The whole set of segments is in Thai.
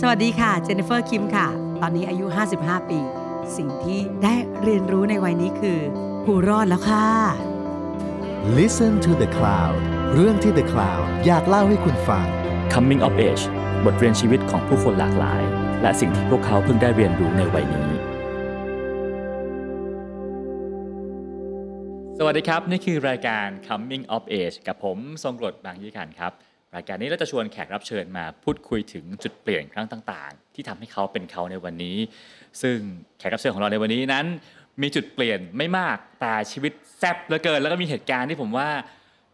สวัสดีค่ะ เจนนิเฟอร์คิมค่ะ ตอนนี้อายุ 55 ปี สิ่งที่ได้เรียนรู้ในวัยนี้คือผู้รอดแล้วค่ะ Listen to the Cloud เรื่องที่ The Cloud อยากเล่าให้คุณฟัง Coming of Age บทเรียนชีวิตของผู้คนหลากหลาย และสิ่งที่พวกเขาเพิ่งได้เรียนรู้ในวัยนี้ สวัสดีครับ นี่คือรายการ Coming of Age กับผมทรงกรดบางยี่ขันครับ รายการนี้เราจะชวนแขกรับเชิญมาพูดคุยถึงจุดเปลี่ยนครั้งต่างๆ ที่ทำให้เขาเป็นเขาในวันนี้ ซึ่งแขกรับเชิญของเราในวันนี้นั้น มีจุดเปลี่ยนไม่มากแต่ชีวิตแซ่บเหลือเกิน แล้วก็มีเหตุการณ์ที่ผมว่า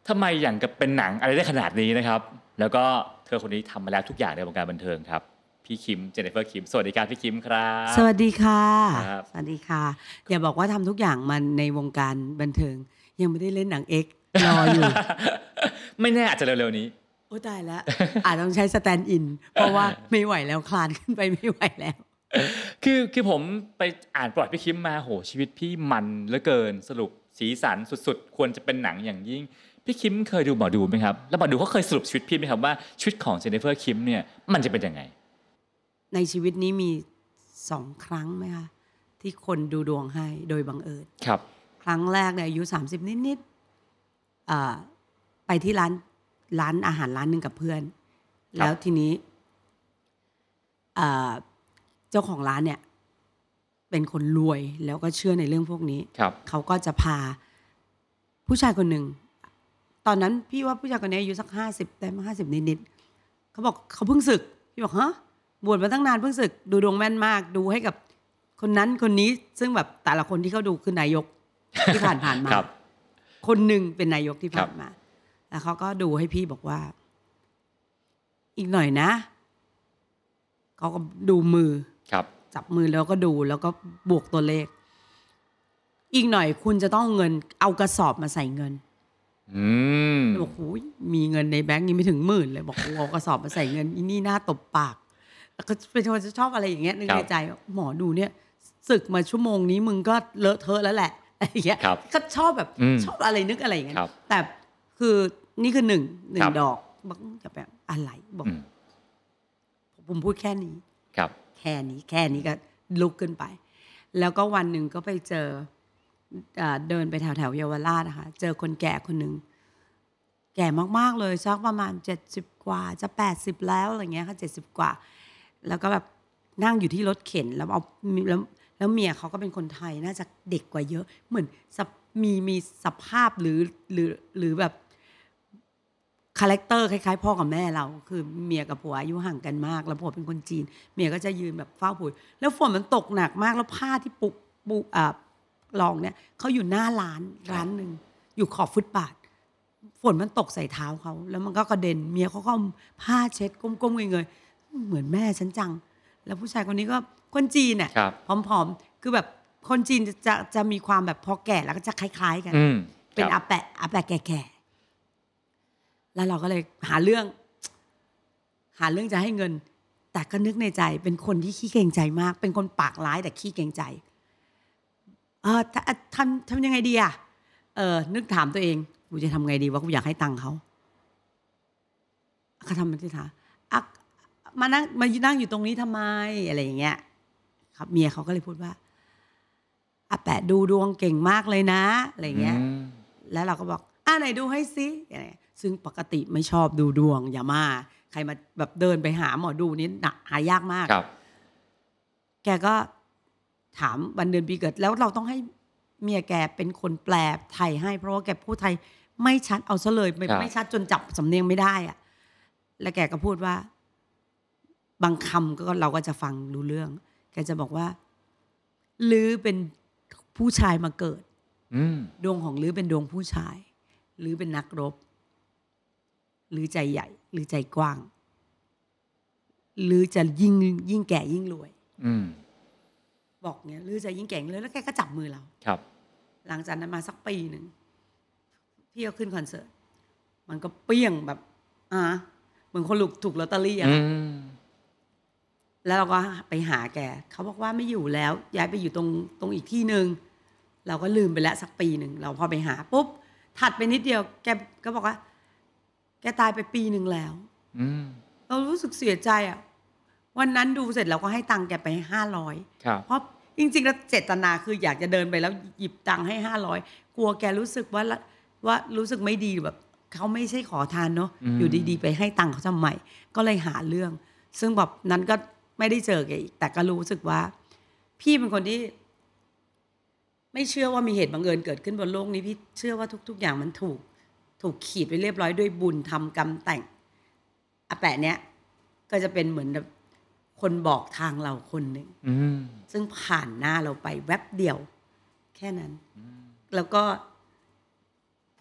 ทำไมอย่างกับเป็นหนังอะไรได้ขนาดนี้นะครับ แล้วก็เธอคนนี้ทำมาแล้วทุกอย่างในวงการบันเทิงครับพี่คิมเจเนฟเฟอร์คิมสวัสดีครับพี่คิมครับ สวัสดีค่ะครับสวัสดีค่ะ อย่าบอกว่าทำทุกอย่างมันในวงการบันเทิง ยังไม่ได้เล่นหนังเอ็กซ์รออยู่ ไม่แน่อาจจะเร็วๆนี้โอ้ตายแล้วอาจต้องใช้ stand-in เพราะว่าไม่ไหวแล้วคลานขึ้นไปไม่ไหวแล้ว คือคือผมไปอ่านประวัติพี่คิมมาโหชีวิตพี่มันเหลือเกินสรุปสีสันสุดๆ ควรจะเป็นหนังอย่างยิ่งพี่คิมเคยดูหมอดูไหมครับ แล้วหมอดูเขาเคยสรุปชีวิตพี่ไหมครับว่าชีวิตของเจนนิเฟอร์คิมเนี่ยมันจะเป็นยังไง ในชีวิตนี้มีสองครั้งไหมคะที่คนดูดวงให้โดยบังเอิญครับ ครั้งแรกเนี่ยอายุสามสิบนิดๆอ่าไปที่ร้าน ร้านอาหารร้านหนึ่งกับเพื่อนครับแล้วทีนี้อ่าเจ้าของร้านเนี่ย เป็นคนรวยแล้วก็เชื่อในเรื่องพวกนี้ครับเขาก็จะพาผู้ชายคนหนึ่งตอนนั้นพี่ว่าผู้ชายคนนี้อายุสักห้าสิบแต่ห้าสิบนิดๆเขาบอกเขาเพิ่งศึกพี่บอกฮะบวชมาตั้งนานเพิ่งศึก ดูดวงแม่นมาก ดูให้กับคนนั้นคนนี้ซึ่งแบบแต่ละคนที่เขาดูคือนายกที่ผ่านผ่านๆมาครับคนหนึ่งเป็นนายกที่ผ่าครันบมา แล้วเขาก็ดูให้พี่บอกว่า อีกหน่อยนะเขาก็ดูมือครับ จับมือแล้วก็ดูแล้วก็บวกตัวเลข อีกหน่อยคุณจะต้องเอาเงิน เอากระสอบมาใส่เงิน อืมบอกโอ้ยมีเงินในแบงก์ยังไม่ถึงหมื่นเลยบอกโอ้เอากระสอบมาใส่เงินอีนี่หน้าตบปากแล้วก็เป็นคนจะชอบอะไรอย่างเงี้ยนึกในใจว่าหมอดูเนี่ยศึกมาชั่วโมงนี้มึงก็เลอะเทอะแล้วแหละอะไรอย่างเงี้ยครับก็ชอบแบบอืมชอบอะไรนึกอะไรอย่างเงี้ยครับแต่คือ นี่คือหนึ่งหนึ่ครังบดอกบอกจะแบบอะไรบอกอืมผมพูดแค่นี้ ครับ แค่นี้แค่นี้ก็ลุกขึ้นไป แล้วก็วันหนึ่งก็ไปเจอเอ่อเดินไปแถวแถวๆเยาวราชนะคะเจอคนแก่คนหนึ่งแก่มากๆเลยสักประมาณเจ็ดสิบกว่า จะแปดสิบแล้วอะไรเงี้ยค่ะเจ็ดสิบกว่า แล้วก็แบบนั่งอยู่ที่รถเข็นแล้วเอาแล้วแล้วเมียเขาก็เป็นคนไทยน่าจะเด็กกว่าเยอะ เหมือนสภมีมีสภาพหรือหรือหรือแบบ character คล้ายๆพ่อกับแม่เรา คือเมียกับผัวอายุห่างกันมาก แล้วผัวเป็นคนจีน เมียก็จะยืนแบบเฝ้าผัวแล้วฝนมันตกหนักมากแล้วผ้าที่ปุกปุอ่าลองเนี่ยเขาอยู่หน้าร้านร้านหนึ่งอยู่ขอบฟุตบาทฝนมันตกใส่เท้าเขาแล้วมันก็กระเด็นเมียเขาก็เอาผ้าเช็ดก้มๆเงยๆเหมือนแม่ฉันจัง แล้วผู้ชายคนนี้ก็คนจีนเนี่ยครับผอมๆ คือแบบคนจีนจะจะจะมีความแบบพอแก่แล้วก็จะคล้าย ๆ กันอืมเป็นครัอาบแปะอาแปะแก่ๆ แล้วเราก็เลยหาเรื่อง หาเรื่องจะให้เงิน แต่ก็นึกในใจเป็นคนที่ขี้เกรงใจมาก เป็นคนปากร้ายแต่ขี้เกรงใจเออถ้าทำทำยังไงดีอะเออนึกถามตัวเองกูจะทำไงดีว่ากูอยากให้ตังค์เขาเขาทำมันที่ถามอะมานั่งมานั่งอยู่ตรงนี้ทำไมอะไรอย่างเงี้ย ครับเมียเขาก็เลยพูดว่าอาแปะดูดวงเก่งมากเลยนะอะไรอย่างเงี้ยอืมแล้วเราก็บอกอ่าไหนดูให้ซิอะไร ซึ่งปกติไม่ชอบดูดวง อย่ามา ใครมาแบบเดินไปหาหมอดูนี่หนักหายากมากครับ แกก็ถามวันเดือนปีเกิด แล้วเราต้องให้เมียแกเป็นคนแปลไทยให้ เพราะว่าแกพูดไทยไม่ชัดเอาซะเลยไม่ครับ ไม่ชัดจนจับสำเนียงไม่ได้อะแล้วแกก็พูดว่า บางคำก็เราก็จะฟังรู้เรื่อง แกจะบอกว่าลือเป็นผู้ชายมาเกิด อืม ดวงของลือเป็นดวงผู้ชาย หรือเป็นนักรบ หรือใจใหญ่ หรือใจกว้าง หรือจะยิ่งยิ่งแก่ยิ่งรวย อืมบอกเนี้ยหรือจะยิ่งแก่ยิ่งรวยแล้วแกก็จับมือเรา ครับ หลังจากนั้นมาสักปีหนึ่งพี่ก็ขึ้นคอนเสิร์ต มันก็เปี้ยงแบบอ่าเหมือนคนลูกถูกลอตเตอรี่อะอืมแล้วเราก็ไปหาแก เขาบอกว่าไม่อยู่แล้ว ย้ายไปอยู่ตรงตรงอีกที่หนึ่งเราก็ลืมไปแล้วสักปีหนึ่ง เราพอไปหาปุ๊บถัดไปนิดเดียวแกก็บอกว่า แกตายไปปีหนึ่งแล้วอืมเรารู้สึกเสียใจอะ วันนั้นดูเสร็จเราก็ให้ตังค์แกไปห้าร้อยครับเพราะจริงๆแล้วเจตนาคืออยากจะเดินไปแล้วหยิบตังค์ให้ห้าร้อยกลัวแกรู้สึกว่าละว่ารู้สึกไม่ดีแบบเขาไม่ใช่ขอทานเนาะอืมอยู่ดีๆ ไปให้ตังค์เขาทำไมก็เลยหาเรื่อง ซึ่งแบบนั้นก็ไม่ได้เจอแกอีกแต่ก็รู้สึกว่า พี่เป็นคนที่ ไม่เชื่อว่ามีเหตุบังเอิญเกิดขึ้นบนโลกนี้พี่เชื่อว่าทุก ๆ อย่างมันถูก ถูกขีดไปเรียบร้อยด้วยบุญทำกรรมแต่งอาแปะเนี้ยก็จะเป็นเหมือนแบบคนบอกทางเราคนหนึ่งอืมซึ่งผ่านหน้าเราไปแวบเดียว แค่นั้น แล้วก็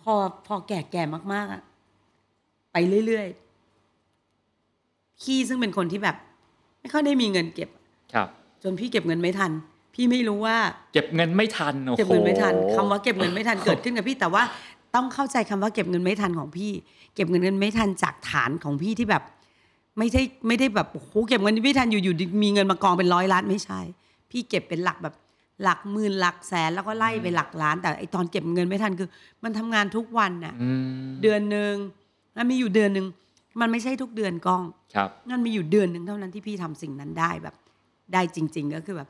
พอพอแก่แก่มากๆอะไปเรื่อยๆพี่ซึ่งเป็นคนที่แบบ ไม่ค่อยได้มีเงินเก็บ ครับ จนพี่เก็บเงินไม่ทัน พี่ไม่รู้ว่า เก็บเงินไม่ทันโอ้โหเก็บเงินไม่ทันคำว่าเก็บเงินไม่ทันเกิดขึ้นกับพี่แต่ว่า ต้องเข้าใจคำว่าเก็บเงินไม่ทันของพี่ เก็บเงินเงินไม่ทันจากฐานของพี่ที่แบบ ไม่ได้ไม่ได้แบบโอ้โหเก็บเงินไม่ทันอยู่อยู่ดีมีเงินมากองเป็นร้อยล้านไม่ใช่ พี่เก็บเป็นหลักแบบหลักหมื่นหลักแสนแล้วก็ไล่ไปหลักล้าน แต่ไอตอนเก็บเงินไม่ทันคือ มันทำงานทุกวันน่ะอืมเดือนหนึ่งมันมีอยู่เดือนหนึ่งมันไม่ใช่ทุกเดือนกล้องครับมันมีอยู่เดือนหนึ่งเท่านั้นที่พี่ทำสิ่งนั้นได้แบบ ได้จริง ๆ ก็คือแบบ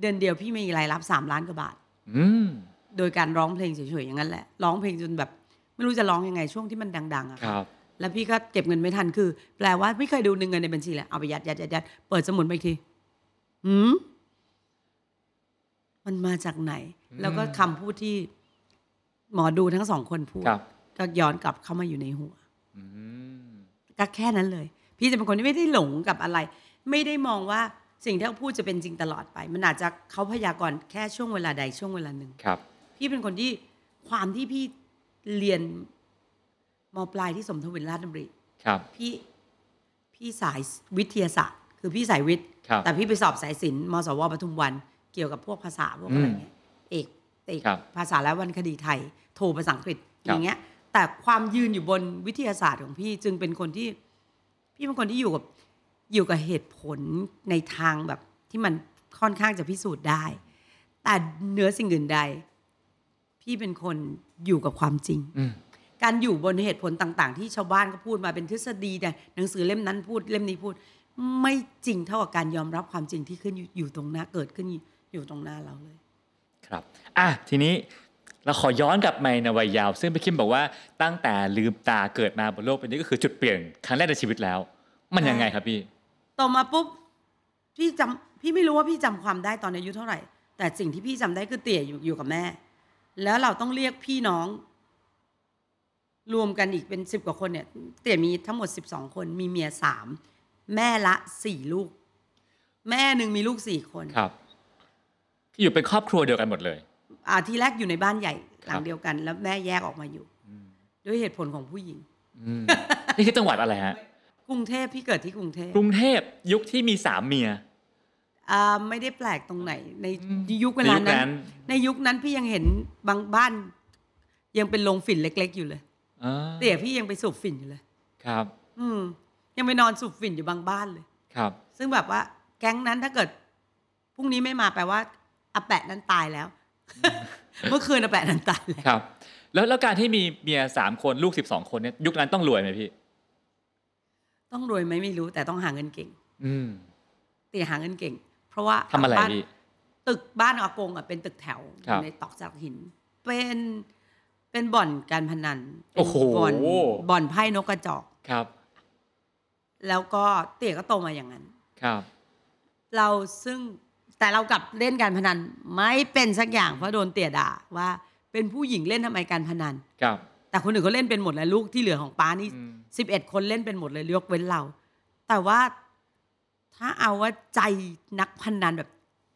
เดือนเดียวพี่มีรายรับสามล้านกว่าบาท อืม โดยการร้องเพลงเฉยๆอย่างนั้นแหละร้องเพลงจนแบบ ไม่รู้จะร้องยังไงช่วงที่มันดังๆอะครับแล้วพี่ก็เก็บเงินไม่ทันคือ แปลว่าไม่เคยดูเงินในบัญชีเลยเอาไปยัดยัดยัดยัดเปิดสมุดไปอีกทีหืมมันมาจากไหน แล้วก็คำพูดที่หมอดูทั้งสองคนพูดครับก็ย้อนกลับเข้ามาอยู่ในหัวอืมก็แค่นั้นเลย พี่จะเป็นคนที่ไม่ได้หลงกับอะไร ไม่ได้มองว่าสิ่งที่เขาพูดจะเป็นจริงตลอดไป มันอาจจะเขาพยากรณ์แค่ช่วงเวลาใดช่วงเวลาหนึ่งครับ พี่เป็นคนที่ความที่พี่เรียนมปลายที่สมทวินราชดำริครับ พี่พี่สายวิทยาศาสตร์ คือพี่สายวิทย์ ครับ แต่พี่ไปสอบสายศิลป์มสวปทุมวัน เกี่ยวกับพวกภาษาพวกอะไรอืมเงี้ยเอกเอกครับภาษาและวรรณคดีไทย โทภาษาอังกฤษครัอบย่างเงี้ย แต่ความยืนอยู่บนวิทยาศาสตร์ของพี่จึงเป็นคนที่ พี่เป็นคนที่อยู่กับอยู่กับเหตุผลในทางแบบที่มันค่อนข้างจะพิสูจน์ได้ แต่เหนือสิ่งอื่นใด พี่เป็นคนอยู่กับความจริงอืมการอยู่บนเหตุผลต่างๆ ที่ชาวบ้านก็พูดมาเป็นทฤษฎีแต่หนังสือเล่มนั้นพูดเล่มนี้พูด ไม่จริงเท่ากับการยอมรับความจริงที่ขึ้นอยู่อยู่ตรงหน้าเกิดขึ้นอยู่อยู่ตรงหน้าเราเลย ครับอะทีนี้เราขอย้อนกลับมาในวัยเยาว์ซึ่งพี่คิมบอกว่าตั้งแต่ลืมตาเกิดมาบนโลกใบนี้ก็คือจุดเปลี่ยนครั้งแรกในชีวิตแล้ว มันยังไงครับพี่ต่อมาปุ๊บพี่จำพี่ไม่รู้ว่าพี่จำความได้ตอนอายุเท่าไหร่ แต่สิ่งที่พี่จำได้คือเตี่ยอยู่อยู่กับแม่ แล้วเราต้องเรียกพี่น้อง รวมกันอีกเป็นสิบกว่าคนเนี่ยเตี่ยมีทั้งหมดสิบสองคนมีเมียสามแม่ละสี่ลูก แม่หนึ่งมีลูกสี่คนครับคืออยู่เป็นครอบครัวเดียวกันหมดเลย อ่าทีแรกอยู่ในบ้านใหญ่หลัครังบเดียวกัน แล้วแม่แยกออกมาอยู่ด้วยเหตุผลของผู้หญิงอืมนี่คือจังหวัดอะไรฮะกรุงเทพพี่เกิดที่กรุงเทพกรุงเทพยุคที่มีสามเมีย อ่าไม่ได้แปลกตรงไหน ในอืมยุคเวลาในยุคนั้นั้นนในยุคนั้นพี่ยังเห็นบางบ้าน ยังเป็นโรงฝิ่นเล็ก ๆ อยู่เลยอ่าเตี่ยพี่ยังไปสูบฝิ่นอยู่เลย ครับ อืมยังไปนอนสูบฝิ่นอยู่บางบ้านเลย ครับ ซึ่งแบบว่า แก๊งนั้นถ้าเกิดพรุ่งนี้ไม่มาแปลว่าอาแปะนั้นตายแล้ว เมื่อคืนอาแปะนั้นตายแล้วครับ แล้วแล้วการที่มีเมียสามคนลูกสิบสองคนเนี่ยยุคนั้นต้องรวยไหมพี่ ต้องรวยไหมไม่รู้แต่ต้องหาเงินเก่ง อืมเตี่ยหาเงินเก่ง เพราะว่าทำอะไรบ้านพี่ตึกบ้านอากงอะเป็นตึกแถวอครับยู่ในตอกจากหิน เป็นเป็นบ่อนการพนันเป็นโอ้โหบ่อนบ่อนไพ่นกกระจอกครับ แล้วก็เตี่ยก็โตมาอย่างนั้นครับ เราซึ่งแต่เรากลับเล่นการพนันไม่เป็นสักอย่างเพราะโดนเตี่ยด่าว่าเป็นผู้หญิงเล่นทำไมการพนันครับ แต่คนอื่นเขาเล่นเป็นหมดเลยลูกที่เหลือของป้านี่อืมสิบเอ็ดคนเล่นเป็นหมดเลยยกเว้นเรา แต่ว่า ถ้าเอาว่าใจนักพนันแบบ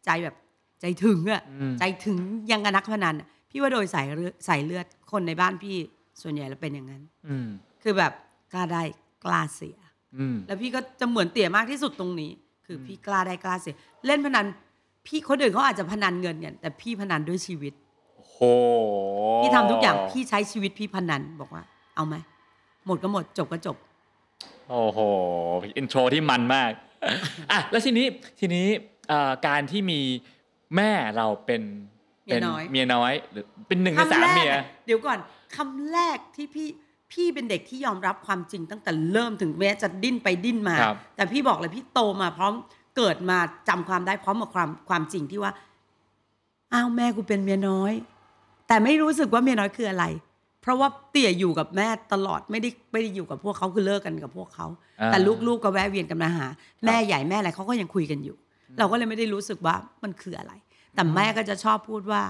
ใจแบบใจถึงอะอืมใจถึงยังกับนักพนันอะพี่ว่าโดยสายเลือดสายเลือดคนในบ้านพี่ส่วนใหญ่แล้วเป็นอย่างนั้นอืมคือแบบกล้าได้กล้าเสียอืมแล้วพี่ก็จะเหมือนเตี่ยมากที่สุดตรงนี้ คือพี่กล้าได้กล้าเสีย เล่นพนัน พี่คนอื่นเขาอาจจะพนันเงินกันแต่พี่พนันด้วยชีวิตโหพี่ทำทุกอย่างพี่ใช้ชีวิตพี่พนันบอกว่า เอาไหมหมดก็หมดจบก็จบ โอ้โหอินโทรที่มันมาก อะแล้วทีนี้ทีนี้เอ่อการที่มีแม่เราเป็นเมียน้อยเมียน้อยหรือเป็นหนึ่งในสามคำแรกเมียอะเดี๋ยวก่อนคำแรกที่พี่พี่เป็นเด็กที่ยอมรับความจริงตั้งแต่เริ่มถึงแม้จะดิ้นไปดิ้นมาครับแต่พี่บอกเลยพี่โตมาพร้อมเกิดมาจำความได้พร้อมกับความความจริงที่ว่าอ้าวแม่กูเป็นเมียน้อย แต่ไม่รู้สึกว่าเมียน้อยคืออะไร เพราะว่าเตี่ยอยู่กับแม่ตลอดไม่ได้ไม่ได้อยู่กับพวกเขาคือเลิกกันกับพวกเขาอ่าแต่ลูกๆก็แวะเวียนกันมาหา แม่ใหญ่แม่อะไรเขาก็ยังคุยกันอยู่ เราก็เลยไม่ได้รู้สึกว่ามันคืออะไร แต่แม่ก็จะชอบพูดว่า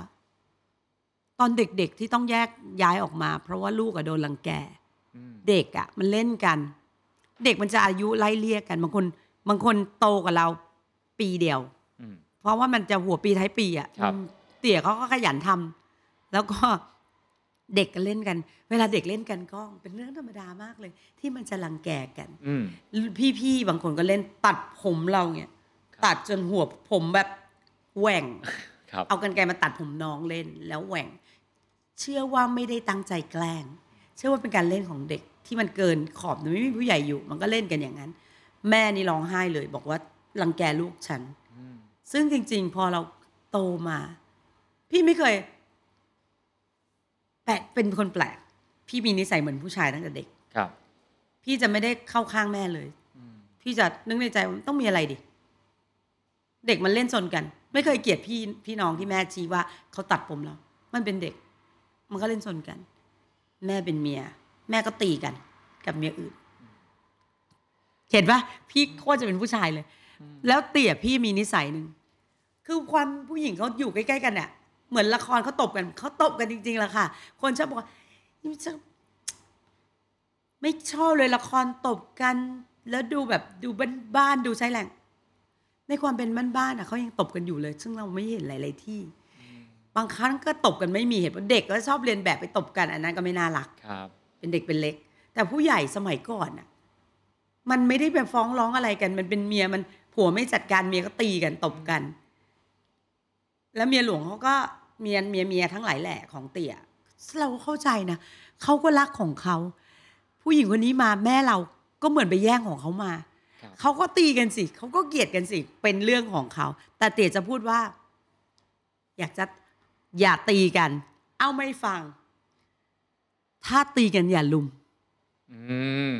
ตอนเด็กๆที่ต้องแยกย้ายออกมา เพราะว่าลูกอะโดนรังแกอืมเด็กอะมันเล่นกัน เด็กมันจะอายุไล่เลี่ยกันบางคนบางคนโตกว่าเราปีเดียวอืมเพราะว่ามันจะหัวปีท้ายปีอะครับอืมเตี๋ยเขาก็ขยันทำแล้วก็ เด็กก็เล่นกัน เวลาเด็กเล่นกันก็เป็นเรื่องธรรมดามากเลย ที่มันจะรังแกกันอืมพี่ๆบางคนก็เล่นตัดผมเราเนี่ยครับตัดจนหัวผมแบบแหว่งครับเอากันไกรมาตัดผมน้องเล่นแล้วแหว่ง เชื่อว่าไม่ได้ตั้งใจแกล้ง เชื่อว่าเป็นการเล่นของเด็กที่มันเกินขอบแต่ไม่มีผู้ใหญ่อยู่ มันก็เล่นกันอย่างนั้น แม่นี่ร้องไห้เลย บอกว่ารังแกลูกฉันอืมซึ่งจริง ๆ พอเราโตมา พี่ไม่เคย แปลกเป็นคนแปลก พี่มีนิสัยเหมือนผู้ชายตั้งแต่เด็ก ครับ พี่จะไม่ได้เข้าข้างแม่เลย อืมพี่จะนึกในใจว่าต้องมีอะไรดิ เด็กมันเล่นซนกัน ไม่เคยเกลียดพี่พี่น้องที่แม่ชี้ว่าเขาตัดผมเรา มันเป็นเด็ก มันก็เล่นซนกัน แม่เป็นเมีย แม่ก็ตีกัน กับเมียอื่น เห็นปะพี่โคตรจะเป็นผู้ชายเลย แล้วเตี่ยพี่มีนิสัยหนึ่งคือความผู้หญิงเขาอยู่ใกล้ๆกันเนี่ย เหมือนละครเขาตบกันเขาตบกันจริงๆแหละค่ะ คนชอบบอกว่านี่มันจะไม่ชอบเลยละครตบกัน แล้วดูแบบดูบ้านๆดูใช้แรงในความเป็นบ้านๆอะเขายังตบกันอยู่เลย ซึ่งเราไม่เห็นหลายๆที่ บางครั้งก็ตบกันไม่มีเหตุผลเด็กก็ชอบเรียนแบบไปตบกันอันนั้นก็ไม่น่ารักครับ เป็นเด็กเป็นเล็ก แต่ผู้ใหญ่สมัยก่อนอะมันไม่ได้ไปฟ้องร้องอะไรกัน มันเป็นเมียมันผัวไม่จัดการเมียก็ตีกันตบกัน แล้วเมียหลวงเขาก็เมียเมียเมียทั้งหลายแหละของเตี่ยเราก็เข้าใจนะเขาก็รักของเขาผู้หญิงคนนี้มาแม่เราก็เหมือนไปแย่งของเขามาครับเขาก็ตีกันสิเขาก็เกลียดกันสิเป็นเรื่องของเขา แต่เตี่ยจะพูดว่า อยากจะอย่าตีกัน เอาไม่ฟัง ถ้าตีกันอย่าลุมอืม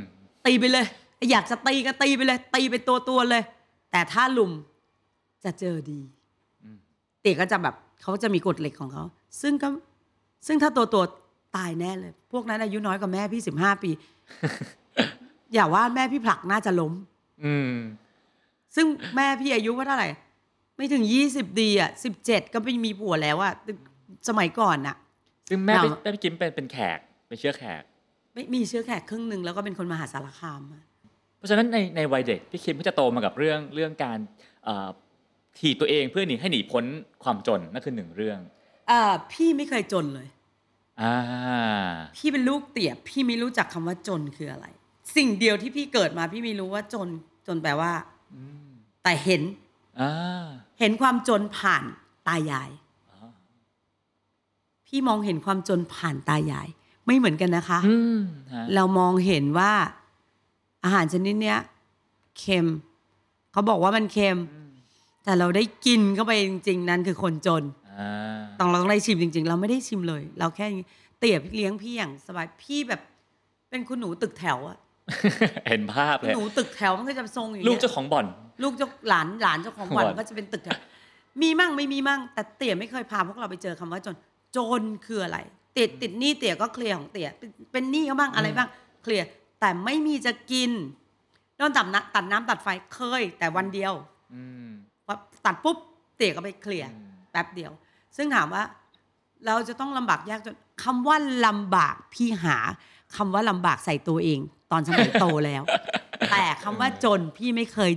ตีไปเลย อยากจะตีก็ตีไปเลย ตีไปตัวตัวๆเลย แต่ถ้าลุมจะเจอดีอืมเตี๋ยก็จะแบบเขาจะมีกฎเหล็กของเขา ซึ่งก็ซึ่งถ้าตัวตัวๆตายแน่เลย พวกนั้นอายุน้อยกว่าแม่พี่สิบห้าปี อย่าว่าแม่พี่ผลักน่าจะล้ม อืม ซึ่งแม่พี่อายุว่าเท่าไหร่ไม่ถึงยี่สิบดีอะสิบเจ็ดก็ไปมีผัวแล้วอะสมัยก่อนอะ ซึ่งแม่พี่เราแม่พี่กิมเป็นเป็นแขกเป็นเชื้อแขก ไม่มีเชื้อแขกครึ่งหนึ่งแล้วก็เป็นคนมหาสารคามอะเพราะฉะนั้นในในวัยเด็กพี่คิมก็จะโตมากับเรื่องเรื่องการเอ่อ ถีบตัวเองเพื่อหนีให้หนีพ้นความจนนั่นคือหนึ่งเรื่องอ่าพี่ไม่เคยจนเลยอ่าพี่เป็นลูกเตี่ยพี่ไม่รู้จักคำว่าจนคืออะไร สิ่งเดียวที่พี่เกิดมาพี่ไม่รู้ว่าจนจนแปลว่าอืมแต่เห็นอ่าเห็นความจนผ่านตายายอ่าพี่มองเห็นความจนผ่านตายาย ไม่เหมือนกันนะคะอืมฮะเรามองเห็นว่า อาหารชนิดเนี้ยเค็มเขาบอกว่ามันเค็มอืม แต่เราได้กินเข้าไปจริง ๆ นั่นคือคนจนอ่าต้องเราต้องได้ชิมจริง ๆ เราไม่ได้ชิมเลย เราแค่เตี๋ยพี่เลี้ยงพี่อย่างสบายพี่แบบ เป็นคุณหนูตึกแถวอะเห็นภาพคุเลณยหนูตึกแถวมันก็จะทรงอย่างลูกเงี้ยเจ้าของบ่อน ลูกเจ้าหลานหลานเจ้าของบ่อนบ่อนก็จะเป็นตึกแถวมีมั่งไม่มีมั่ง แต่เตี๋ยไม่เคยพาพวกเราไปเจอคำว่าจนจนคืออะไรติดติดหนี้เตี๋ยก็เคลียร์ของเตี๋ยเป็นเป็นหนี้เขาบ้างอะไรบ้างเคลียร์แต่ไม่มีจะกินโดนตัดน้ำตัดน้ำตัดไฟเคย แต่วันเดียวอืมพอ ตัดปุ๊บเตี๋ยก็ไปเคลียร์อืมแป๊บเดียว ซึ่งถามว่าเราจะต้องลำบากยากจนคำว่าลำบากพี่หาคำว่าลำบากใส่ตัวเอง ตอนสมัยโตแล้ว แต่คำว่าจนพี่ไม่เคย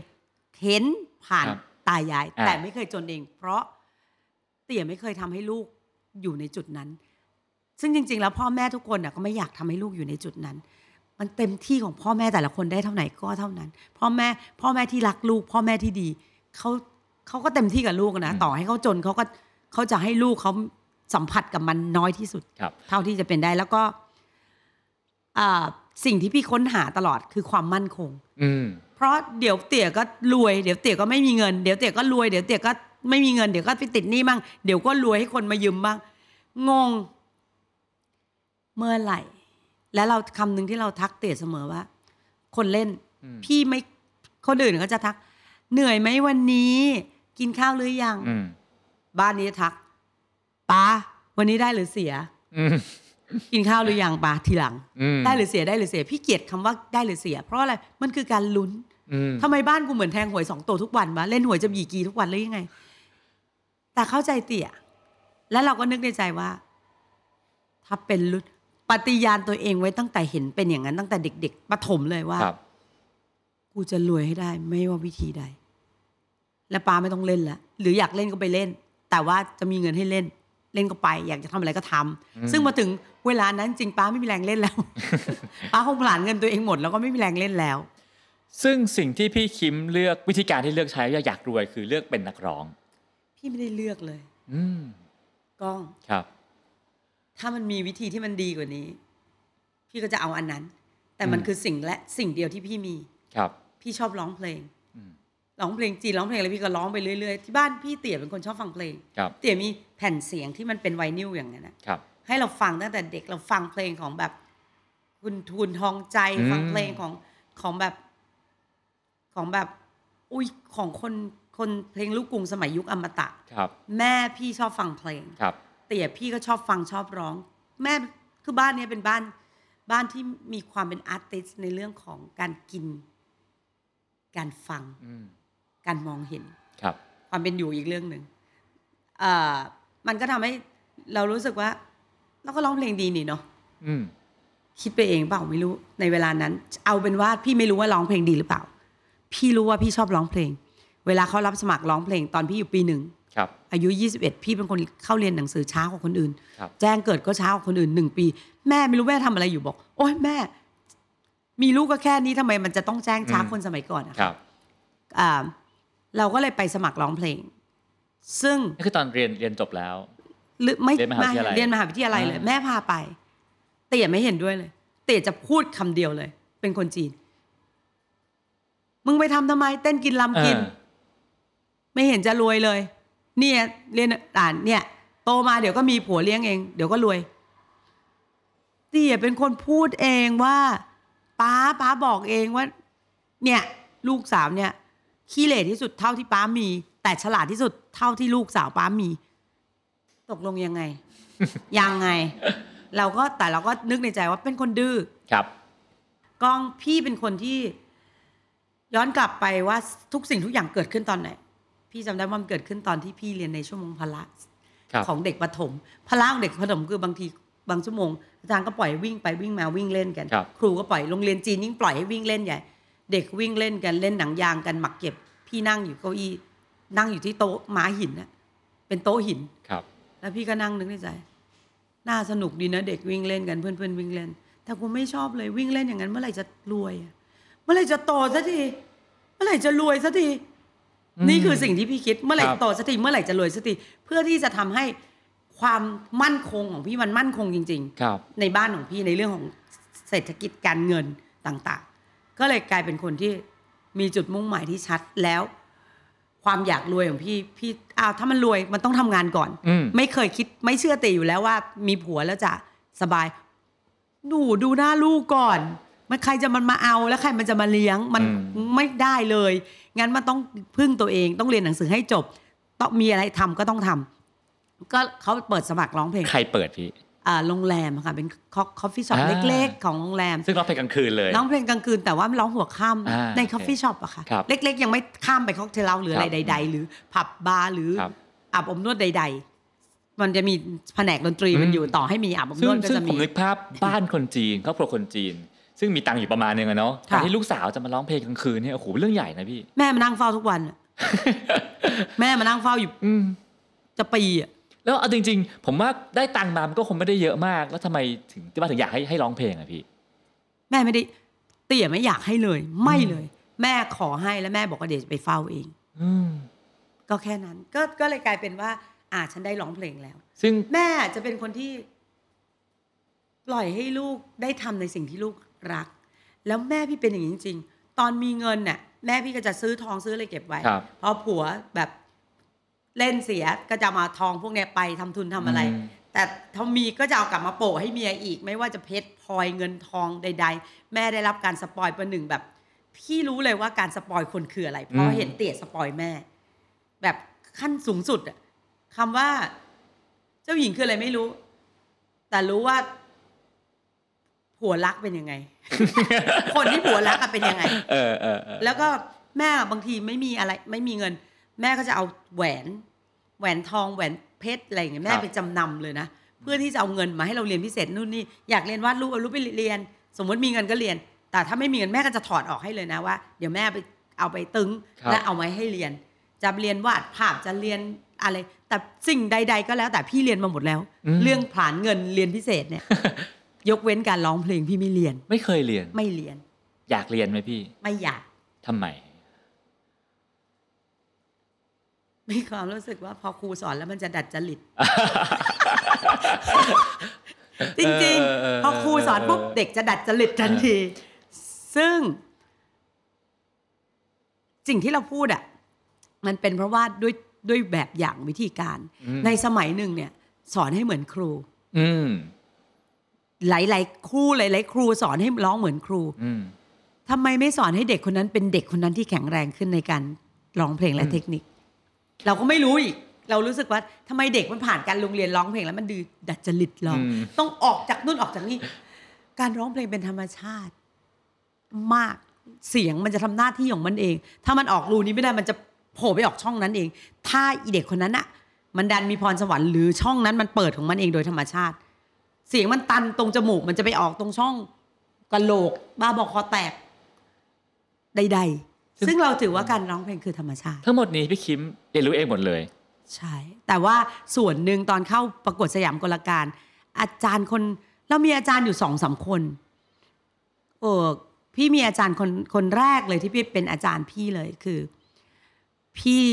เห็นผ่านครับตายายอ่าแต่ไม่เคยจนเอง เพราะเตี่ยไม่เคยทำให้ลูกอยู่ในจุดนั้น ซึ่งจริง ๆ แล้วพ่อแม่ทุกคนน่ะก็ไม่อยากทำให้ลูกอยู่ในจุดนั้น มันเต็มที่ของพ่อแม่แต่ละคนได้เท่าไหร่ก็เท่านั้น พ่อแม่พ่อแม่ที่รักลูก พ่อแม่ที่ดีเขา เขาก็เต็มที่กับลูกนะอืมต่อให้เขาจนเขาก็เขาจะให้ลูกเขาสัมผัสกับมันน้อยที่สุดครับเท่าที่จะเป็นได้แล้วก็อ่าสิ่งที่พี่ค้นหาตลอดคือความมั่นคงอืมเพราะเดี๋ยวเตี๋ยก็รวยเดี๋ยวเตี๋ยก็ไม่มีเงินเดี๋ยวเตี๋ยก็รวยเดี๋ยวเตี๋ยก็ไม่มีเงินเดี๋ยวก็ไปติดหนี้บ้างเดี๋ยวก็รวยให้คนมายืมบ้างงง เมื่อไหร่ และเราคำหนึ่งที่เราทักเตี่ยเสมอว่า คนเล่นอืมพี่ไม่คนอื่นก็จะทัก เหนื่อยไหมวันนี้ กินข้าวหรือยังอืมบ้านนี้จะทักป้าวันนี้ได้หรือเสียอืมกินข้าวหรือยังป้าทีหลังอืมได้หรือเสียได้หรือเสีย พี่เกลียดคำว่าได้หรือเสีย เพราะอะไรมันคือการลุ้นอืมทำไมบ้านกูเหมือนแทงหวยสองตัวทุกวันวะเล่นหวยจะบีกีทุกวันหรือยังไง แต่เข้าใจเตี่ยแล้วเราก็นึกในใจว่า ถ้าเป็นรุ่นปฏิญาณตัวเองไว้ตั้งแต่เห็นเป็นอย่างนั้นตั้งแต่เด็ก ๆประถมเลยว่าครับกูจะรวยให้ได้ ไม่ว่าวิธีใด และป้าไม่ต้องเล่นละหรืออยากเล่นก็ไปเล่น แต่ว่าจะมีเงินให้เล่น เล่นก็ไป อยากจะทำอะไรก็ทำอืมซึ่งมาถึงเวลานั้นจริงป้าไม่มีแรงเล่นแล้ว ป้าคงผลาญเงินตัวเองหมดแล้วก็ไม่มีแรงเล่นแล้ว ซึ่งสิ่งที่พี่คิมเลือกวิธีการที่เลือกใช้อยากรวยคือเลือกเป็นนักร้อง พี่ไม่ได้เลือกเลย อืมก้องครับ ถ้ามันมีวิธีที่มันดีกว่านี้ พี่ก็จะเอาอันนั้น แต่มันอืมคือสิ่งและสิ่งเดียวที่พี่มี ครับ พี่ชอบร้องเพลงอืม ร้องเพลงจีนร้องเพลงอะไรพี่ก็ร้องไปเรื่อยๆที่บ้านพี่เตี๋ยเป็นคนชอบฟังเพลงครับเตี๋ยมีแผ่นเสียงที่มันเป็นไวนิลอย่างนั้นนะครับให้เราฟังตั้งแต่เด็กเราฟังเพลงของแบบ คุณทุนทองใจอืมฟังเพลงของของแบบ ของแบบ อุ้ยของคนคนเพลงลูกกรุงสมัยยุคอมตะครับ แม่พี่ชอบฟังเพลงครับ เตี๋ยพี่ก็ชอบฟังชอบร้อง แม่คือบ้านเนี้ยเป็นบ้านบ้านที่มีความเป็นอาร์ติสในเรื่องของการกิน การฟังอืม การมองเห็นครับ ความเป็นอยู่อีกเรื่องหนึ่งเอ่อมันก็ทำให้เรารู้สึกว่า เราก็ร้องเพลงดีนี่เนาะอืมคิดไปเองเปล่าไม่รู้ในเวลานั้น เอาเป็นว่าพี่ไม่รู้ว่าร้องเพลงดีหรือเปล่า พี่รู้ว่าพี่ชอบร้องเพลง เวลาเขารับสมัครร้องเพลงตอนพี่อยู่ปีหนึ่งครับอายุ 21 พี่เป็นคนเข้าเรียนหนังสือช้ากว่าคนอื่นครับแจ้งเกิดก็ช้ากว่าคนอื่นหนึ่งปี แม่ไม่รู้แม่ทำอะไรอยู่บอก โอ๊ยแม่ มีลูกก็แค่นี้ทำไมมันจะต้องแจ้งช้าอืมคนสมัยก่อนอะครับอ่า เราก็เลยไปสมัครร้องเพลง ซึ่งนี่คือตอนเรียนเรียนจบแล้ว หรือไม่เรียนมหาวิทยาลัยเรียนมหาวิทยาลัยเลยอ่าแม่พาไป เตี๋ยไม่เห็นด้วยเลย เตี๋ยจะพูดคำเดียวเลย เป็นคนจีน มึงไปทำทำไม เต้นกินลำกินเออไม่เห็นจะรวยเลย เนี่ยเรียนอ่านเนี่ย โตมาเดี๋ยวก็มีผัวเลี้ยงเอง เดี๋ยวก็รวย เตี๋ยเป็นคนพูดเองว่า ป้าป้าบอกเองว่า เนี่ย ลูกสาวเนี่ย ขี้เหร่ที่สุดเท่าที่ป้ามี แต่ฉลาดที่สุดเท่าที่ลูกสาวป้ามี ตกลงยังไง ยังไง เราก็แต่เราก็นึกในใจว่าเป็นคนดื้อครับกล้องพี่เป็นคนที่ ย้อนกลับไปว่าทุกสิ่งทุกอย่างเกิดขึ้นตอนไหน พี่จำได้ว่ามันเกิดขึ้นตอนที่พี่เรียนในชั่วโมงพละครับของเด็กประถมพละของเด็กประถมคือบางทีบางชั่วโมงอาจารย์ก็ปล่อยให้วิ่งไปวิ่งมาวิ่งเล่นกันครับครูก็ปล่อยโรงเรียนจีนยิ่งปล่อยให้วิ่งเล่นใหญ่ เด็กวิ่งเล่นกันเล่นหนังยางกันหมักเก็บ พี่นั่งอยู่เก้าอี้นั่งอยู่ที่โต๊ะม้าหินน่ะเป็นโต๊ะหินครับ แล้วพี่ก็นั่งนึกในใจน่าสนุกดีนะเด็กวิ่งเล่นกันเพื่อนเพื่อนๆวิ่งเล่น แต่กูไม่ชอบเลยวิ่งเล่นอย่างนั้น เมื่อไหร่จะรวยอะเมื่อไหร่จะโตสักทีเมื่อไหร่จะรวยสักทีอืมนี่คือสิ่งที่พี่คิดเมื่อไหร่ครับโตสักทีเมื่อไหร่จะรวยสักทีเพื่อที่จะทำให้ความมั่นคงของพี่มันมั่นคงจริง ๆ ครับ ในบ้านของพี่ในเรื่องของเศรษฐกิจการเงินต่างๆ ก็เลยกลายเป็นคนที่มีจุดมุ่งหมายที่ชัดแล้ว ความอยากรวยของพี่พี่อ้าวถ้ามันรวยมันต้องทำงานก่อนอืมไม่เคยคิดไม่เชื่อตีอยู่แล้วว่า มีผัวแล้วจะสบายหนูดูหน้าลูกก่อน มันใครจะมันมาเอาแล้วใครมันจะมาเลี้ยงมันอืมไม่ได้เลย งั้นมันต้องพึ่งตัวเองต้องเรียนหนังสือให้จบ ต้องมีอะไรทำก็ต้องทำก็เขาเปิดสมัครร้องเพลง ใครเปิดพี่อ่า โรงแรมอะค่ะเป็นคอฟฟี่ช็อปอ่าเล็กๆ ของโรงแรม ซึ่งร้องเพลงกลางคืนเลยร้องเพลงกลางคืนแต่ว่าร้องหัวค่อ่าำในโอเคคอฟฟี่ช็อปอะค่ะครับเล็กๆ ยังไม่ข้ามไปค็อกเทลเล้าหรืออะไรครับใด ๆ หรือผับบาร์หรือครับอาบอบนวดใด ๆ มันจะมีแผนกดนตรีมันอืมอยู่ต่อให้มีอาบอบนซึ่งวดก็ซึ่งจะผมมีนึกภาพบ้านคนจีนครอบครัวคนจีน ซึ่งมีตังค์อยู่ประมาณนึงอะเนาะค่ะการที่ลูกสาวจะมาร้องเพลงกลางคืนเนี่ยโอ้โหเรื่องใหญ่นะพี่ แม่มานั่งเฝ้าทุกวันอะแม่มานั่งเฝ้าอยู่อืมจะปีอะ แล้วเอาจริง ๆ ผมว่าได้ตังค์มามันก็คงไม่ได้เยอะมาก แล้วทำไมถึงที่ว่าถึงอยากให้ให้ร้องเพลงอะพี่ แม่ไม่ได้เตี่ยไม่อยากให้เลย ไม่เลย แม่ขอให้แล้วแม่บอกว่าเดี๋ยวจะไปเฝ้าเอง อืมก็แค่นั้น ก็ก็เลยกลายเป็นว่า อ่าฉันได้ร้องเพลงแล้ว ซึ่งแม่จะเป็นคนที่ ปล่อยให้ลูกได้ทำในสิ่งที่ลูกรัก แล้วแม่พี่เป็นอย่างนี้จริง ๆ ตอนมีเงินน่ะแม่พี่ก็จะซื้อทองซื้ออะไรเก็บไว้ครับพอผัวแบบ เล่นเสียก็จะมาทองพวกเนี้ยไปทำทุนทำอะไรอืมแต่แต่ถ้ามีก็จะเอากลับมาโปะให้เมียอีก ไม่ว่าจะเพชรพลอยเงินทองใด ๆ แม่ได้รับการ spoil ประหนึ่งแบบพี่รู้เลยว่าการ spoil คนคืออะไร เพราะอืมเห็นเตี่ย spoil แม่ แบบขั้นสูงสุดอะคำว่า เจ้าหญิงคืออะไรไม่รู้ แต่รู้ว่าผัวรักเป็นยังไง คนที่ผัวรักอะเป็นยังไง เออเออเออแล้วก็แม่บางทีไม่มีอะไร ไม่มีเงิน แม่ก็จะเอาแหวนแหวนทองแหวนเพชรอะไรอย่างเงี้ยแม่ไปจำนำเลยนะ เพื่อที่จะเอาเงินมาให้เราเรียนพิเศษนู่นนี่อยากเรียนวาดรูปเอารูปไปเรียน สมมติมีเงินก็เรียน แต่ถ้าไม่มีเงินแม่ก็จะถอดออกให้เลยนะว่า เดี๋ยวแม่ไปเอาไปตึงครับและเอาไว้ให้เรียน จะเรียนวาดภาพจะเรียนอะไร แต่สิ่งใด ๆ ก็แล้วแต่พี่เรียนมาหมดแล้ว เรื่องผลานเงินเรียนพิเศษเนี่ย ยกเว้นการร้องเพลงพี่ไม่เรียน ไม่เคยเรียนไม่เรียน อยากเรียนไหมพี่ ไม่อยากทำไม มีความรู้สึกว่าพอครูสอนแล้วมันจะดัดจริต จริงเออเออๆพอครูสอนปุ๊บเด็กจะดัดจริตทันที ซึ่ง สิ่งที่เราพูดอะ มันเป็นเพราะว่าด้วยด้วยแบบอย่างวิธีการ ในสมัยหนึ่งเนี่ย สอนให้เหมือนครู อืมหลายๆครูหลายๆครูสอนให้ร้องเหมือนครูอืมทำไมไม่สอนให้เด็กคนนั้นเป็นเด็กคนนั้นที่แข็งแรงขึ้นในการร้องเพลงและอืมเทคนิค เราก็ไม่รู้อีก เรารู้สึกว่าทำไมเด็กมันผ่านการโรงเรียนร้องเพลงแล้วมันดือดัดจริตร้องอืมต้องออกจากนู่นออกจากนี่การร้องเพลงเป็นธรรมชาติ มากเสียงมันจะทำหน้าที่ของมันเอง ถ้ามันออกรูนี้ไม่ได้มันจะโผล่ไปออกช่องนั้นเอง ถ้าอีเด็กคนนั้นอะมันดันมีพรสวรรค์หรือช่องนั้นมันเปิดของมันเองโดยธรรมชาติ เสียงมันตันตรงจมูกมันจะไปออกตรงช่องกะโหลก บ้าบอคอแตกใด ๆ ซึ่งเราถือว่าการร้องเพลงคือธรรมชาติ ทั้งหมดนี้พี่คิมเรียนรู้เองหมดเลย ใช่ แต่ว่าส่วนหนึ่งตอนเข้าประกวดสยามกลการ อาจารย์คนเรามีอาจารย์อยู่สองสามคนเออพี่มีอาจารย์คนคนแรกเลยที่พี่เป็นอาจารย์พี่เลยคือ พี่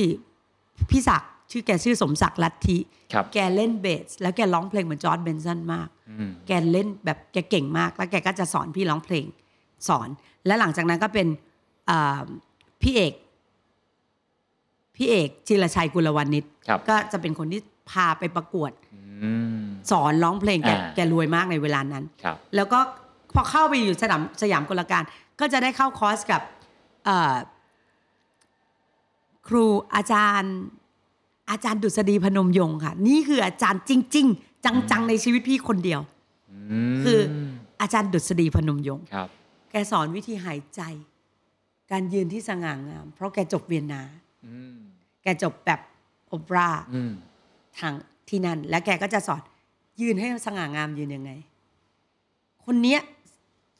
พี่ศักดิ์ชื่อแกชื่อสมศักดิ์ลัทธิครับแกเล่นเบส แล้วแกร้องเพลงเหมือนจอร์ดเบนสันมากอืมแกเล่นแบบแกเก่งมาก แล้วแกก็จะสอนพี่ร้องเพลงสอน และหลังจากนั้นก็เป็นอ่า พี่เอก พี่เอกจิรชัยกุลวรรณิชครับก็จะเป็นคนที่พาไปประกวดอืมสอนร้องเพลงแกอ่าแกรวยมากในเวลานั้นครับแล้วก็พอเข้าไปอยู่สนามสยามกลการ ก็จะได้เข้าคอร์สกับเอ่อครูอาจารย์ อาจารย์ดุษฎีพนมยงค์ค่ะ นี่คืออาจารย์จริง ๆ จังๆในชีวิตพี่คนเดียวมคืออาจารย์ดุษฎีพนมยงค์ครับแกสอนวิธีหายใจ การยืนที่สง่างาม เพราะแกจบเวียนนาอืมแกจบแบบโอเปร่าอืมทางที่นั่น แล้วแกก็จะสอนยืนให้สง่างามยืนยังไง คนเนี้ย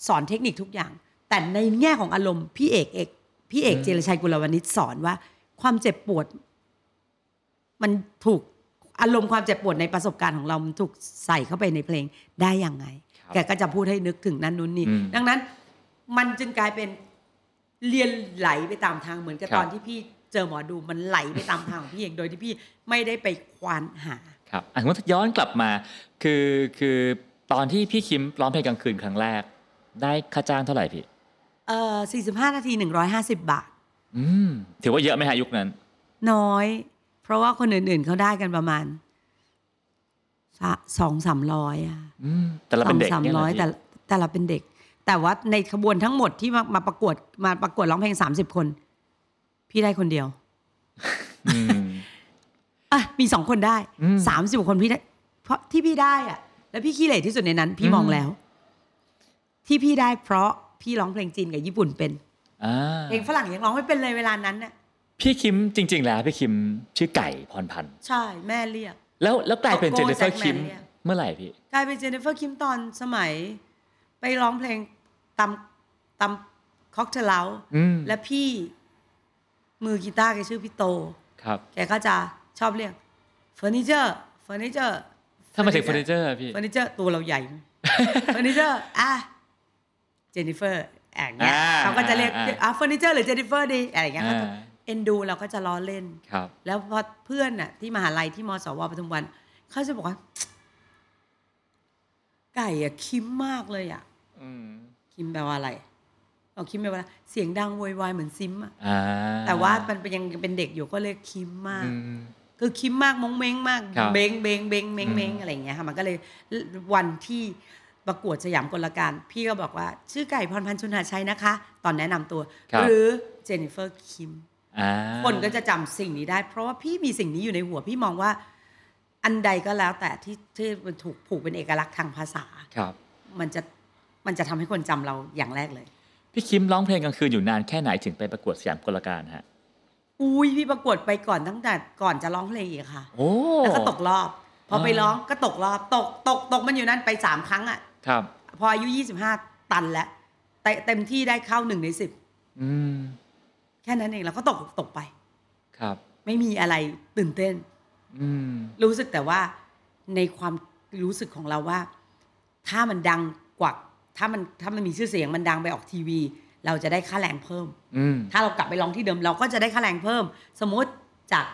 สอนเทคนิคทุกอย่าง แต่ในแง่ของอารมณ์พี่เอกเอกพี่เอกอืมเจรชัยกุลวณิชสอนว่า ความเจ็บปวด มันถูกอารมณ์ความเจ็บปวดในประสบการณ์ของเรา มันถูกใส่เข้าไปในเพลงได้ยังไงครับแกก็จะพูดให้นึกถึงนั้นนู้นนี่อืมดังนั้น มันจึงกลายเป็น เรียนไหลไปตามทางเหมือนกับครับ ตอนที่พี่เจอหมอดูมันไหลไปตามทางของพี่เองโดยที่พี่ไม่ได้ไปควานหา ครับอะงั้นย้อนกลับมาคือคือตอนที่พี่คิมร้องเพลงกลางคืนครั้งแรก ได้ค่าจ้างเท่าไหร่พี่ เอ่อ45 นาที 150 บาท อืมถือว่าเยอะไหมฮะยุคนั้น น้อย เพราะว่าคนอื่นๆเขาได้กันประมาณสองสามร้อยอะอืมแต่เราเป็นเด็กสามเนี่ยเหรร้ออยพี่แต่แต่เราเป็นเด็ก แต่ว่าในขบวนทั้งหมดที่มามาประกวดมาประกวดร้องเพลง30คน พี่ได้คนเดียวอืมอะมีสองคนได้อืมสามสิบคนพี่ได้เพราะที่พี่ได้อะแล้วพี่ขี้เหร่ที่สุดในนั้น พี่อืมมองแล้ว ที่พี่ได้เพราะพี่ร้องเพลงจีนกับญี่ปุ่นเป็นอ่าเพลงฝรั่งยังร้องไม่เป็นเลยเวลานั้นน่ะพี่คิมจริง ๆ แล้วพี่คิมชื่อไก่พรพันธ์ใช่แม่เรียก แล้วแล้วกลายเป็นโกเจโก้นนิเฟอร์แจ็คแมนคิมเนี่ยเมื่อไหร่พี่กลายเป็นเจนนิเฟอร์คิมตอนสมัย ไปร้องเพลง ตำตำ cocktail lounge อืมและพี่มือกีตาร์แกชื่อพี่โต ครับ แกก็จะชอบเรียกเฟอร์นิเจอร์เฟอร์นิเจอร์ถ้ามาถึงเฟอร์นิเจอร์พี่เฟอร์นิเจอร์ตัวเราใหญ่เฟอร์นิเจอร์อะเจนนิเฟอร์อย่างเงี้ยอ่าเขาก็จะเรียกอ่าอะเฟอร์นิเจอร์หรือเจนนิเฟอร์ดีอะไรอย่างเงี้ยอ่าเขาจะเอ็นดูเราก็จะล้อเล่นครับแล้วพอเพื่อนน่ะที่มหาลัยที่มสวปทุมวันเขาจะบอกว่าไก่อะคิมมากเลยอะอืม คิมแปลว่าอะไรเอาคิมแปลว่าอะไรเสียงดังโวยวายเหมือนซิมอะอ่าแต่ว่ามันเป็นยังเป็นเด็กอยู่ก็เลยคิมมากอืมคือคิมมากมงเม้งมากครับเบงเบงเบงเม้งเม้งอืมอะไรอย่างเงี้ยค่ะมันก็เลยวันที่ประกวดสยามกลการ พี่ก็บอกว่าชื่อไก่พรพันธ์ชุนหาชัยนะคะ ตอนแนะนำตัวครับหรือเจนนิเฟอร์คิมอ่าคนก็จะจำสิ่งนี้ได้ เพราะว่าพี่มีสิ่งนี้อยู่ในหัวพี่มองว่า อันใดก็แล้วแต่ที่ที่มันถูกผูกเป็นเอกลักษณ์ทางภาษาครับ มันจะ มันจะทำให้คนจำเราอย่างแรกเลย พี่คิมร้องเพลงกลางคืนอยู่นานแค่ไหนถึงไปประกวดสยามกลการฮะอุ้ยพี่ประกวดไปก่อนตั้งแต่ก่อนจะร้องเพลงอีกค่ะโอ้แล้วก็ตกรอบ พอไปอ่าร้องก็ตกรอบตกตกตกมันอยู่นั่นไปสามครั้งอะครับ พออายุยี่สิบห้าตันแล้วเตะเต็มที่ได้เข้าหนึ่งในสิบอืมแค่นั้นเองแล้วก็ตกตกไป ครับ ไม่มีอะไรตื่นเต้นอืมรู้สึกแต่ว่าในความรู้สึกของเราว่า ถ้ามันดังกว่า ถ้ามันถ้ามันมีชื่อเสียงมันดังไปออกทีวี เราจะได้ค่าแรงเพิ่มอืมถ้าเรากลับไปร้องที่เดิมเราก็จะได้ค่าแรงเพิ่ม สมมติจาก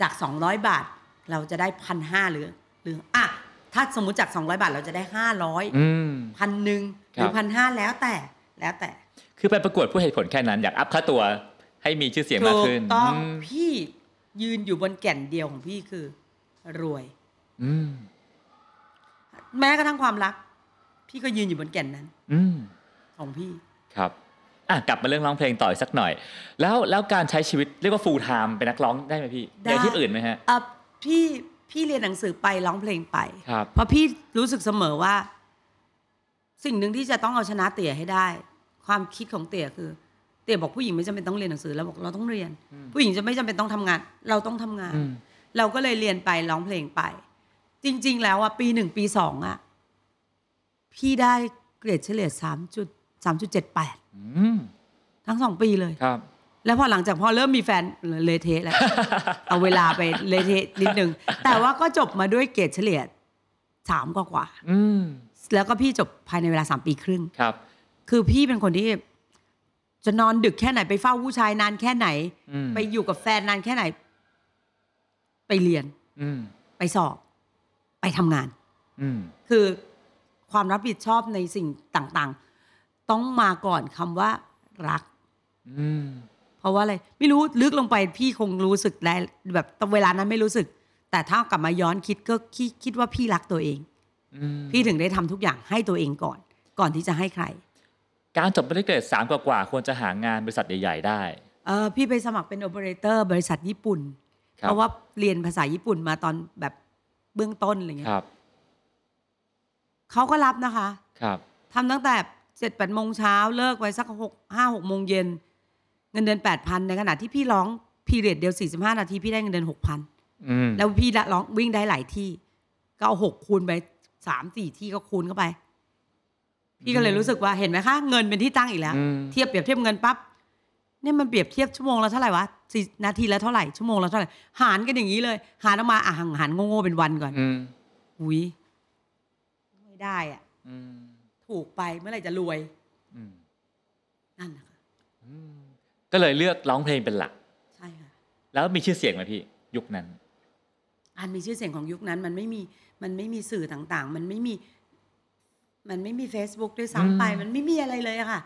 จาก 200 บาท เราจะได้พันห้าหรือหรืออะถ้าสมมติจาก 200 บาทเราจะได้500อืมพันหนึ่งหครัรืบอพันห้าแล้วแต่แล้วแต่ คือไปประกวดผู้เหตุผลแค่นั้นอยากอัพค่าตัวให้มีชื่อเสียงมากถูขึ้กนต้องมพี่ยืนอยู่บนแก่นเดียวของพี่คือ รวย อืมแม้กระทั่งความรัก พี่ก็ยืนอยู่บนแก่นนั้น อืมของพี่ครับอะกลับมาเรื่องร้องเพลงต่ออีกสักหน่อย แล้วแล้วการใช้ชีวิตเรียกว่า full time เป็นนักร้องได้ไหมพี่ได้อย่างที่อื่นไหมฮะเอ่อพี่พี่เรียนหนังสือไปร้องเพลงไปครับเพราะพี่รู้สึกเสมอว่า สิ่งหนึ่งที่จะต้องเอาชนะเตี่ยให้ได้ ความคิดของเตี่ยคือ เตี่ยบอกผู้หญิงไม่จำเป็นต้องเรียนหนังสือเราบอกเราต้องเรียน ผู้หญิงจะไม่จำเป็นต้องทำงาน เราต้องทำงานอืมเราก็เลยเรียนไปร้องเพลงไป จริง ๆ แล้วอะปีหนึ่งปีสองอะ พี่ได้เกรดเฉลี่ยสามจุดสามจุดเจ็ดแปดอืมทั้งสองปีเลยครับ แล้วพอหลังจากพอเริ่มมีแฟนเละเทะแล้ว เอาเวลาไปเละเทะนิดนึง แต่ว่าก็จบมาด้วยเกรดเฉลี่ยสามกว่ากว่าอืมๆแล้วก็พี่จบภายในเวลาสามปีครึ่งครับ คือพี่เป็นคนที่จะนอนดึกแค่ไหนไปเฝ้าผู้ชายนานแค่ไหนอืมไปอยู่กับแฟนนานแค่ไหน ไปเรียนอืมไปสอบ ไปทำงานอืมคือ ความรับผิดชอบในสิ่งต่างๆ ต้องมาก่อนคำว่ารักอืมเพราะว่าอะไรไม่รู้ลึกลงไปพี่คงรู้สึกได้แบบตอนเวลานั้นไม่รู้สึก แต่ถ้ากลับมาย้อนคิดก็คิดคิดว่าพี่รักตัวเองอืมพี่ถึงได้ทำทุกอย่างให้ตัวเองก่อน ก่อนที่จะให้ใคร การจบไม่ได้เกรดสามกว่าๆควรจะหางานบริษัทใหญ่ ๆ ได้เออพี่ไปสมัครเป็นโอเปอเรเตอร์บริษัทญี่ปุ่นครับเพราะว่าเรียนภาษาญี่ปุ่นมาตอนแบบเบื้องต้นอะไรคเงี้ยรับ เขาก็รับนะคะ ครับ ทำตั้งแต่เจ็ดแปดโมงเช้าเลิกไว้สักหกห้าหกโมงเย็น เงินเดือนแปดพันในขณะที่พี่ร้องพีเรียดเดียวสี่สิบห้านาทีพี่ได้เงินเดือนหกพันอืมแล้วพี่ร้องวิ่งได้หลายที่ ก็เอาหกคูณไปสามสี่ที่ก็คูณเข้าไป พี่ก็เลยรู้สึกว่าเห็นไหมคะ เงินเป็นที่ตั้งอีกแล้ว อืมเทียบเปรียบเทียบเงินปั๊บเนี่ยมันเปรียบเทียบชั่วโมงละเท่าไหร่วะสี่นาทีละเท่าไหร่ชั่วโมงละเท่าไหร่หารกันอย่างนี้เลย หารออกมาอะหารโง่ๆเป็นวันก่อน อืม อุ้ย ไม่ได้อะอืมถูกไปเมื่อไหร่จะรวยอืมนั่นนะคะอืมก็เลยเลือกร้องเพลงเป็นหลัก ใช่ค่ะ แล้วมีชื่อเสียงไหมพี่ ยุคนั้น อันมีชื่อเสียงของยุคนั้น มันไม่มีมันไม่มีสื่อต่างๆ มันไม่มี มันไม่มี Facebook ด้วยซ้ำไปอืมมันไม่มีอะไรเลยอะค่ะ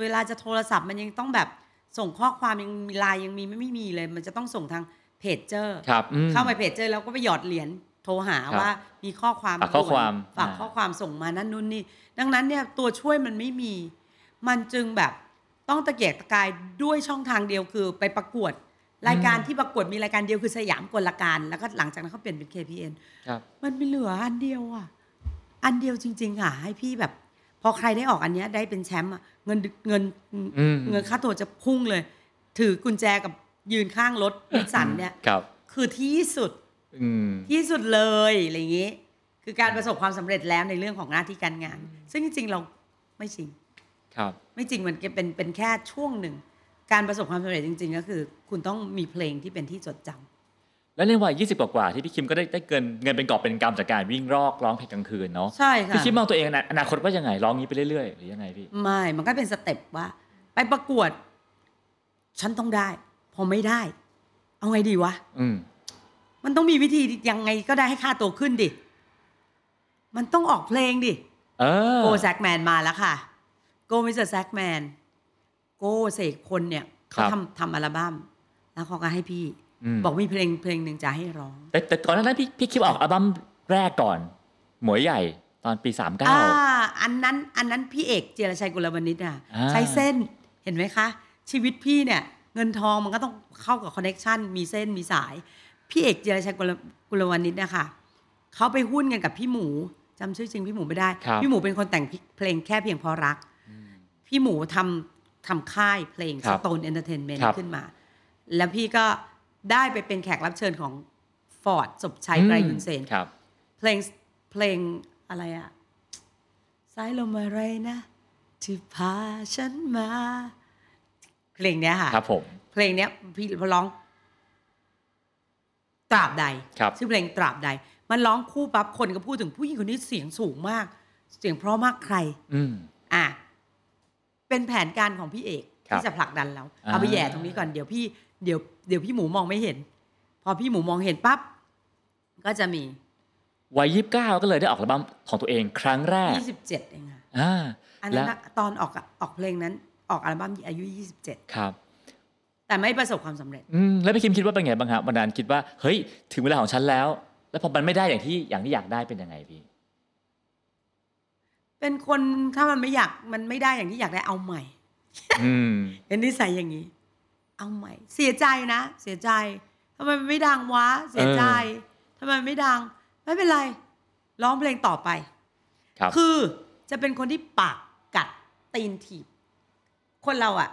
เวลาจะโทรศัพท์มันยังต้องแบบส่งข้อความยังมีไลน์ยังมีไม่ไม่มีเลย มันจะต้องส่งทางเพจเจอร์ครับอืมเข้าไปเพจเจอแล้วก็ไปหยอดเหรียญ โทรหาครับว่ามีข้อความฝากข้อความด่นฝากอ่าข้อความส่งมานั่นนู่นนี่ ดังนั้นเนี่ยตัวช่วยมันไม่มี มันจึงแบบต้องตะเกียกตะกายด้วยช่องทางเดียวคือไปประกวดรายการที่ประกวดมีรายการเดียวคือสยามกลการ แล้วก็หลังจากนั้นเขาเปลี่ยนเป็น KPN ครับมันไม่เหลืออันเดียวอะ อันเดียวจริงๆอะ ให้พี่แบบ พอใครได้ออกอันเนี้ยได้เป็นแชมป์อะเงินเงินอืมเงินค่าตัวจะพุ่งเลย ถือกุญแจกับยืนข้างรถนิสสันเนี่ยครับคือที่สุด อืม ที่สุดเลยอะไรอย่างนี้ คือการประสบความสำเร็จแล้วในเรื่องของหน้าที่การงาน ซึ่งจริงๆเราไม่จริง ครับ ไม่จริงมันเป็นเป็นแค่ช่วงหนึ่ง การประสบความสำเร็จจริง ๆ ก็คือ คุณต้องมีเพลงที่เป็นที่จดจำแล้วในวัย 20 กว่าๆที่พี่คิมก็ได้ได้เกินเงินเป็นกอบเป็นกำจากการวิ่งรอกร้องเพลงกลางคืนเนาะใช่ค่ะ พี่คิมมองตัวเองในอนาคตว่ายังไงร้องนี้ไปเรื่อยๆหรือยังไงพี่ ไม่ มันก็เป็นสเต็ปว่า ไปประกวด ฉันต้องได้ พอไม่ได้ เอาไงดีวะ อืม มันต้องมีวิธียังไงก็ได้ให้ค่าตัวขึ้นดิ มันต้องออกเพลงดิเออโก้แซกแมนมาแล้วค่ะ โก้มิสเตอร์แซกแมน โก้เศกพลเนี่ยเขาทำทำอัลบั้ม แล้วเขาก็ให้พี่อืมบอกมีเพลงเพลงหนึ่งจะให้ร้อง แต่แต่ก่อนหน้านั้นพี่พี่คิดว่าออกอัลบั้มแรกก่อน หมวยใหญ่ตอนปีสามเก้าอ่าอันนั้นอันนั้นพี่เอกเจรชัยกุลวณิชอะอ่าใช้เส้นเห็นไหมคะ ชีวิตพี่เนี่ย เงินทองมันก็ต้องเข้ากับ connection มีเส้นมีสาย พี่เอกเจรชัยกุลกุลวณิชเนี่ยค่ะเขาไปหุ้นกันกับพี่หมูจำชื่อจริงพี่หมูไม่ได้ครับพี่หมูเป็นคนแต่งเพลงแค่เพียงเพราะรัก พี่หมูทำทำค่ายเพลงครับ Stone Entertainment ครัต์บขึ้นมา แล้วพี่ก็ได้ไปเป็นแขกรับเชิญของฟอร์ดศพชัยไกรยุนเซนครับเพลงเพลงอะไรอะสายลมอะไรนะที่พาฉันมา เพลงเนี้ยค่ะครับผมเพลงเนี้ยพี่ร้อง ตราบใดครับชื่อเพลงตราบใด มันร้องคู่ปั๊บคนก็พูดถึงผู้หญิงคนนี้เสียงสูงมาก เสียงเพราะมากใคร อืมอะเป็นแผนการของพี่เอกครับที่จะผลักดันเราอ่าเอาไปแย่ตรงนี้ก่อนเดี๋ยวพี่เดี๋ยวเดี๋ยวพี่หมูมองไม่เห็น พอพี่หมูมองเห็นปั๊บก็จะมีวัยยี่สิบเก้าก็เลยได้ออกอัลบั้มของตัวเองครั้งแรกยี่สิบเจ็ดเองค่ะอ่าอันแล้นั้วนน่ะตอนออกอะออกเพลงนั้นออกอัลบั้มอายุ27ครับ แต่ไม่ประสบความสำเร็จอืมแล้วพี่คิมคิดว่าเป็นไงบ้างครับวันนั้นคิดว่าเฮ้ยถึงเวลาของฉันแล้ว แล้วพอมันไม่ได้อย่างที่อย่างที่อยากได้เป็นยังไงพี่ เป็นคนถ้ามันไม่อยากมันไม่ได้อย่างที่อยากได้เอาใหม่อืมเป็นนิสัยอย่างนี้ เอาใหม่ เสียใจนะเสียใจทำไมมันไม่ดังวะเสียใจทำไมมันไม่ดัง ไม่เป็นไรร้องเพลงต่อไปครับคือจะเป็นคนที่ปากกัดตีนถีบ คนเราอะ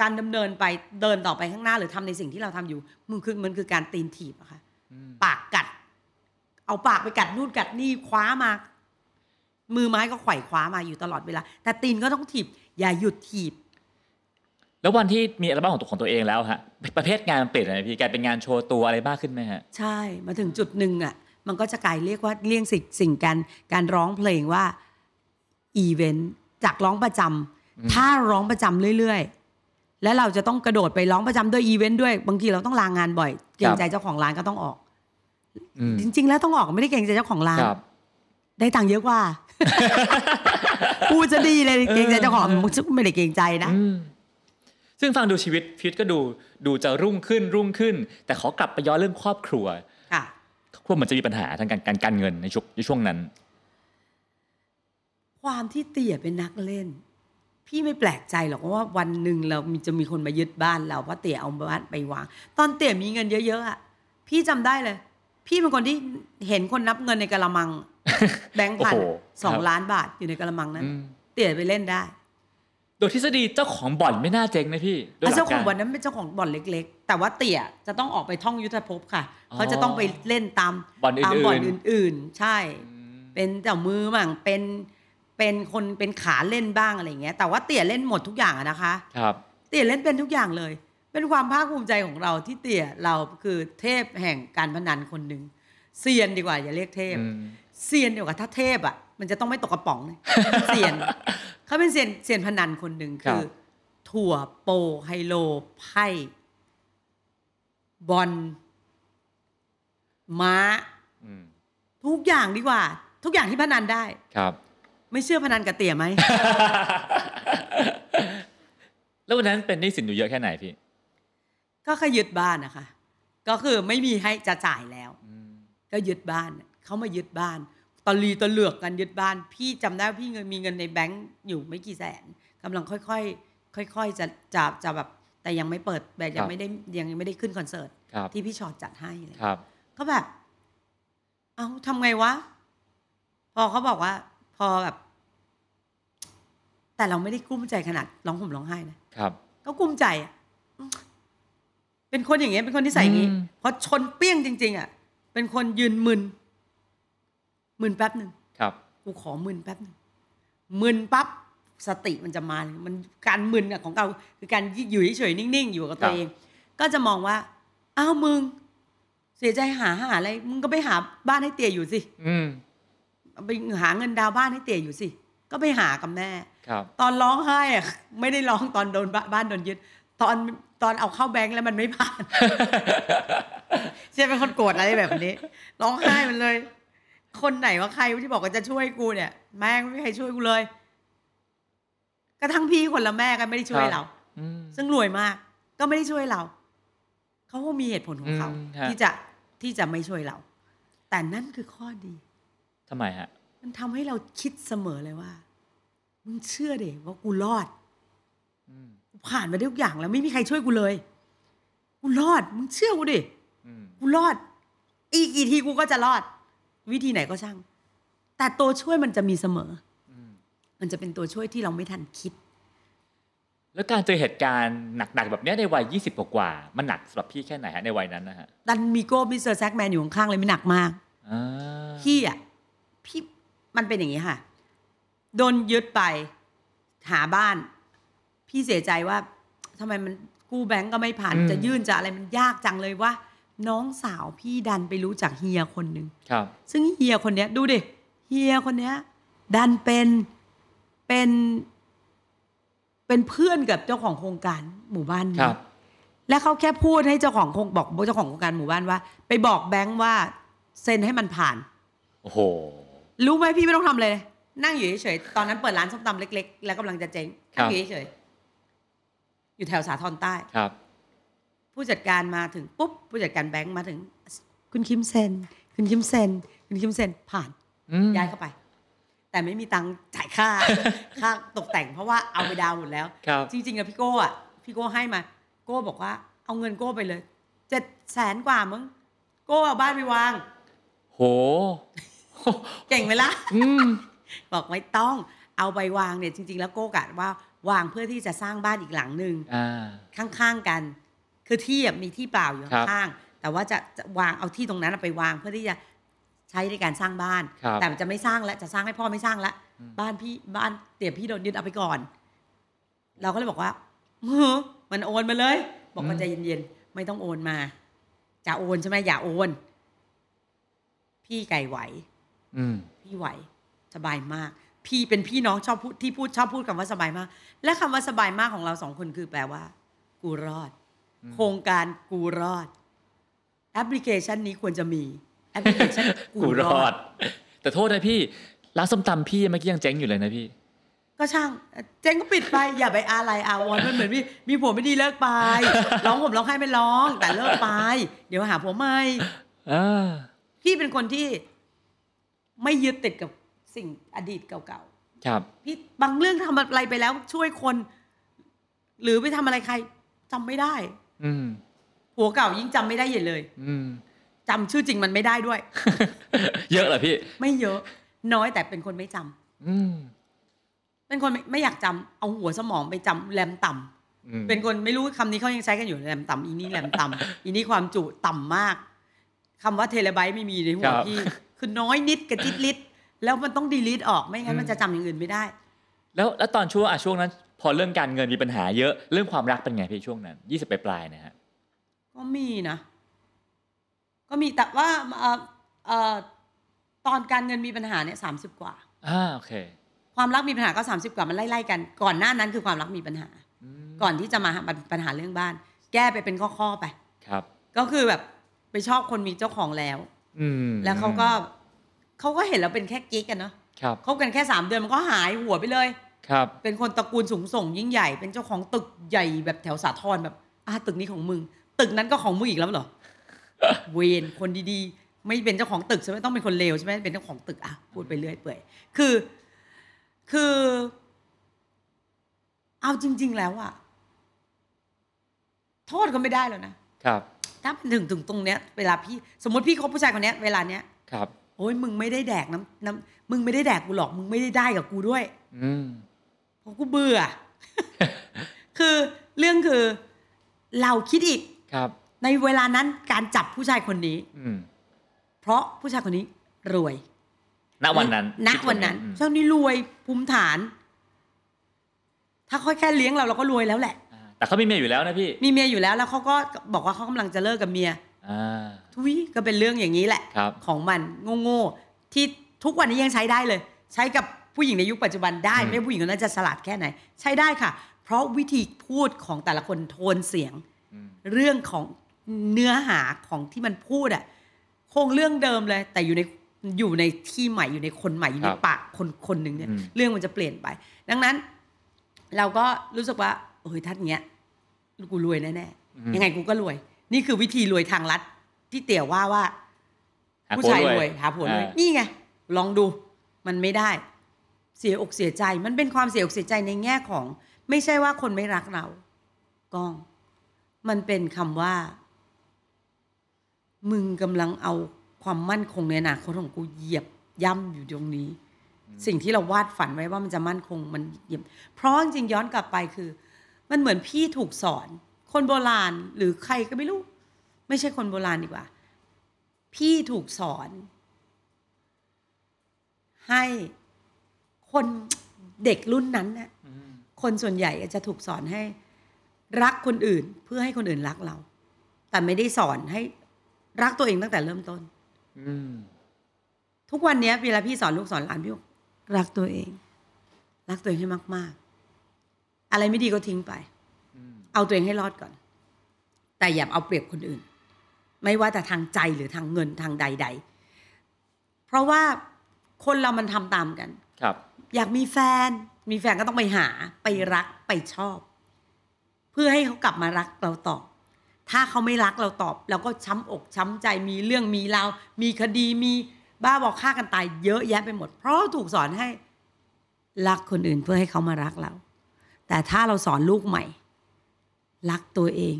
การดำเนินไปเดินต่อไปข้างหน้าหรือทำในสิ่งที่เราทำอยู่มันคือมันคือการตีนถีบอะค่ะปากกัด เอาปากไปกัดนู่นกัดนี่คว้ามา มือไม้ก็ไขว่คว้ามาอยู่ตลอดเวลา แต่ตีนก็ต้องถีบ อย่าหยุดถีบ แล้ววันที่มีอัลบั้มของตัวของตัวเองแล้วฮะประเภทงานมันเปลี่ยนอะไรพี่กลายเป็นงานโชว์ตัวอะไรมากขึ้นไหมฮะใช่มาถึงจุดหนึ่งอะ มันก็จะกลายเรียกว่าเรียกสิ่งสิ่งการการร้องเพลงว่าอีเวนต์จากร้องประจำถ้าร้องประจำเรื่อยๆ แล้วเราจะต้องกระโดดไปร้องประจำด้วยอีเวนต์ด้วยบางทีเราต้องลางานบ่อย เกรงใจเจ้าของร้านก็ต้องออกอืมจริง ๆ แล้วต้องออกไม่ได้เกรงใจเจ้าของร้านครับได้ตังค์เยอะกว่าพูดจะดีเลยเกรงใจเจ้าของมึงไม่ได้เกรงใจนะอืมซึ่งฟังดูชีวิตพีทก็ดูดูจะรุ่งขึ้นรุ่งขึ้น แต่ขอกลับไปย้อนเรื่องครอบครัวค่ะครอบครัวเหมือนจะมีปัญหาทางการการการเงินในช่วงในช่วงนั้น ความที่เตี่ยเป็นนักเล่น พี่ไม่แปลกใจหรอกว่าวันหนึ่งเรามีจะมีคนมายึดบ้านเราเพราะเตี่ยเอาบ้านไปวาง ตอนเตี่ยมีเงินเยอะๆอะพี่จำได้เลย พี่เป็นคนที่เห็นคนนับเงินในกระมัง แบงค์พันโอ้โหสองครับล้านบาทอยู่ในกระมังนั้นอืมเตี่ยไปเล่นได้ โดยทฤษฎีเจ้าของบ่อนไม่น่าเจ๊งนะพี่โดยหอะลักเจ้าของรบ่อนนั้นเป็นเจ้าของบ่อนเล็ก ๆ แต่ว่าเตี่ยจะต้องออกไปท่องยุทธภพค่ะอ๋อเขาจะต้องไปเล่นตามบ่อนอื่นๆตามบ่อนอื่นๆใช่ เป็นเจ้ามือมั่งเป็น เป็นคนเป็นขาเล่นบ้างอะไรอย่างเงี้ย แต่ว่าเตี่ยเล่นหมดทุกอย่างอะนะคะ ครับ เตี่ยเล่นเป็นทุกอย่างเลย เป็นความภาคภูมิใจของเราที่เตี่ยเราคือเทพแห่งการพนันคนหนึ่งเซียนดีกว่าอย่าเรียกเทพ อืม เซียนเดียวกับถ้าเทพอะ มันจะต้องไม่ตกกระป๋องเลยเป็นเซียนเขาเป็นเซียนเซียนพนันคนหนึ่งครับ คือ ถั่วโปไฮโลไพ่บอลม้า อืมทุกอย่างดีกว่า ทุกอย่างที่พนันได้ ครับ ไม่เชื่อพนันกับเตี่ยไหม แล้ววันนั้นเป็นหนี้สินอยู่เยอะแค่ไหนพี่ ก็ขยึดบ้านนะคะ ก็คือไม่มีให้จะจ่ายแล้ว ก็ยึดบ้านเขามายึดบ้านตอลีตะเหลือกกันยึดบ้าน พี่จำได้ว่าพี่เงินมีเงินในแบงก์อยู่ไม่กี่แสนกำลังค่อยๆค่อย ๆ จะจะจะแบบแต่ยังไม่เปิดแบบยัครังบ ไม่ได้ยังไม่ได้ขึ้นคอนเสิร์ตครับ ที่พี่ชอตจัดให้เลย ครับ ก็แบบ เอาทำไงวะ พอเขาบอกว่าพ อแบบ แต่เราไม่ได้กลุ้มใจขนาดร้องห่มร้องไห้นะครับ ก็กลุ้มใจอะอืมเป็นคนอย่างเงี้ยเป็นคนที่ใส่อย่างงี้อืม พอชนเปี้ยงจริง ๆ อะ เป็นคนยืนมึนมึนแป๊บหนึ่ง ครับ กูขอมึนแป๊บหนึ่งมึนปั๊บสติมันจะมาเลยมันการมึนอะของเราคือการอยู่เฉยๆนิ่งๆ อยู่กับตัวเอง ก็จะมองว่า อ้าวมึง เสียใจหาหาอะไร มึงก็ไปหาบ้านให้เตี่ยอยู่สิ อืม ไปหาเงินดาวน์บ้านให้เตี่ยอยู่สิ ก็ไปหากับแม่ครับตอนร้องไห้อะไม่ได้ร้องตอนโดนบ้าบ้านโดนยึด ตอนตอนเอาเข้าแบงค์แล้วมันไม่ผ่านเช่เป็นคนโกรธอะไรแบบนี้ ร้องไห้มันเลย คนไหนว่าใครที่บอกว่าจะช่วยกูเนี่ย แม่งไม่มีใครช่วยกูเลยกระทั่งพี่คนละแม่ก็ไม่ได้ช่วยครับเราอืมซึ่งรวยมาก ก็ไม่ได้ช่วยเราเขาก็มีเหตุผลของเขาอืมฮะที่จะที่จะไม่ช่วยเรา แต่นั่นคือข้อดี ทำไมฮะ มันทำให้เราคิดเสมอเลยว่า มึงเชื่อเด็ว่ากูรอดอืมกูผ่านมาได้ทุกอย่างแล้ว ไม่มีใครช่วยกูเลย กูรอด มึงเชื่อกูดิอืมกูรอด อีกกี่ทีกูก็จะรอด วิธีไหนก็ช่าง แต่ตัวช่วยมันจะมีเสมออืมมันจะเป็นตัวช่วยที่เราไม่ทันคิด แล้วการเจอเหตุการณ์หนักๆแบบเนี้ยในวัย 20 กว่าๆมันหนักสำหรับพี่แค่ไหนฮะในวัยนั้นนะฮะดันมีโก้มิสเตอร์แซกแมนอยู่ข้างๆเลยไม่หนักมากอ่าพี่อะ พี่มันเป็นอย่างนี้ค่ะ โดนยึดไปหาบ้าน พี่เสียใจว่าทำไมมันกู้แบงก์ก็ไม่ผ่านจะยื่นจะอะไรมันยากจังเลยว่า น้องสาวพี่ดันไปรู้จักเฮียคนหนึ่ง ครับ ซึ่งเฮียคนเนี้ย ดูดิเฮียคนเนี้ย ดันเป็นเป็น เป็นเพื่อนกับเจ้าของโครงการหมู่บ้านคนี้รับ และเขาแค่พูดให้เจ้าของโครงบอกเจ้าของโครงการหมู่บ้านว่า ไปบอกแบงค์ว่า เซ็นให้มันผ่าน โอ้โห รู้ไหมพี่ไม่ต้องทำเลย นั่งอยู่เฉยๆตอนนั้นเปิดร้านส้มตำเล็ก ๆ แล้วกำลังจะเจ๊งครันั่บ งอยู่เฉยๆอยู่แถวสาทรใต้ ครับ ผู้จัดการมาถึงปุ๊บผู้จัดการแบงค์มาถึง คุณคิมเซ็น คุณคิมเซ็น คุณคิมเซ็นผ่าน อืม ย้ายเข้าไป แต่ไม่มีตังค์จ่ายค่า ค่าตกแต่งเพราะว่าเอาไปดาวน์หมดแล้ว ครับ จริงๆอะพี่โก้อะพี่โก้ให้มา โก้บอกว่า เอาเงินโก้ไปเลยเจ็ดแสนกว่ามึงโก้เอาบ้านไปวาง โห เก่งไหมล่ะอืมบอกไม่ต้องเอาไปวางเนี่ยจริง ๆ แล้วโก้กะว่าวางเพื่อที่จะสร้างบ้านอีกหลังหนึ่งอ่าข้างๆกัน คือที่อะมีที่เปล่าอยู่ครับข้างๆแต่ว่าจะจะวางเอาที่ตรงนั้นอะไปวางเพื่อที่จะใช้ในการสร้างบ้านครับแต่มันจะไม่สร้างแล้วจะสร้างให้พ่อไม่สร้างละอืมบ้านพี่บ้านเตี๋ยพี่โดนยึดเอาไปก่อน เราก็เลยบอกว่าเฮ้อมันโอนมาเลย บอกว่าใจเย็นๆไม่ต้องโอนมา จะโอนใช่ไหมอย่าโอน พี่ไก่ไหวอืม พี่ไหวสบายมาก พี่เป็นพี่น้องชอบพูดที่พูดชอบพูดคำว่าสบายมาก และคำว่าสบายมากของเราสองคนคือแปลว่า กูรอดอืมโครงการกูรอด แอปพลิเคชันนี้ควรจะมีแอปพลิเคชันกูรอด แต่โทษนะพี่ร้านส้มตำพี่เมื่อกี้ยังเจ๊งอยู่เลยนะพี่ ก็ช่าง เจ๊งก็ปิดไป อย่าไปอะไรอาวรณ์มันเหมือนมีมีผัวไม่ดีเลิกไปร้องผมร้องไห้ไม่ร้อง แต่เลิกไป เดี๋ยวหาผัวใหม่อ่าพี่เป็นคนที่ ไม่ยึดติดกับสิ่งอดีตเก่าๆครับพี่บางเรื่องทำอะไรไปแล้วช่วยคน หรือไปทำอะไรใครจำไม่ได้ อืมหัวเก่ายิ่งจำไม่ได้ใหญ่เลย อืมจำชื่อจริงมันไม่ได้ด้วย เยอะเหรอพี่ ไม่เยอะ น้อยแต่เป็นคนไม่จำอืมเป็นคนไม่ไม่อยากจำเอาหัวสมองไปจำแรมต่ำอืมเป็นคนไม่รู้คำนี้เขายังใช้กันอยู่แรมต่ำอีนี่แรมต่ำอีนี่ความจุต่ำมากคำว่าเทเลไบต์ไม่มีในหัวพี่ คือน้อยนิดกับจิตลิตแล้วมันต้องดีลิทออกไม่งั้นมันจะจำอย่างอื่นไม่ได้ แล้วแล้วตอนช่วงอะช่วงนั้น พอเรื่องการเงินมีปัญหาเยอะเรื่องความรักเป็นไงพี่ช่วงนั้นยี่สิบปลายๆนะฮะก็มีนะก็มีแต่ว่าเอ่อเอ่อตอนการเงินมีปัญหาเนี่ยสามสิบกว่าอ่าโอเค ความรักมีปัญหาก็สามสิบกว่ามันไล่ๆกัน ก่อนหน้านั้นคือความรักมีปัญหาอืมก่อนที่จะมาปัญหาเรื่องบ้าน แก้ไปเป็นข้อๆไปครับ ก็คือแบบไปชอบคนมีเจ้าของแล้ว อืมแล้วเขาก็เขาก็เห็นเราเป็นแค่กิ๊กกันเนาะครับคบกันแค่สามเดือนมันก็หายหัวไปเลย ครับ เป็นคนตระกูลสูงส่งยิ่งใหญ่ เป็นเจ้าของตึกใหญ่แบบแถวสาทรแบบอ่าตึกนี้ของมึง ตึกนั้นก็ของมึงอีกแล้วเหรอ เวนคนดีๆ ไม่เป็นเจ้าของตึกใช่ไหมต้องเป็นคนเลวใช่ไหมเป็นเจ้าของตึกอะพูดไปเรื่อยเปื่อยคือ คือ เอาจริง ๆ แล้วอะโทษก็ไม่ได้แล้วนะ ครับ ถ้าถึงถึงตรงเนี้ยเวลาพี่สมมติพี่คบผู้ชายคนเนี้ยเวลาเนี้ยครับ โอ้ยมึงไม่ได้แดกน้ำน้ำมึงไม่ได้แดกกูหรอกมึงไม่ได้ได้กับกูด้วย อืมเพราะกูเบื่อ คือเรื่องคือเราคิดอีกครับ ในเวลานั้นการจับผู้ชายคนนี้ อืมเพราะผู้ชายคนนี้รวยณวันนั้นณวันนั้นอืม เจ้านี้รวยภูมิฐาน ถ้าค่อยแค่เลี้ยงเราเราก็รวยแล้วแหละอ่า แต่เขามีเมียอยู่แล้วนะพี่มีเมียอยู่แล้วแล้วเขาก็บอกว่าเขากำลังจะเลิกกับเมียอ่า ทุยก็เป็นเรื่องอย่างนี้แหละ ครับ ของมันโง่ๆที่ทุกวันนี้ยังใช้ได้เลย ใช้กับผู้หญิงในยุคปัจจุบันได้อืมไม่ว่าผู้หญิงคนนั้นจะฉลาดแค่ไหน ใช้ได้ค่ะ เพราะวิธีพูดของแต่ละคนโทนเสียง อืม เรื่องของเนื้อหาของที่มันพูดอะคงเรื่องเดิมเลย แต่อยู่ในอยู่ในที่ใหม่อยู่ในคนใหม่อยู่ในครับปากคนคนหนึ่งเนี่ยอืม เรื่องมันจะเปลี่ยนไป ดังนั้น เราก็รู้สึกว่าเฮ้ยท่านเงี้ย กูรวยแน่ๆยังไงกูก็รวย นี่คือวิธีรวยทางลัดที่เตี่ยว่าว่าหาผู้ผัวชายรรววยยหาผัวรวยอ่านี่ไงลองดูมันไม่ได้ เสียอกเสียใจ มันเป็นความเสียอกเสียใจในแง่ของ ไม่ใช่ว่าคนไม่รักเราก้อง มันเป็นคำว่า มึงกำลังเอาความมั่นคงในอนาคตของกูเหยียบย่ำอยู่ตรงนี้ สิ่งที่เราวาดฝันไว้ว่ามันจะมั่นคงมันเหยียบเพราะจริงๆย้อนกลับไปคือ มันเหมือนพี่ถูกสอน คนโบราณหรือใครก็ไม่รู้ ไม่ใช่คนโบราณดีกว่า พี่ถูกสอน ให้คนเด็กรุ่นนั้นน่ะคนส่วนใหญ่จะถูกสอนให้รักคนอื่นเพื่อให้คนอื่นรักเรา แต่ไม่ได้สอนให้รักตัวเองตั้งแต่เริ่มต้นอืมทุกวันเนี้ยเวลาพี่สอนลูกสอนหลานพี่บอกรักตัวเอง รักตัวเองให้มากๆ อะไรไม่ดีก็ทิ้งไปเอาตัวเองให้รอดก่อน แต่อย่าเอาเปรียบคนอื่น ไม่ว่าแต่ทางใจหรือทางเงินทางใด ๆ เพราะว่าคนเรามันทำตามกัน ครับ อยากมีแฟน มีแฟนก็ต้องไปหา ไปรักไปชอบ เพื่อให้เขากลับมารักเราตอบถ้าเขาไม่รักเราตอบ เราก็ช้ำอกช้ำใจมีเรื่องมีราวมีคดีมีบ้าบอกฆ่ากันตายเยอะแยะไปหมด เพราะถูกสอนให้ รักคนอื่นเพื่อให้เขามารักเรา แต่ถ้าเราสอนลูกใหม่ รักตัวเอง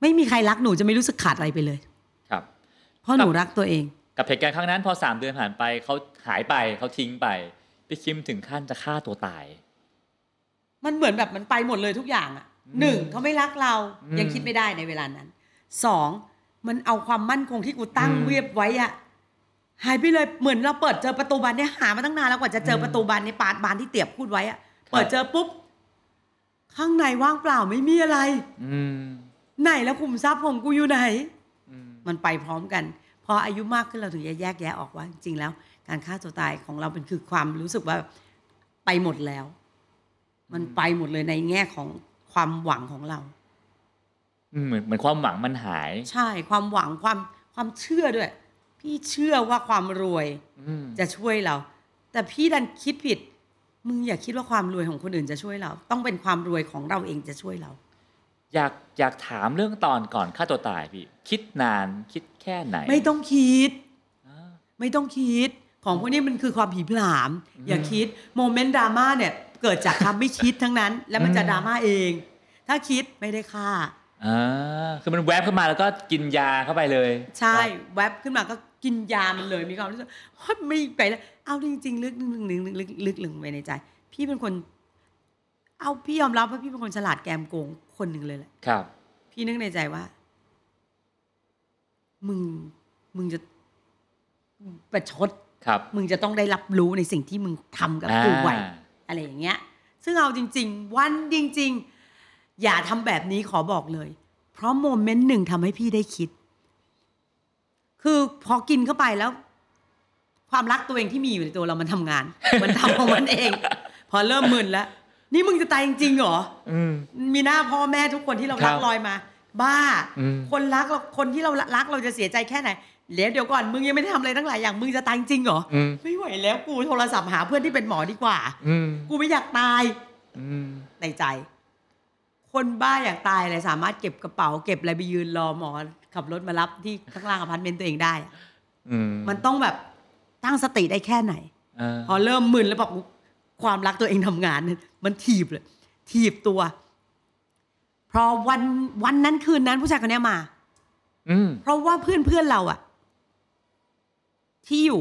ไม่มีใครรักหนูจะไม่รู้สึกขาดอะไรไปเลย ครับ เพราะหนูรักตัวเอง กับเหตุการณ์ครั้งนั้น พอสามเดือนผ่านไปเขาหายไปเขาทิ้งไปพี่คิมถึงขั้นจะฆ่าตัวตาย มันเหมือนแบบมันไปหมดเลยทุกอย่างอะหนึ่งเขาไม่รักเราอืมยังคิดไม่ได้ในเวลานั้นสองมันเอาความมั่นคงที่กูตั้งอืมเวียบไว้อะหายไปเลยเหมือนเราเปิดเจอประตูบานเนี่ยหามาตั้งนานแล้วกว่าจะเจอประตูบานในปาดบานที่เตียบพูดไว้อะเปิดเจอปุ๊บ ข้างในว่างเปล่าไม่มีอะไร อืมไหนแล้วคุมทรัพย์ของกูอยู่ไหน อืมมันไปพร้อมกัน พออายุมากขึ้นเราถึงจะแยกแยะออกว่า จริงๆแล้ว การฆ่าตัวตายของเราเป็นคือความรู้สึกว่าไปหมดแล้ว มันไปหมดเลยในแง่ของความหวังของเรา อืมเหมือนเหมือนความหวังมันหาย ใช่ความหวังความความเชื่อด้วย พี่เชื่อว่าความรวย อืมจะช่วยเรา แต่พี่ดันคิดผิด มึงอย่าคิดว่าความรวยของคนอื่นจะช่วยเรา ต้องเป็นความรวยของเราเองจะช่วยเรา อยากอยากถามเรื่องตอนก่อนฆ่าตัวตายพี่ คิดนานคิดแค่ไหน ไม่ต้องคิดอ่าไม่ต้องคิดของพวกนี้มันคือความผีผลาม อย่าคิดโมเมนต์ดราม่าเนี่ยเกิดจากความไม่คิดทั้งนั้น แล้วมันจะอืมดราม่าเอง ถ้าคิดไม่ได้ค่า อ่าคือมันแวบเข้ามาแล้วก็กินยาเข้าไปเลย ใช่แวบขึ้นมาก็กินยามันเลยมีความรู้สึกไม่ไปแล้วเอาจริงๆลึกลึกลึกลึกลึกลึกลึกไปในใจ พี่เป็นคน เอาพี่ยอมรับว่าพี่เป็นคนฉลาดแกมโกงคนหนึ่งเลยแหละครับ พี่นึกในใจว่า มึงมึงจะประชดครับ มึงจะต้องได้รับรู้ในสิ่งที่มึงทำกับกูไว้อ่อะไรอย่างเงี้ย ซึ่งเอาจริง ๆ วันจริง ๆ อย่าทำแบบนี้ขอบอกเลย เพราะโมเมนต์หนึ่งทำให้พี่ได้คิด คือพอกินเข้าไปแล้ว ความรักตัวเองที่มีอยู่ในตัวเรามันทำงาน มันทำของมันเอง พอเริ่มมึนแล้ว นี่มึงจะตายจริงๆเหรออืมมีหน้าพ่อแม่ทุกคนที่เราครัรับกลอยมา บ้าอืมคนรักเราคนที่เรารักเราจะเสียใจแค่ไหนเดี๋ยวเดี๋ยวก่อนมึงยังไม่ได้ทำอะไรทั้งหลายอย่างมึงจะตายจริงเหรออืมไม่ไหวแล้วกูโทรศัพท์หาเพื่อนที่เป็นหมอดีกว่าอืมกูไม่อยากตายอืมในใจ คนบ้าอยากตายอะไรสามารถเก็บกระเป๋าเก็บอะไรไปยืนรอหมอขับรถมารับที่ข้างล่างอพาร์ตเมนต์ตัวเองได้อะอืมมันต้องแบบตั้งสติได้แค่ไหนอ่าพอเริ่มมึนแล้วบอกความรักตัวเองทำงานเนี่ยมันถีบเลยถีบตัว พอวันวันนั้นคืนนั้นผู้ชายคนเนี้ยมา อืมเพราะว่าเพื่อนเพื่อนเราอะที่อยู่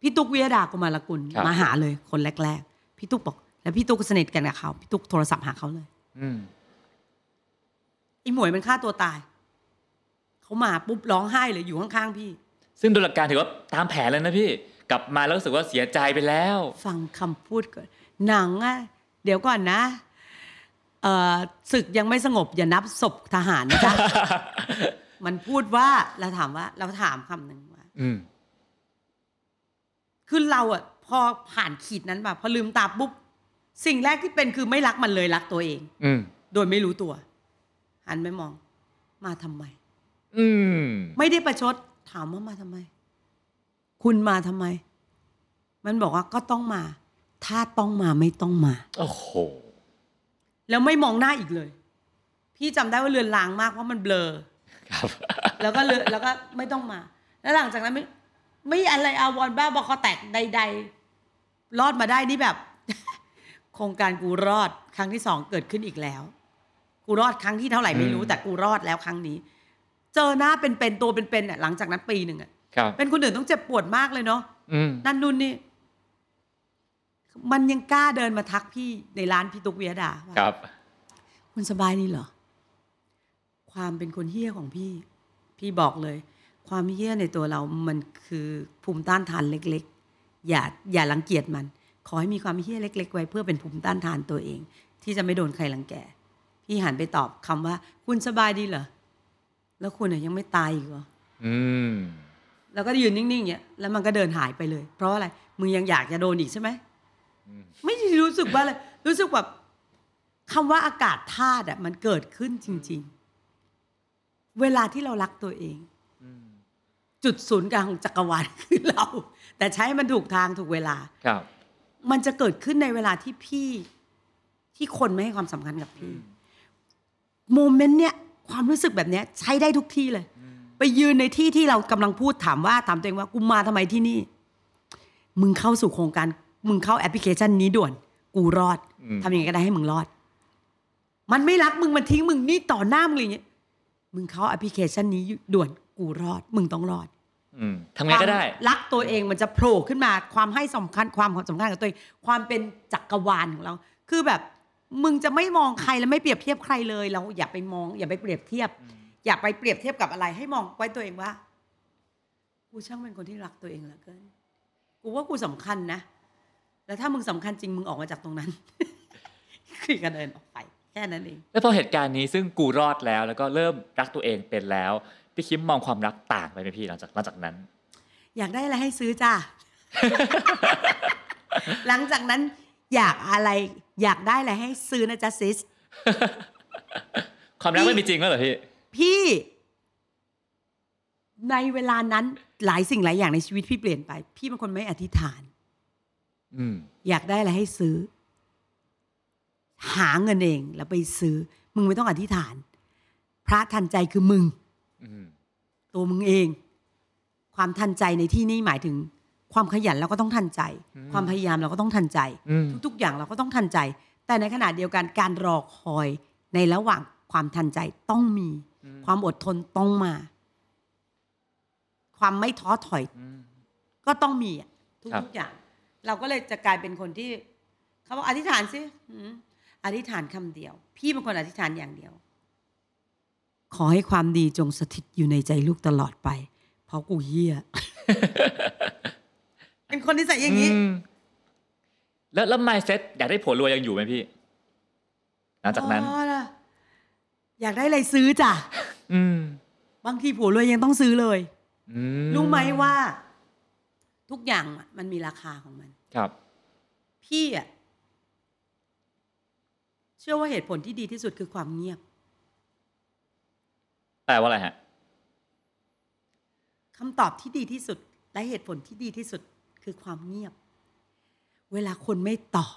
พี่ตุ๊กวิยดากุมารกุลครับมาหาเลยคนแรก ๆ พี่ตุ๊กบอก แล้วพี่ตุ๊กก็สนิทกันกับเขาพี่ตุ๊กโทรศัพท์หาเขาเลย อืมไอ้หมวยมันฆ่าตัวตาย เขามาปุ๊บร้องไห้เลยอยู่ข้างๆพี่ ซึ่งโดยหลักการถือว่าตามแผนเลยนะพี่ กลับมาแล้วรู้สึกว่าเสียใจไปแล้ว ฟังคำพูดก่อน หนังอะเดี๋ยวก่อนนะ เอ่อศึกยังไม่สงบอย่านับศพทหารนะจ๊ะ มันพูดว่าเราถามว่า เราถามคำหนึ่งว่า อืม คือเราอะพอผ่านขีดนั้นแบบพอลืมตาปุ๊บ สิ่งแรกที่เป็นคือไม่รักมันเลยรักตัวเอง อืมโดยไม่รู้ตัว หันไปมอง มาทำไม อืมไม่ได้ประชดถามว่ามาทำไม คุณมาทำไม มันบอกว่าก็ต้องมา ถ้าต้องมาไม่ต้องมา โอ้โห แล้วไม่มองหน้าอีกเลยพพี่จำได้ว่าเลือนลางมากเพราะมันเบลอ ครับ แล้วก็เลือนแล้วก็ไม่ต้องมา แล้วหลังจากนั้นไม่ไม่อะไรอาวรณ์บ้าบอคอแตกใด ๆ รอดมาได้นี่แบบโครงการกูรอดครั้งที่สองเกิดขึ้นอีกแล้ว กูรอดครั้งที่เท่าไหร่ไม่รู้อืมแต่กูรอดแล้วครั้งนี้ เจอหน้าเป็นๆตัวเป็นๆเนี่ยหลังจากนั้นปีหนึ่งอะครับเป็นคนอื่นต้องเจ็บปวดมากเลยเนาะอืมนั่นนู่นนี่ มันยังกล้าเดินมาทักพี่ในร้านพี่ตุ๊กเวียดาว่าครับ คุณสบายนี่เหรอ ความเป็นคนเฮี้ยของพี่ พี่บอกเลย ความเฮี้ยในตัวเรามันคือภูมิต้านทานเล็ก ๆ อย่าอย่ารังเกียจมัน ขอให้มีความเฮี้ยเล็ก ๆ ไว้เพื่อเป็นภูมิต้านทานตัวเอง ที่จะไม่โดนใครรังแก พี่หันไปตอบคำว่า คุณสบายดีเหรอ แล้วคุณน่ะยังไม่ตายอีกเหรออืมแล้วก็ยืนนิ่งๆอย่างเงี้ยแล้วมันก็เดินหายไปเลย เพราะอะไร มึงยังอยากจะโดนอีกใช่ไหมอืมไม่ได้รู้สึกว่าอะไรรู้สึกแบบคำว่าอากาศธาตุอะมันเกิดขึ้นจริง ๆ เวลาที่เรารักตัวเองอืมจุดศูนย์กลางของจักรวาลคือเรา แต่ใช้ให้มันถูกทางถูกเวลา ครับ มันจะเกิดขึ้นในเวลาที่พี่ที่คนไม่ให้ความสำคัญกับพี่โมเมนต์เนี้ยความรู้สึกแบบเนี้ยใช้ได้ทุกที่เลย ไปยืนในที่ที่เรากำลังพูดถามว่าถามตัวเองว่ากูมาทำไมที่นี่ มึงเข้าสู่โครงการ มึงเข้าแอปพลิเคชันนี้ด่วน กูรอดอืม ทำยังไงก็ได้ให้มึงรอด มันไม่รักมึงมันทิ้งมึงนี่ต่อหน้ามึงเลยอย่างเงี้ยมึงเข้าแอปพลิเคชันนี้ด่วนกูรอด มึงต้องรอดอืม ทำไงก็ได้ความรักตัวเองมันจะโผล่ขึ้นมาความให้สำคัญความสำคัญกับตัวเอง ความเป็นจักรวาลของเรา คือแบบมึงจะไม่มองใครและไม่เปรียบเทียบใครเลย เราอย่าไปมอง อย่าไปเปรียบเทียบ อย่าไปเปรียบเทียบกับอะไร ให้มองไว้ตัวเองว่ากูช่างเป็นคนที่รักตัวเองเหลือเกิน กูว่ากูสำคัญนะ แล้วถ้ามึงสำคัญจริงมึงออกมาจากตรงนั้น คือกันเดินออกไปแค่นั้นเอง แล้วพอเหตุการณ์นี้ซึ่งกูรอดแล้ว แล้วก็เริ่มรักตัวเองเป็นแล้ว พี่คิมมองความรักต่างไปไหมพี่หลังจากหลังจากนั้น อยากได้อะไรให้ซื้อจ้า หลังจากนั้นอยากอะไร อยากได้อะไรให้ซื้อนะจ๊ะซิส ความรักพี่ไม่มีจริงแล้วเหรอพี่ พี่ ในเวลานั้นหลายสิ่งหลายอย่างในชีวิตพี่เปลี่ยนไป พี่เป็นคนไม่อธิษฐาน อืม อยากได้อะไรให้ซื้อ หาเงินเองแล้วไปซื้อ มึงไม่ต้องอธิษฐาน พระทันใจคือมึงอืม ตัวมึงเอง ความทันใจในที่นี้หมายถึง ความขยันเราก็ต้องทันใจ ความพยายามเราก็ต้องทันใจอืมทุก ๆ อย่างเราก็ต้องทันใจ แต่ในขณะเดียวกันการรอคอยในระหว่างความทันใจต้องมี ความอดทนต้องมา ความไม่ท้อถอยอืมก็ต้องมีอะครับทุกๆอย่าง เราก็เลยจะกลายเป็นคนที่เขาบอกอธิษฐานสิอืมอธิษฐานคำเดียว พี่เป็นคนอธิษฐานอย่างเดียว ขอให้ความดีจงสถิตอยู่ในใจลูกตลอดไป เพราะกูเฮียเป็นคนที่ใส่อย่างนี้อืมแล้วแล้ว mindset อยากได้ผัวรวยยังอยู่ไหมพี่ หลังจากนั้นอ๋อล่ะอยากได้อะไรซื้อจ้ะอืมบางทีผัวรวยยังต้องซื้อเลยอืรู้ไหมว่า ทุกอย่างอะมันมีราคาของมัน ครับ พี่อะเชื่อว่าเหตุผลที่ดีที่สุดคือความเงียบ แปลว่าอะไรฮะ คำตอบที่ดีที่สุดและเหตุผลที่ดีที่สุดคือความเงียบ เวลาคนไม่ตอบ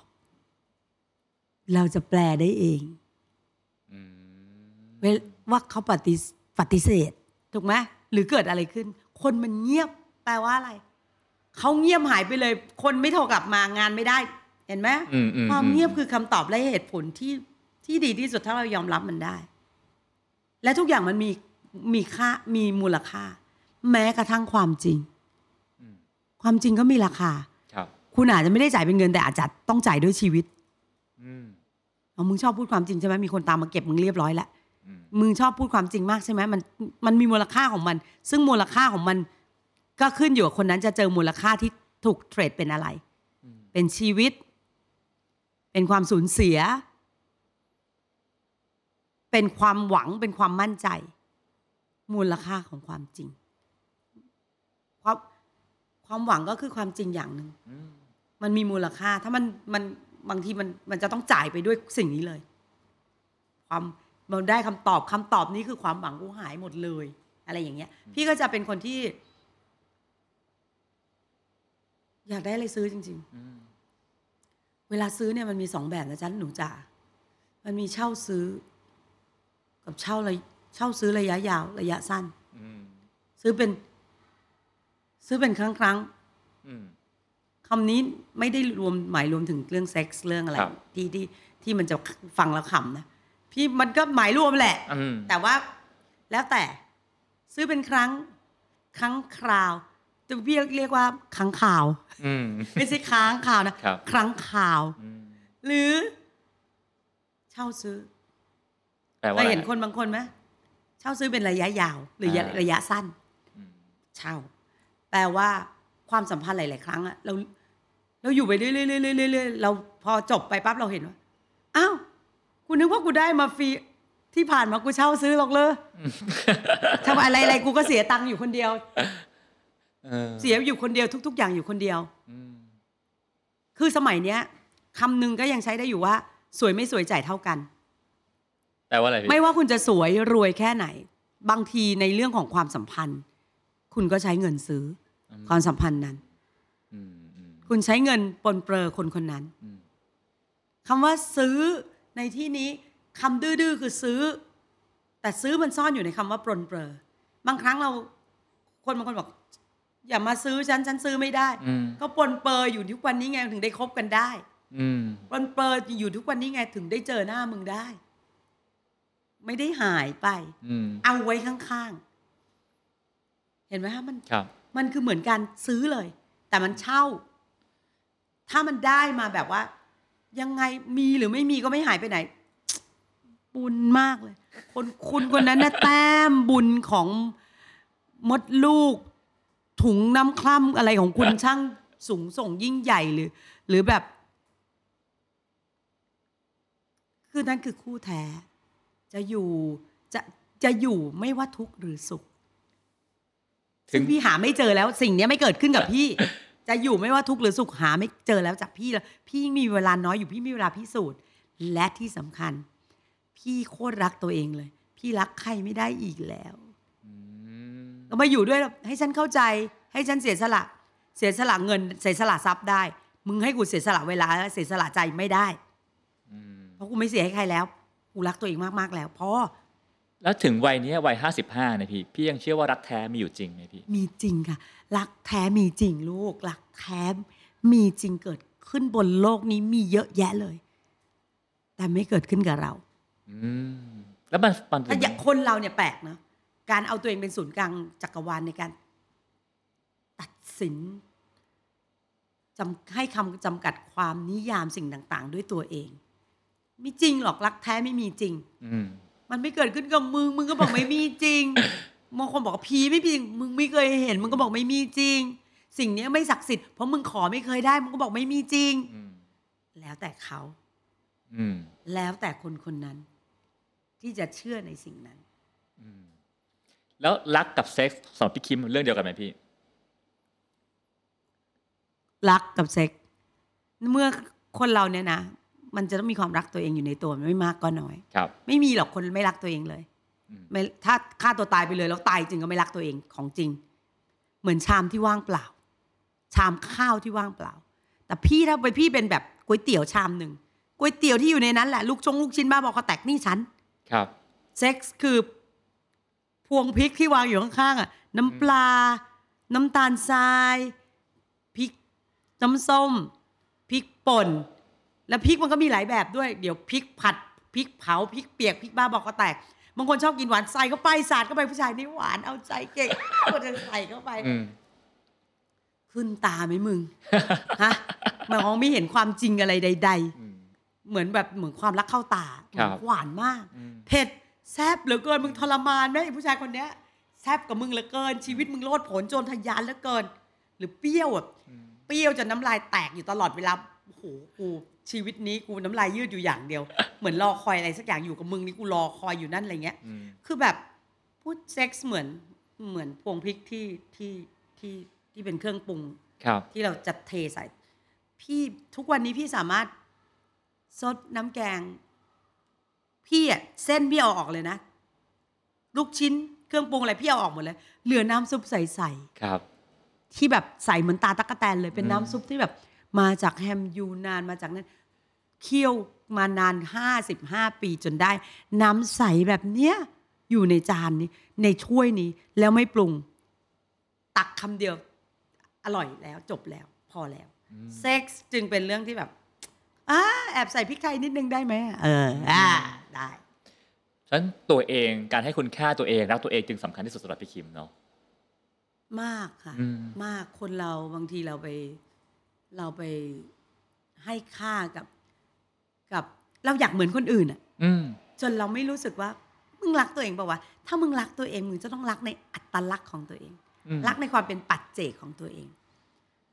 เราจะแปลได้เองอืมเวลว่าเขาปฏิปฏิเสธ ถูกไหมหรือเกิดอะไรขึ้น คนมันเงียบ แปลว่าอะไร เขาเงียบหายไปเลย คนไม่โทรกลับมางานไม่ได้ เห็นไหมอืมอืมความเงียบคือคำตอบและเหตุผลที่ที่ดีที่สุดถ้าเรายอมรับมันได้ และทุกอย่างมันมีมีค่ามีมูลค่า แม้กระทั่งความจริง ความจริงก็มีราคาครับ คุณอาจจะไม่ได้จ่ายเป็นเงินแต่อาจจะต้องจ่ายด้วยชีวิตอืมเอามึงชอบพูดความจริงใช่ไหมมีคนตามมาเก็บมึงเรียบร้อยแล้วอืมมึงชอบพูดความจริงมากใช่ไหมมันมันมีมูลค่าของมัน ซึ่งมูลค่าของมัน ก็ขึ้นอยู่กับคนนั้นจะเจอมูลค่าที่ถูกเทรดเป็นอะไร เป็นชีวิต เป็นความสูญเสีย เป็นความหวังเป็นความมั่นใจ มูลค่าของความจริง ความความหวังก็คือความจริงอย่างหนึ่งอืมมันมีมูลค่า ถ้ามันมันบางทีมันมันจะต้องจ่ายไปด้วยสิ่งนี้เลย ความมันได้คำตอบคำตอบนี้คือความหวังกูหายหมดเลย อะไรอย่างเงี้ย พี่ก็จะเป็นคนที่ อยากได้อะไรซื้อจริงอืมๆเวลาซื้อเนี่ยมันมีสองแบบนะจ๊ะหนูจ๋ามันมีเช่าซื้อ กับเช่าระเช่าซื้อระยะยาว ระยะสั้นอืมซื้อเป็น ซื้อเป็นครั้งครั้งอืมๆคำนี้ไม่ได้รวมหมายรวมถึงเรื่องเซ็กส์เรื่องอะไรครับที่ที่ที่มันจะฟังแล้วขำนะพี่มันก็หมายรวมแหละอืมแต่ว่าแล้วแต่ซื้อเป็นครั้ง ครั้งคราวจะพี่เรียกว่าครั้งข่าวอืมไม่ใช่ค้างข่าวนะครับครั้งข่าวอืมหรือ เช่าซื้อ แปลเคว่าอะยไรเห็นคนบางคนไหมเช่าซื้อเป็นระยะยาว หรือระยะอ่าระยะสั้นอืมเช่า แปลว่าความสัมพันธ์หลาย ๆ ครั้งอะเราเราอยู่ไปเรื่อยๆเรื่อยๆเรื่อยๆเราพอจบไปปั๊บเราเห็นว่าอ้าวกูนึกว่ากูได้มาฟรีที่ผ่านมากูเช่าซื้อหรอกเลยทำอะไรอะไรกูก็เสียตังค์อยู่คนเดียวเออเสียอยู่คนเดียวทุก ๆ อย่างอยู่คนเดียวอืมคือสมัยเนี้ยคำหนึ่งก็ยังใช้ได้อยู่ว่า สวยไม่สวยจ่ายเท่ากัน แปลว่าอะไรพี่ไม่ว่าคุณจะสวยรวยแค่ไหน บางทีในเรื่องของความสัมพันธ์ คุณก็ใช้เงินซื้ออความสัมพันธ์นั้น อืมอืมคุณใช้เงินปนเปื้อคนคนนั้นอืมคำว่าซื้อในที่นี้คำดื้อๆคือซื้อ แต่ซื้อมันซ่อนอยู่ในคำว่าปลนเปลือบางครั้งเราคนบางคนบอก อย่ามาซื้อฉันฉันซื้อไม่ได้ อืมก็ปนเปลืออยู่ทุกวันนี้ไงถึงได้คบกันได้ อืมปลนเปลืออยู่ทุกวันนี้ไงถึงได้เจอหน้ามึงได้ ไม่ได้หายไปอืมเอาไว้ข้างๆ เห็นไหมฮะมันครับมันคือเหมือนการซื้อเลย แต่มันเช่า ถ้ามันได้มาแบบว่า ยังไงมีหรือไม่มีก็ไม่หายไปไหน บุญมากเลย คนคุณคนนั้นนะแต้มบุญของมดลูก ถุงน้ำคล่ำอะไรของคุณช่างสูงส่งยิ่งใหญ่หรือ หรือแบบ คือนั่นคือคู่แท้ จะอยู่จะจะอยู่ไม่ว่าทุกข์หรือสุขถึซึ่งงพี่หาไม่เจอแล้ว สิ่งเนี้ยไม่เกิดขึ้นกับพี่ จะอยู่ไม่ว่าทุกข์หรือสุขหาไม่เจอแล้วจากพี่แล้วพี่ยิ่งมีเวลาน้อยอยู่พี่มีเวลาพิสูจน์ และที่สำคัญ พี่โคตรรักตัวเองเลย พี่รักใครไม่ได้อีกแล้วอืมก็มาอยู่ด้วยแล้วให้ฉันเข้าใจ ให้ฉันเสียสละ เสียสละเงิน เสียสละทรัพย์ได้ มึงให้กูเสียสละเวลาเสียสละใจไม่ได้อืมเพราะกูไม่เสียให้ใครแล้ว กูรักตัวเองมากๆแล้วพอแล้วถึงวัยเนี้ยวัยห้าสิบห้าเนี่ยพี่พี่ยังเชื่อว่ารักแท้มีอยู่จริงไหมพี่ มีจริงค่ะ รักแท้มีจริงลูก รักแท้มีจริงเกิดขึ้นบนโลกนี้มีเยอะแยะเลย แต่ไม่เกิดขึ้นกับเรา อืมแล้วมันมันถ้าอย่างคนเราเนี่ยแปลกนะการเอาตัวเองเป็นศูนย์กลางจักรวาลในการ ตัดสินจำให้คำจำกัดความนิยามสิ่งต่าง ๆ ด้วยตัวเอง ไม่จริงหรอกรักแท้ไม่มีจริง อืมมันไม่เกิดขึ้นกับมึง มึงก็บอกไม่มีจริงบางคนบอกว่าผีไม่มีจริง มึงไม่เคยเห็น มึงก็บอกไม่มีจริง สิ่งเนี้ยไม่ศักดิ์สิทธิ์เพราะมึงขอไม่เคยได้ มึงก็บอกไม่มีจริง อืมแล้วแต่เขา อืมแล้วแต่คนคนนั้น ที่จะเชื่อในสิ่งนั้น อืมแล้วรักกับเซ็กส์สำหรับพี่คิมเรื่องเดียวกันไหมพี่ รักกับเซ็กเมื่อคนเราเนี่ยนะ มันจะต้องมีความรักตัวเองอยู่ในตัวมันไม่มากก็น้อยครับ ไม่มีหรอกคนไม่รักตัวเองเลยอืมไม่ถ้าฆ่าตัวตายไปเลยแล้วตายจริงก็ไม่รักตัวเองของจริง เหมือนชามที่ว่างเปล่า ชามข้าวที่ว่างเปล่า แต่พี่ถ้าไปพี่เป็นแบบก๋วยเตี๋ยวชามหนึ่งก๋วยเตี๋ยวที่อยู่ในนั้นแหละลูกชงลูกชิ้นบ้าบอกเขาแตกนี่ฉันครับเซ็กส์คือพวงพริกที่วางอยู่ข้างๆอะ น้ำปลา น้ำตาลทรายพริกน้ำส้มพริกป่น แล้วพริกมันก็มีหลายแบบด้วย เดี๋ยวพริกผัดพริกเผาพริกเปียกพริกบ้าบอกก็แตก บางคนชอบกินหวานใส่เข้าไปสาดเข้าไปผู้ชายนี่หวานเอาใจเก่งก็จะใส่เข้าไป อืมขึ้นตาไหมมึง ฮะมันมองไม่เห็นความจริงอะไรใด อืม ๆ เหมือนแบบเหมือนความรักเข้าตาเหครัมือนบหวานมาก อืม เผ็ดแซบเหลือเกินมึงทรมานไหมไอ้ผู้ชายคนเนี้ยแซบกับมึงเหลือเกิน ชีวิตมึงโลดโผนโจรทะยานเหลือเกิน หรือเปรี้ยวอะเปรี้ยวจนน้ำลายแตกอยู่ตลอดเวลาโอ้โหกู ชีวิตนี้กูน้ำลายยืดอยู่อย่างเดียว เหมือนรอคอยอะไรสักอย่างอยู่กับมึงนี่กูรอคอยอยู่นั่นอะไรเงี้ยอืมคือแบบพูดเซ็กส์เหมือนเหมือนพวงพริกที่ที่ที่ที่เป็นเครื่องปรุงครับที่เราจะเทใส่ พี่ทุกวันนี้พี่สามารถซดน้ำแกง พี่อะเส้นพี่เอาออกเลยนะ ลูกชิ้นเครื่องปรุงอะไรพี่เอาออกหมดเลยเหลือน้ำซุปใสครับๆที่แบบใสเหมือนตาตะกะแตนเลยเป็นอืมน้ำซุปที่แบบ มาจากแฮมยูนานมาจากนั้นเคี่ยวมานานห้าสิบห้าปีจนได้ น้ำใสแบบเนี้ยอยู่ในจานนี้ในถ้วยนี้แล้วไม่ปรุง ตักคำเดียวอร่อยแล้วจบแล้วพอแล้วเซ็กส์จึงเป็นเรื่องที่แบบอ่าแอบใส่พริกไทยนิดนึงได้ไหมเอออ่าได้ฉะนั้นตัวเองการให้คุณค่าตัวเองรักตัวเองจึงสำคัญที่สุดสำหรับพี่คิมเนาะมากค่ะอืมมากคนเราบางทีเราไป เราไปให้ค่ากับกับ เราอยากเหมือนคนอื่นอะอืมจนเราไม่รู้สึกว่า มึงรักตัวเองเปล่าวะถ้ามึงรักตัวเองมึงจะต้องรักในอัตลักษณ์ของตัวเองอืมรักในความเป็นปัจเจกของตัวเอง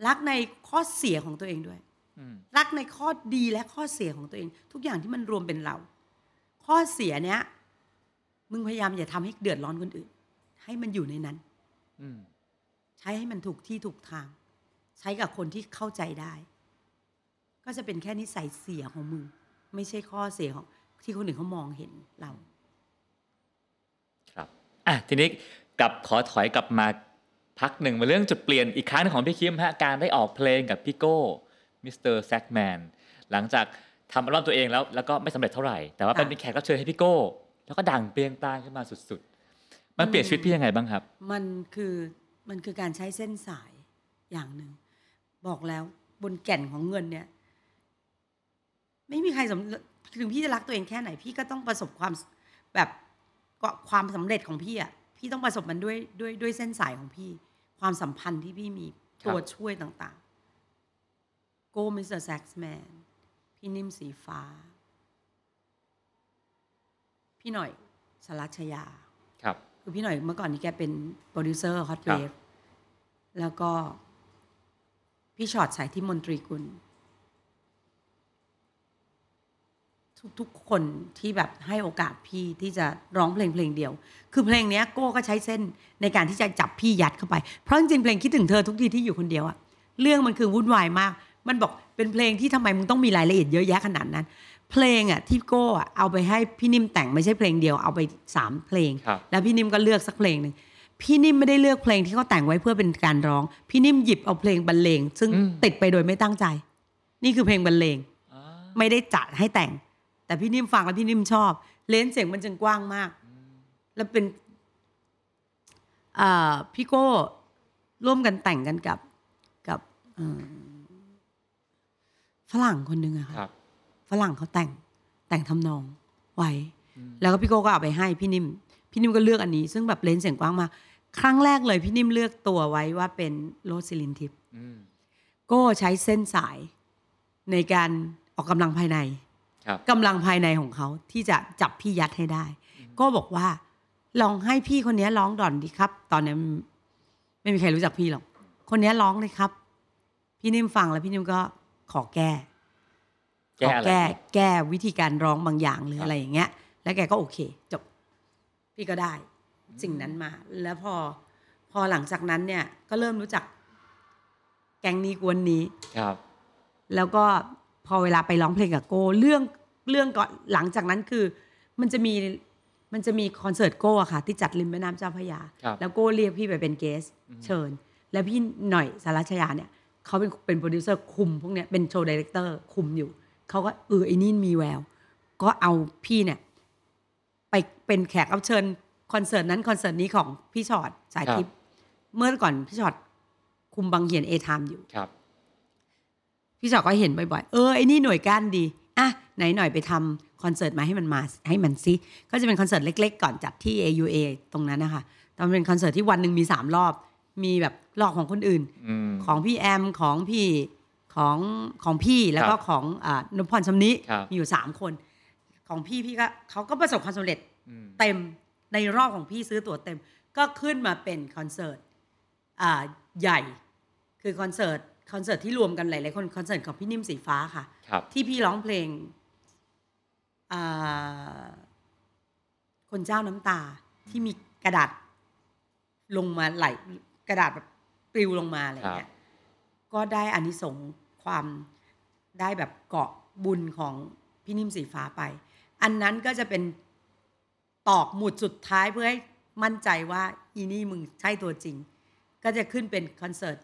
รักในข้อเสียของตัวเองด้วยอืมรักในข้อดีและข้อเสียของตัวเอง ทุกอย่างที่มันรวมเป็นเรา ข้อเสียเนี้ยมึงพยายามอย่าทำให้เดือดร้อนคนอื่น ให้มันอยู่ในนั้นอืมใช้ให้มันถูกที่ถูกทาง ใช้กับคนที่เข้าใจได้ ก็จะเป็นแค่นิสัยเสียของมึง ไม่ใช่ข้อเสียของที่คนอื่นเขามองเห็นเรา ครับอะทีนี้กลับขอถอยกลับมาพักหนึ่งมาเรื่องจุดเปลี่ยนอีกครั้งหนึ่งของพี่คิมฮะการได้ออกเพลงกับพี่โก้มิสเตอร์แซกแมนหลังจากทำอัลบั้มตัวเองแล้วแล้วก็ไม่สำเร็จเท่าไหร่ แต่ว่าค่ะเป็นแขกรับเชิญให้พี่โก้ แล้วก็ดังเปรี้ยงปร้างขึ้นมาสุดๆ มันเปลี่ยนชีวิตพี่ยังไงบ้างครับ มันคือมันคือการใช้เส้นสายอย่างหนึ่ง บอกแล้วบนแก่นของเงินเนี่ย ไม่มีใครสำถึงพี่จะรักตัวเองแค่ไหน พี่ก็ต้องประสบความแบบก็ความสำเร็จของพี่อะพี่ต้องประสบมันด้วยด้วยด้วยเส้นสายของพี่ ความสัมพันธ์ที่พี่มีครับตัวช่วยต่างๆโกมิสเตอร์แซ็กซ์แมนพี่นิ่มสีฟ้า พี่หน่อยสรัชยา ครับ คือพี่หน่อยเมื่อก่อนนี้แกเป็นโปรดิวเซอร์ Hot Wave ครัเวบฟแล้วก็ พี่ฉอดสายทิพย์มนตรีกุลทุกๆคนที่แบบให้โอกาสพี่ที่จะร้องเพลงเพลงเดียว คือเพลงเนี้ยโก้ก็ใช้เส้นในการที่จะจับพี่ยัดเข้าไป เพราะจริงๆเพลงคิดถึงเธอทุกทีที่อยู่คนเดียวอะเรื่องมันคือวุ่นวายมาก มันบอกเป็นเพลงที่ทำไมมึงต้องมีรายละเอียดเยอะแยะขนาดนั้น เพลงอะที่โก้อะเอาไปให้พี่นิ่มแต่งไม่ใช่เพลงเดียวเอาไปสามเพลงครับแล้วพี่นิ่มก็เลือกสักเพลงหนึ่ง พี่นิ่มไม่ได้เลือกเพลงที่เขาแต่งไว้เพื่อเป็นการร้อง พี่นิ่มหยิบเอาเพลงบรรเลง ซึ่งอืมติดไปโดยไม่ตั้งใจ นี่คือเพลงบรรเลงอ่าไม่ได้จัดให้แต่ง แต่พี่นิ่มฟังแล้วพี่นิ่มชอบ เลนส์เสียงมันจึงกว้างมาก แล้วเป็นอ่าพี่โก้ร่วมกันแต่งกันกับกับเอ่อฝรั่งคนหนึ่งอะค่ะครับฝรั่งเขาแต่งแต่งทำนองไว้ แล้วก็พี่โก้ก็เอาไปให้พี่นิ่มพี่นิ่มก็เลือกอันนี้ ซึ่งแบบ range เสียงกว้างมาก ครั้งแรกเลยพี่นิ่มเลือกตัวไว้ว่าเป็นโรสศิรินทิพย์อืมโก้ใช้เส้นสายในการออกกำลังภายในครับกำลังภายในของเขาที่จะจับพี่ยัดให้ได้ ก็บอกว่า ลองให้พี่คนนี้ร้องก่อนดิครับ ตอนนั้นไม่มีใครรู้จักพี่หรอก คนนี้ร้องเลยครับ พี่นิ่มฟังแล้วพี่นิ่มก็ขอแก้ แก้ขออะไรแก้แก้วิธีการร้องบางอย่างหรือครับอะไรอย่างเงี้ย แล้วแกก็โอเค จบ พี่ก็ได้ สิ่งนั้นมา แล้วพอพอหลังจากนั้นเนี่ยก็เริ่มรู้จักแกงนี้กวนนี้ครับ แล้วก็พอเวลาไปร้องเพลงกับโก้เรื่องเรื่องก่อนหลังจากนั้นคือ มันจะมีมันจะมีคอนเสิร์ตโก้อะค่ะ ที่จัดริมแม่น้ำเจ้าพระยาครับแล้วโก้เรียกพี่ไปเป็น guest เชิญ แล้วพี่หน่อยสารัชยาเนี่ยเขาเป็นเป็นโปรดิวเซอร์คุมพวกเนี้ยเป็น show director คุมอยู่เขาก็เออไอ้นี่มีแวว ก็เอาพี่เนี่ย ไปเป็นแขกรับเชิญ คอนเสิร์ตนั้นคอนเสิร์ตนี้ของพี่ฉอดสายทิพย์เมื่อก่อนพี่ฉอดคุมบังเหียนเอไทม์อยู่ครับ พี่ฉอดก็เห็นบ่อยๆ เออไอ้นี่หน่วยก้านดีอะไหนหน่อยไปทำคอนเสิร์ตมาให้มันมาให้มันซิก็จะเป็นคอนเสิร์ตเล็ก ๆ ก่อนจัดที่ AUA ตรงนั้นนะคะตอนเป็นคอนเสิร์ตที่วันหนึ่งมีสามรอบ มีแบบรอบของคนอื่นอืมของพี่แอมของพี่ของของพี่แล้วก็ครับของอ่านพพรชำนิครับมีอยู่สามคน ของพี่พี่ก็เขาก็ประสบความสำเร็จอืมเต็ม ในรอบของพี่ซื้อตั๋วเต็ม ก็ขึ้นมาเป็นคอนเสิร์ตอ่าใหญ่ คือคอนเสิร์ตคอนเสิร์ตที่รวมกันหลายๆคนคอนเสิร์ตของพี่นิ่มสีฟ้าค่ะครับที่พี่ร้องเพลงอ่าคนเจ้าน้ำตาที่มีกระดาษลงมาไหลกระดาษแบบปลิวลงมาอะไรอย่างเงี้ยก็ได้อานิสงส์ความได้แบบเกาะบุญของพี่นิ่มสีฟ้าไป อันนั้นก็จะเป็น ตอกหมุดสุดท้ายเพื่อให้มั่นใจว่าอีนี่มึงใช่ตัวจริง ก็จะขึ้นเป็นคอนเสิร์ต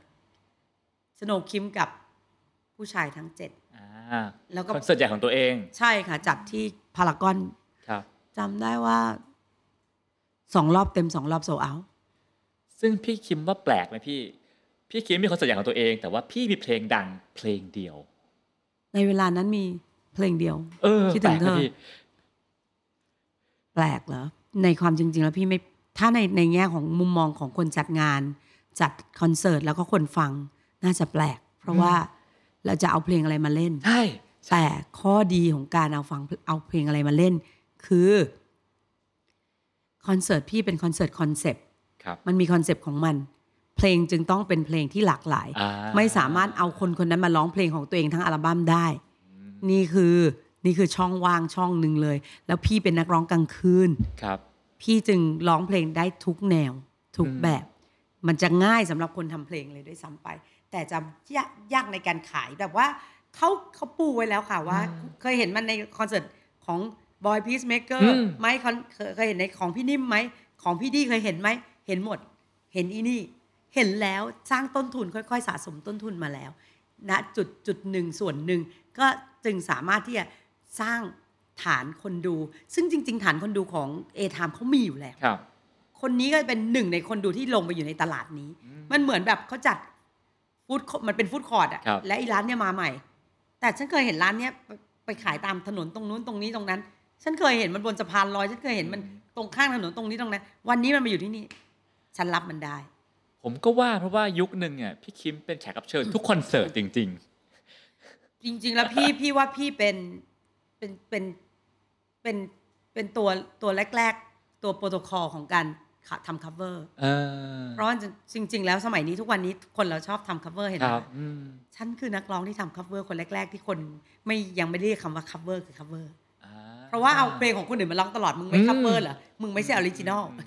สโนว์คิมกับผู้ชายทั้งเจ็ดอ่าแล้วก็คอนเสิร์ตใหญ่ของตัวเอง ใช่ค่ะ จัดที่พารากอนครับจำได้ว่าสองรอบเต็มสองรอบโซเอา ซึ่งพี่คิมว่าแปลกไหมพี่ พี่คิมมีคอนเสิร์ตใหญ่ของตัวเอง แต่ว่าพี่มีเพลงดังเพลงเดียว ในเวลานั้นมีเพลงเดียว เออคิดแปถึลงกเธไหมอพี่ แปลกเหรอในความจริง ๆ แล้วพี่ไม่ถ้าในในแง่ของมุมมองของคนจัดงาน จัดคอนเสิร์ตแล้วก็คนฟังน่าจะแปลก เพราะว่าเราจะเอาเพลงอะไรมาเล่นใช่แต่ข้อดีของการเอาฟังเอาเพลงอะไรมาเล่น คือคอนเสิร์ตพี่เป็นคอนเสิร์ตคอนเซปต์ครับมันมีคอนเซปต์ของมัน เพลงจึงต้องเป็นเพลงที่หลากหลายอ่าไม่สามารถเอาคนคนนั้นมาร้องเพลงของตัวเองทั้งอัลบั้มได้ นี่คือ นี่คือช่องว่างช่องหนึ่งเลย แล้วพี่เป็นนักร้องกลางคืนครับ พี่จึงร้องเพลงได้ทุกแนว ทุกอืมแบบ มันจะง่ายสำหรับคนทำเพลงเลยด้วยซ้ำไป แต่จะยากยากในการขายแบบว่าเขาเขาปูไว้แล้วค่ะว่า เคยเห็นมันในคอนเสิร์ตของ Boy Peacemaker อืมไหมคอนเคยเคยเห็นในของพี่นิ่มไหมของพี่ดีเคยเห็นไหมเห็นหมด เห็นอีนี่ เห็นแล้วสร้างต้นทุนค่อย ๆ สะสมต้นทุนมาแล้วณจุดจุดหนึ่งส่วนหนึ่งก็จึงสามารถที่จะ สร้างฐานคนดู ซึ่งจริง ๆ ฐานคนดูของเอทามเขามีอยู่แล้วครับ คนนี้ก็เป็นหนึ่งในคนดูที่ลงไปอยู่ในตลาดนี้ มันเหมือนแบบเขาจัดฟู้ดมันเป็นฟู้ดคอร์ดอะครับและอีร้านเนี่ยมาใหม่ แต่ฉันเคยเห็นร้านเนี้ยไปไปขายตามถนนตรงนู้นตรงนี้ตรงนั้น ฉันเคยเห็นมันบนสะพานลอย ฉันเคยเห็นมันตรงข้างถนนตรงนี้ตรงนั้น วันนี้มันมาอยู่ที่นี่ ฉันรับมันได้ ผมก็ว่าเพราะว่ายุคหนึ่งอะพี่คิมเป็นแขกรับเชิญทุกคอนเสิร์ตจริงจริง ๆ แล้วพี่พี่ว่าพี่เป็น เป็นเป็นเป็นเป็นตัวตัวแรก ๆ ตัวโปรโตคอลของการทำ cover ๆเออเพราะว่าจริง ๆ แล้วสมัยนี้ทุกวันนี้คนเราชอบทำ cover เห็นคไหมรับอืมฉันคือนักร้องที่ทำ cover คนแรก ๆ ที่คนไม่ยังไม่ได้เรียกคำว่า cover คือ cover อ่เพราะว่าเอาเพลงของคนอื่นมาร้องตลอดมึงไม่อืม cover เหรอมึงไม่ใช่ original อืม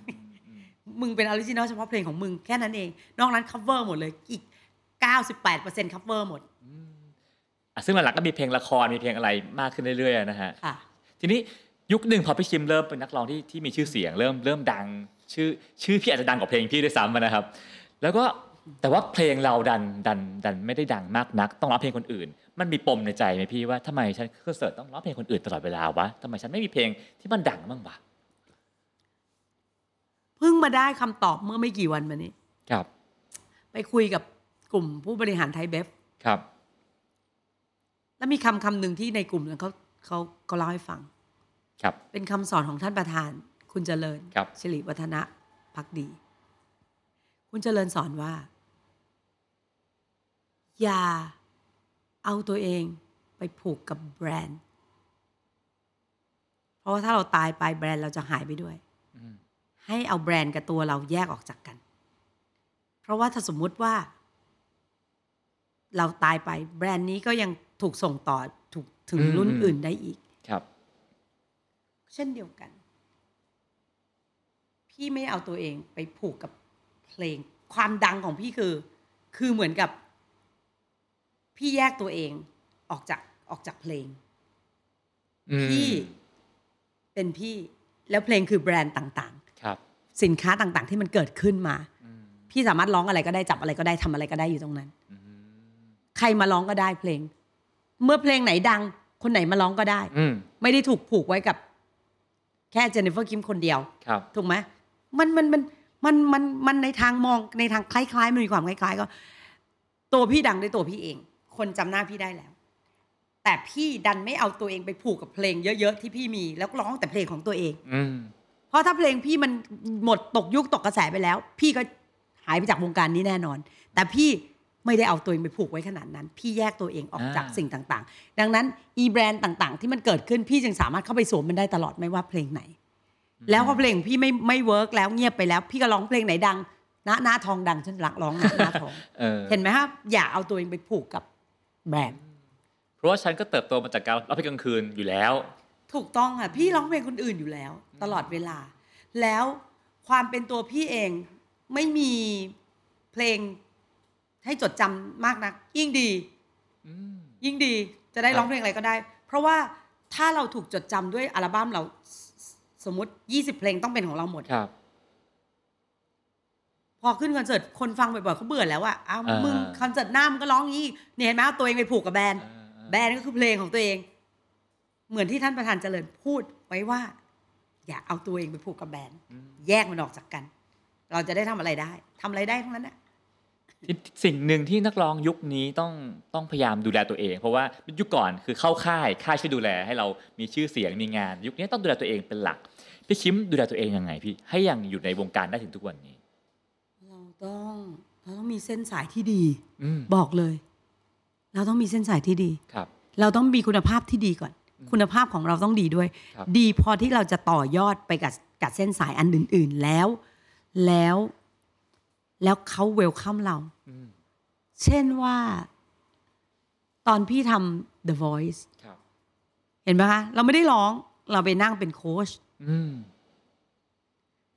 อืมมึงเป็น original เฉพาะเพลงของมึงแค่นั้นเอง นอกนั้น cover หมดเลยอีก 98% cover หมดอะ ซึ่งหลังๆก็มีเพลงละครมีเพลงอะไรมากขึ้นเรื่อยๆนะฮะค่ะทีนี้ยุคหนึ่งพอพี่คิมเริ่มเป็นนักร้องที่ที่มีชื่อเสียงเริ่มเริ่มดัง ชื่อชื่อพี่อาจจะดังกว่าเพลงพี่ด้วยซ้ำนะครับ แล้วก็แต่ว่าเพลงเราดันดันดันไม่ได้ดังมากนัก ต้องร้องเพลงคนอื่น มันมีปมในใจไหมพี่ว่าทำไมฉันคอนเสิร์ตต้องร้องเพลงคนอื่นตลอดเวลาวะทำไมฉันไม่มีเพลงที่มันดังบ้างวะเพิ่งมาได้คำตอบเมื่อไม่กี่วันมานี้ ครับ ไปคุยกับกลุ่มผู้บริหารไทยเบฟครับ แล้วมีคำคำหนึ่งที่ในกลุ่มนั้นเขาเขาเขาเล่าให้ฟัง ครับ เป็นคำสอนของท่านประธาน คุณเจริญครับ สิริวัฒนะพักดี คุณเจริญสอนว่า อย่าเอาตัวเองไปผูกกับแบรนด์ เพราะว่าถ้าเราตายไปแบรนด์เราจะหายไปด้วย อืมให้เอาแบรนด์กับตัวเราแยกออกจากกัน เพราะว่าถ้าสมมุติว่า เราตายไปแบรนด์นี้ก็ยัง ถูกส่งต่อถูกถึงรุ่นอื่นได้อีก ครับ เช่นเดียวกัน พี่ไม่เอาตัวเองไปผูกกับเพลง ความดังของพี่คือ คือเหมือนกับ พี่แยกตัวเองออกจากออกจากเพลงอืมพี่เป็นพี่แล้วเพลงคือแบรนด์ต่างครับๆสินค้าต่างๆ ที่มันเกิดขึ้นมาอืมพี่สามารถร้องอะไรก็ได้จับอะไรก็ได้ทำอะไรก็ได้อยู่ตรงนั้นอืมใครมาร้องก็ได้เพลง เมื่อเพลงไหนดัง คนไหนมาร้องก็ได้ อืม ไม่ได้ถูกผูกไว้กับ แค่เจนนิเฟอร์คิมคนเดียว ครับ ถูกไหมมันมันมันมันมันมันในทางมองในทางคล้ายๆมันมีความคล้ายๆก็ ตัวพี่ดังด้วยตัวพี่เอง คนจำหน้าพี่ได้แล้ว แต่พี่ดันไม่เอาตัวเองไปผูกกับเพลงเยอะๆที่พี่มีแล้วร้องแต่เพลงของตัวเอง อืม เพราะถ้าเพลงพี่มันหมดตกยุคตกกระแสไปแล้ว พี่ก็หายไปจากวงการนี้แน่นอน แต่พี่ ไม่ได้เอาตัวเองไปผูกไว้ขนาดนั้น พี่แยกตัวเองออกจากอ่าสิ่งต่างๆ ดังนั้นอีแบรนด์ต่างๆ ที่มันเกิดขึ้นพี่จึงสามารถเข้าไปสวมมันได้ตลอดไม่ว่าเพลงไหน แล้วพอเพลงพี่ไม่ไม่ work แล้วเงียบไปแล้ว พี่ก็ร้องเพลงไหนดังหน้าหน้าทองดังฉันรักร้องหน้าหน้าทองเออเห็นไหมครับอย่าเอาตัวเองไปผูกกับแบรนด์เพราะว่าฉันก็เติบโตมาจากการร้องเพลงกลางคืนอยู่แล้ว ถูกต้องค่ะพี่ร้องเพลงคนอื่นอยู่แล้ว ตลอดเวลา แล้วความเป็นตัวพี่เองไม่มีเพลง ให้จดจำมากนัก ยิ่งดีอืมยิ่งดีจะได้ครับร้องเพลงอะไรก็ได้ เพราะว่าถ้าเราถูกจดจำด้วยอัลบั้มเราสสมมติ20เพลงต้องเป็นของเราหมดครับ พอขึ้นคอนเสิร์ตคนฟังบ่อยๆเขาเบื่อแล้วอะอ้าวอ่ามึมึงคอนเสิร์ตหน้ามึงก็ร้องงี้เนี่ยเห็นไหมเอาตัวเองไปผูกกับแบรนด์เออเออแบรนด์ก็คือเพลงของตัวเอง เหมือนที่ท่านประธานเจริญพูดไว้ว่า อย่าเอาตัวเองไปผูกกับแบรนด์แยกมันออกจากกัน เราจะได้ทำอะไรได้ทำอะไรได้ทั้งนั้นนะที่ สิ่งหนึ่งที่นักร้องยุคนี้ต้องต้องพยายามดูแลตัวเอง เพราะว่ายุคก่อนคือเข้าค่ายค่ายช่วยดูแลให้เรามีชื่อเสียงมีงาน ยุคนี้ต้องดูแลตัวเองเป็นหลักพี่คิมดูแลตัวเองยังไงพี่ให้ยังอยู่ในวงการได้ถึงทุกวันนี้ เราต้องเราต้องมีเส้นสายที่ดีอืมบอกเลย เราต้องมีเส้นสายที่ดีครับ เราต้องมีคุณภาพที่ดีก่อน คุณภาพของเราต้องดีด้วยครับดีพอที่เราจะต่อยอดไปกับกับเส้นสายอันอื่น ๆแล้ว แล้ว แล้วเขาเวลคัมเราอืมเช่นว่า ตอนพี่ทำ The Voice ครับเห็นไหมคะ เราไม่ได้ร้อง เราไปนั่งเป็นโค้ชอืม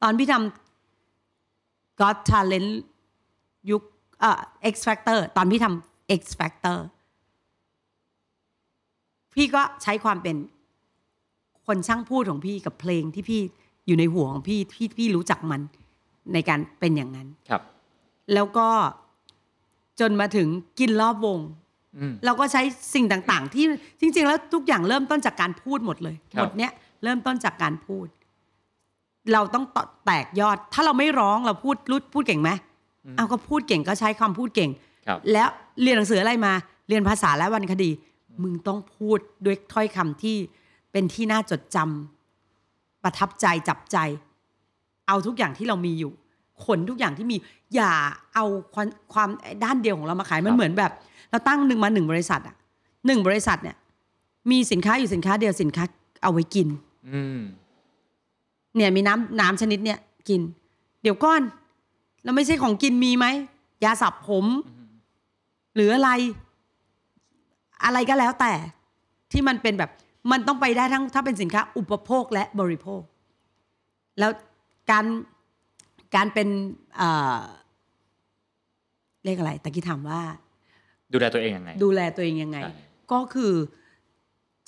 ตอนพี่ทำ Got Talent ยุคเอ่อ X Factor ตอนพี่ทำ X Factor พี่ก็ใช้ความเป็นคนช่างพูดของพี่กับเพลงที่พี่อยู่ในหัวของพี่พี่พี่รู้จักมันในการเป็นอย่างนั้น ครับ แล้วก็จนมาถึงกินรอบวงอืมเราก็ใช้สิ่งต่างๆ ที่จริง ๆ แล้วทุกอย่างเริ่มต้นจากการพูดหมดเลยครับหมดเนี้ยเริ่มต้นจากการพูด เราต้องตแตกยอด ถ้าเราไม่ร้องเราพูดรู้พูดเก่งไหมเอาก็พูดเก่งก็ใช้คำพูดเก่งครับแล้วเรียนหนังสืออะไรมา เรียนภาษาและวรรณคดี มึงต้องพูดด้วยถ้อยคำที่เป็นที่น่าจดจำประทับใจจับใจ เอาทุกอย่างที่เรามีอยู่ ขนทุกอย่างที่มีอย่าเอาความความด้านเดียวของเรามาขายมันเหมือนแบบ เราตั้งหนึ่งมาหนึ่งบริษัทอะหนึ่งบริษัทเนี่ย มีสินค้าอยู่สินค้าเดียวสินค้าเอาไว้กิน อืมเนี่ยมีน้ำน้ำชนิดเนี่ยกิน เดี๋ยวก้อน แล้วไม่ใช่ของกินมีไหมยาสระผม หรืออะไร อะไรก็แล้วแต่ที่มันเป็นแบบมันต้องไปได้ทั้งถ้าเป็นสินค้า อุปโภคและบริโภค แล้วการ การเป็นเอ่อเรียกอะไรตะกี้ถามว่า ดูแลตัวเองยังไง ดูแลตัวเองยังไงใช่ก็คือ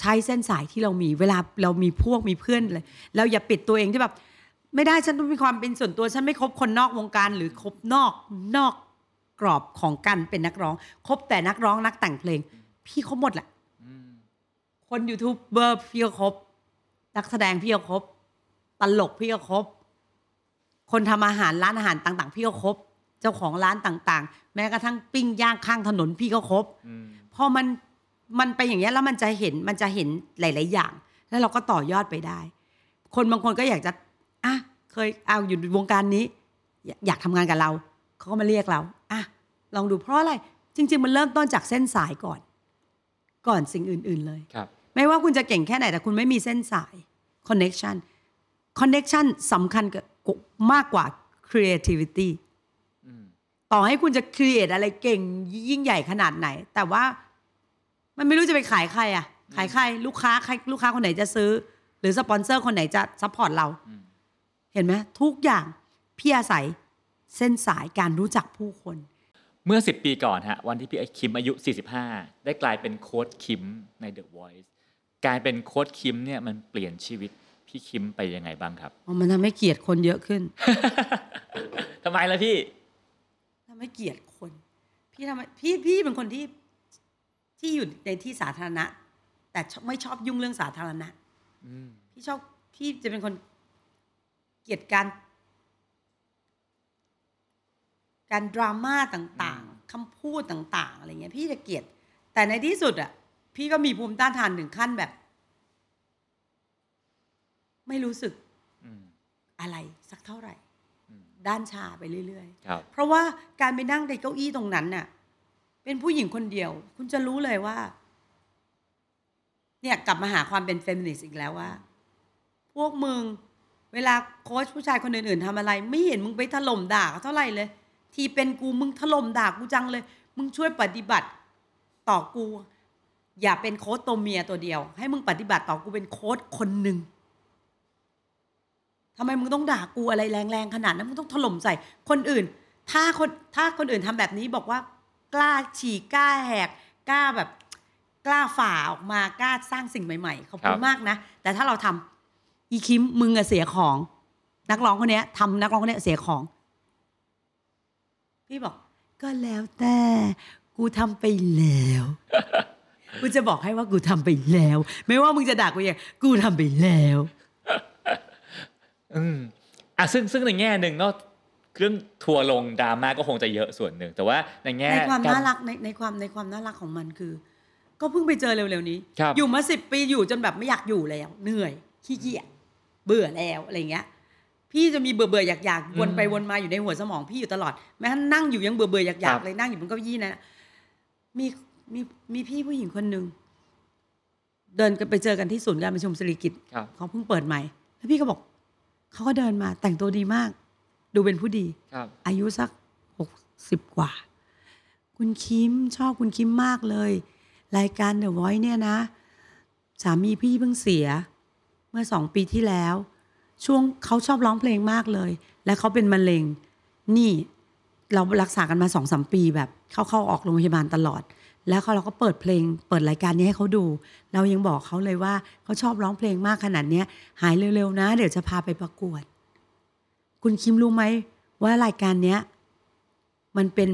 ใช้เส้นสายที่เรามีเวลาเรามีพวกมีเพื่อนเลยเราอย่าปิดตัวเองที่แบบ ไม่ได้ฉันต้องมีความเป็นส่วนตัวฉันไม่คบคนนอกวงการหรือคบนอกนอกกรอบของการเป็นนักร้อง คบแต่นักร้องนักแต่งเพลง พี่คบหมดแหละอืมคนยูทูบเบอร์พี่ก็คบนักแสดงพี่ก็คบตลกพี่ก็คบ คนทำอาหารร้านอาหารต่าง ๆ พี่ก็คบเจ้าของร้านต่าง ๆ แม้กระทั่งปิ้งย่างข้างถนนพี่ก็คบอืมพอมันมันไปอย่างเงี้ยแล้วมันจะเห็นมันจะเห็นหลาย ๆ อย่าง แล้วเราก็ต่อยอดไปได้ คนบางคนก็อยากจะอะเคยเอาอยู่วงการนี้ อยากอยากทำงานกับเราเขาก็มาเรียกเราอะลองดูเพราะอะไรจริง ๆ มันเริ่มต้นจากเส้นสายก่อน ก่อนสิ่งอื่น ๆ เลยครับ ไม่ว่าคุณจะเก่งแค่ไหนแต่คุณไม่มีเส้นสาย connection connection สำคัญกับ มากกว่า creativity อืมต่อให้คุณจะ create อะไรเก่งยิ่งใหญ่ขนาดไหน แต่ว่ามันไม่รู้จะไปขายใครอะ ขายใคร ลูกค้าใครลูกค้าคนไหนจะซื้อ หรือสปอนเซอร์คนไหนจะ support เราอืมเห็นไหมทุกอย่างพี่อาศัยเส้นสายการรู้จักผู้คน เมื่อ 10 ปีก่อนฮะ วันที่พี่คิมอายุ 45 ได้กลายเป็นโค้ชคิมใน The Voice การเป็นโค้ชคิมเนี่ยมันเปลี่ยนชีวิต พี่คิมไปยังไงบ้างครับมันทำให้เกลียดคนเยอะขึ้นทำไมล่ะพี่ทำให้เกลียดคน พี่ทำไมพี่พี่เป็นคนที่ที่อยู่ในที่สาธารณะ แต่ชอบไม่ชอบยุ่งเรื่องสาธารณะอืมพี่ชอบพี่จะเป็นคนเกลียดการ การดราม่าต่างๆคำพูดต่าง ๆอะไรเงี้ยพี่จะเกลียด แต่ในที่สุดอะพี่ก็มีภูมิต้านทานถึงขั้นแบบ ไม่รู้สึกอืมอะไรสักเท่าไหร่อืมด้านชาไปเรื่อยครับๆเพราะว่าการไปนั่งในเก้าอี้ตรงนั้นน่ะ เป็นผู้หญิงคนเดียว คุณจะรู้เลยว่า เนี่ยกลับมาหาความเป็นเฟมินิสต์อีกแล้วว่า พวกมึง เวลาโค้ชผู้ชายคนอื่นๆทำอะไร ไม่เห็นมึงไปถล่มด่าเขาเท่าไหร่เลย ทีเป็นกูมึงถล่มด่ากูจังเลย มึงช่วยปฏิบัติต่อกู อย่าเป็นโค้ชตัวเมียตัวเดียว ให้มึงปฏิบัติต่อกูเป็นโค้ชคนหนึ่ง ทำไมมึงต้องด่ากูอะไรแรงๆขนาดนั้นมึงต้องถล่มใส่คนอื่น ถ้าคนถ้าคนอื่นทำแบบนี้บอกว่ากล้าฉีกกล้าแหกกล้าแบบกล้าฝ่าออกมากล้าสร้างสิ่งใหม่ๆขอบคุณครับมากนะ แต่ถ้าเราทำอีคิมมึงอะเสียของ นักร้องคนเนี้ยทำนักร้องคนเนี้ยเสียของ พี่บอก ก็แล้วแต่ กูทำไปแล้วกูจะบอกให้ว่ากูทำไปแล้ว ไม่ว่ามึงจะด่ากูยังไงกูทำไปแล้ว อืมอะซึ่งซึ่งในแง่หนึ่งเนาะเรื่องทัวร์ลงดราม่าก็คงจะเยอะส่วนหนึ่ง แต่ว่าในแง่ในความกน่ารักในในความในความน่ารักของมันคือ ก็เพิ่งไปเจอเร็วๆนี้ครับอยู่มาสิบปีอยู่จนแบบไม่อยากอยู่แล้ว เหนื่อยขี้เกียจเบื่อแล้วอะไรเงี้ย พี่จะมีเบื่อเบื่อๆอยากอยากๆวนไปวนมาอยู่ในหัวสมองพี่อยู่ตลอดแม้กระทั่งนั่งอยู่ยังเบื่อเบื่อๆอยากอยากๆเลยนั่งอยู่บนเก้าอี้นะมีมีมีพี่ผู้หญิงคนหนึ่งเดินกันไปเจอกันที่ศูนย์การประชุมสิริกิตครับเขาเพิ่งเปิดใหม่แล้วพี่ก็บอก เขาก็เดินมาแต่งตัวดีมาก ดูเป็นผู้ดีครับอายุสักหกสิบกว่า คุณคิมชอบคุณคิมมากเลย รายการ The Voice เนี่ยนะ สามีพี่เพิ่งเสีย เมื่อสองปีที่แล้ว ช่วงเขาชอบร้องเพลงมากเลย และเขาเป็นมะเร็ง นี่เรารักษากันมาสองสามปีแบบเข้าเข้าออกโรงพยาบาลตลอด แล้วเขาเราก็เปิดเพลง เปิดรายการนี้ให้เขาดู เรายังบอกเขาเลยว่าเขาชอบร้องเพลงมากขนาดเนี้ย หายเร็วๆนะ เดี๋ยวจะพาไปประกวด คุณคิมรู้ไหมว่ารายการเนี้ยมันเป็น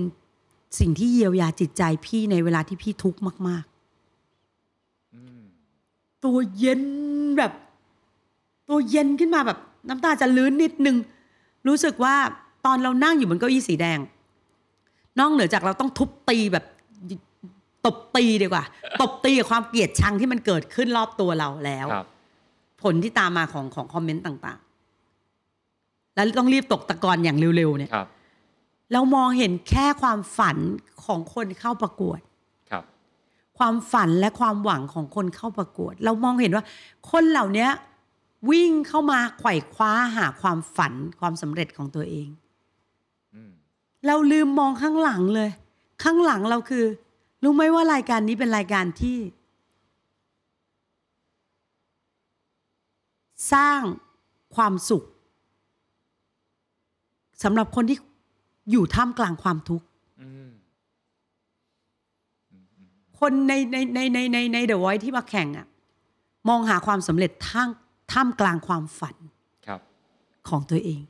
สิ่งที่เยียวยาจิตใจพี่ในเวลาที่พี่ทุกข์มากอืมๆตัวเย็นแบบ ตัวเย็นขึ้นมาแบบ น้ำตาจะลื้นนิดนึง รู้สึกว่าตอนเรานั่งอยู่บนเก้าอี้สีแดง นอกเหนือจากเราต้องทุบตีแบบ ตบตีดีกว่า ตบตีกับความเกลียดชังที่มันเกิดขึ้นรอบตัวเราแล้วครับผลที่ตามมาของของคอมเมนต์ต่าง ๆ แล้วต้องรีบตกตะกอนอย่างเร็ว ๆ เนี่ยครับเรามองเห็นแค่ความฝันของคนเข้าประกวดครับ ความฝันและความหวังของคนเข้าประกวด เรามองเห็นว่า คนเหล่านี้วิ่งเข้ามาไขว่คว้าหาความฝันความสำเร็จของตัวเองอืมเราลืมมองข้างหลังเลย ข้างหลังเราคือ รู้ไหมว่ารายการนี้เป็นรายการที่ สร้างความสุขสำหรับคนที่อยู่ท่ามกลางความทุกข์คนในในในในในในเดอะไวท์ที่มาแข่งอะมองหาความสำเร็จท่ามท่ามกลางความฝันครับของตัวเอง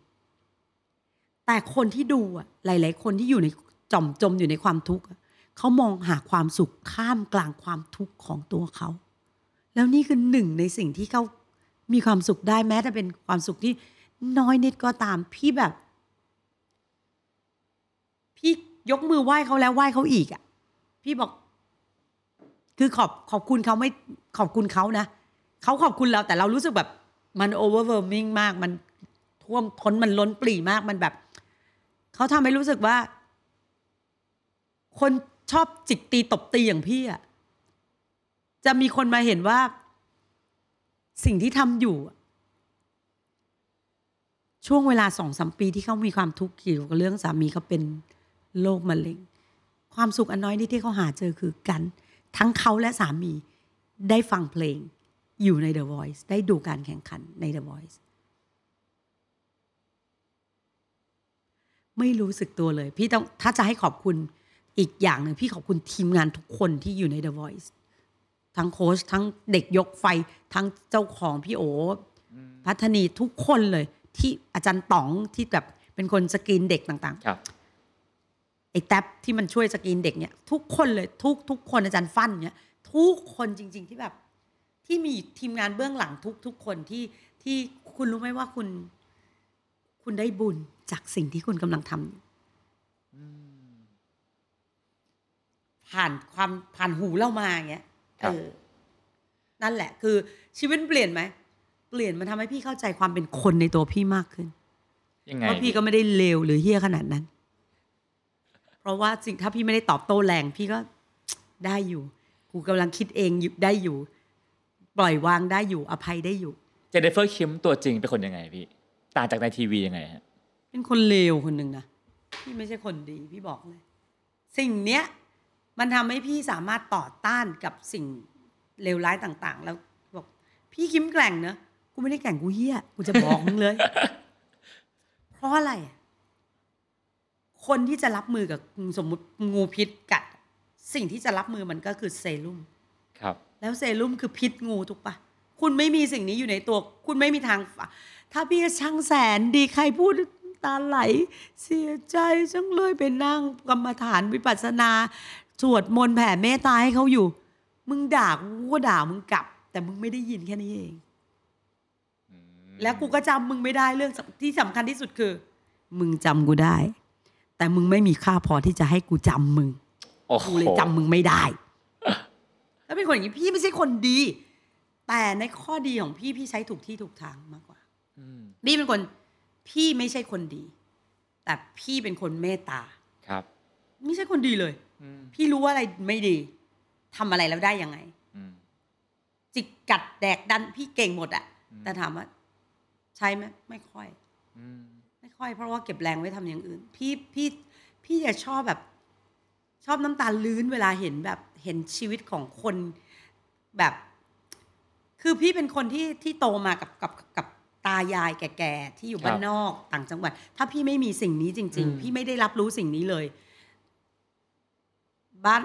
แต่คนที่ดูอะหลาย ๆ คนที่อยู่ในจอมจมอยู่ในความทุกข์อะ เขามองหาความสุขข้ามกลางความทุกข์ของตัวเขา แล้วนี่คือหนึ่งในสิ่งที่เขามีความสุขได้แม้แต่เป็นความสุขที่น้อยนิดก็ตามพี่แบบ พี่ยกมือไหว้เขาแล้วไหว้เขาอีกอะ่ะ พี่บอก คือขอบขอบคุณเขาไม่ขอบคุณเขานะเขาขอบคุณเราแต่เรารู้สึกแบบ มัน overwhelming มาก มันท่วมท้นมันล้นปรีมากมันแบบเขาทำให้รู้สึกว่า คน ชอบจิกตีตบตีอย่างพี่อะจะมีคนมาเห็นว่า สิ่งที่ทำอยู่ ช่วงเวลาสองสามปีที่เขามีความทุกข์เกี่ยวกับเรื่องสามีเขาเป็นโรคมะเร็ง ความสุขอันน้อยนิดที่เขาหาเจอคือกัน ทั้งเขาและสามีได้ฟังเพลงอยู่ใน The Voice ได้ดูการแข่งขันใน The Voice ไม่รู้สึกตัวเลย พี่ต้องถ้าจะให้ขอบคุณ อีกอย่างหนึ่งพี่ขอบคุณทีมงานทุกคนที่อยู่ใน The Voice ทั้งโค้ชทั้งเด็กยกไฟ ทั้งเจ้าของพี่โออพัฒนีทุกคนเลย ที่อาจารย์ต๋องที่แบบเป็นคนสกรีนเด็กต่างๆครับไอ้แท็บที่มันช่วยสกรีนเด็กเนี่ย ทุกคนเลยทุกทุกคนอาจารย์ฟันเนี่ยทุกคนจริง ๆ ที่แบบ ที่มีทีมงานเบื้องหลังทุกทุกคนที่ที่คุณรู้ไหมว่าคุณ คุณได้บุญจากสิ่งที่คุณกำลังทำอยู่ ผ่านความผ่านหูเรามาอย่างเงี้ยครัเอบอนั่นแหละ คือชีวิตเปลี่ยนไหมเปลี่ยนมันทำให้พี่เข้าใจความเป็นคนในตัวพี่มากขึ้นยังไงเพราะพี่ก็ไม่ได้เลวหรือเฮี้ยขนาดนั้น เพราะว่าสิ่งถ้าพี่ไม่ได้ตอบโต้แรง พี่ก็ได้อยู่ กูกำลังคิดเองอยู่ได้อยู่ ปล่อยวางได้อยู่อภัยได้อยู่เจเนฟเฟอร์คิมตัวจริงเป็นคนยังไงพี่ต่างจากในทีวียังไงฮะเป็นคนเลวคนหนึ่งนะพี่ไม่ใช่คนดีพี่บอกเลย สิ่งเนี้ย มันทำให้พี่สามารถต่อต้านกับสิ่งเลวร้ายต่าง ๆ แล้วบอกพี่คิมแกร่งเนอะกูไม่ได้แกร่งกูเฮี้ยกูจะบอกมึงเลย เพราะอะไรอะคนที่จะรับมือกับสมมุติงูพิษกัด สิ่งที่จะรับมือมันก็คือเซรุ่มครับ แล้วเซรุ่มคือพิษงูถูกปะคุณไม่มีสิ่งนี้อยู่ในตัว คุณไม่มีทางฝาถ้าพี่ช่างแสนดีใครพูดตาไหล เสียใจจังเลยไปนั่งกรรมฐานวิปัสสนา สวดมนต์แผ่เมตตาให้เขาอยู่ มึงด่ากูก็ด่ามึงกลับ แต่มึงไม่ได้ยินแค่นี้เองอืมแล้วกูก็จำมึงไม่ได้เรื่องสำที่สำคัญที่สุดคือ มึงจำกูได้ แต่มึงไม่มีค่าพอที่จะให้กูจำมึงโอ้โหกูเลยจำมึงไม่ได้แล้วเป็นคนอย่างนี้พี่ไม่ใช่คนดี แต่ในข้อดีของพี่พี่ใช้ถูกที่ถูกทางมากกว่าอืมพี่เป็นคนพี่ไม่ใช่คนดี แต่พี่เป็นคนเมตตาครับ ไม่ใช่คนดีเลยอืม พี่รู้ว่าอะไรไม่ดีทำอะไรแล้วได้ยังไงอืมจิกกัดแดกดันพี่เก่งหมดอะอืมแต่ถามว่า ใช่ไหมไม่ค่อยอืมไม่ค่อย เพราะว่าเก็บแรงไว้ทำอย่างอื่น พี่พี่พี่จะชอบแบบ ชอบน้ำตาลื้นเวลาเห็นแบบเห็นชีวิตของคนแบบ คือพี่เป็นคนที่ที่โตมากับกับกับตายายแก่ๆที่อยู่บ้านนอกต่างจังหวัด ถ้าพี่ไม่มีสิ่งนี้จริง ๆ พี่ไม่ได้รับรู้สิ่งนี้เลย บ้าน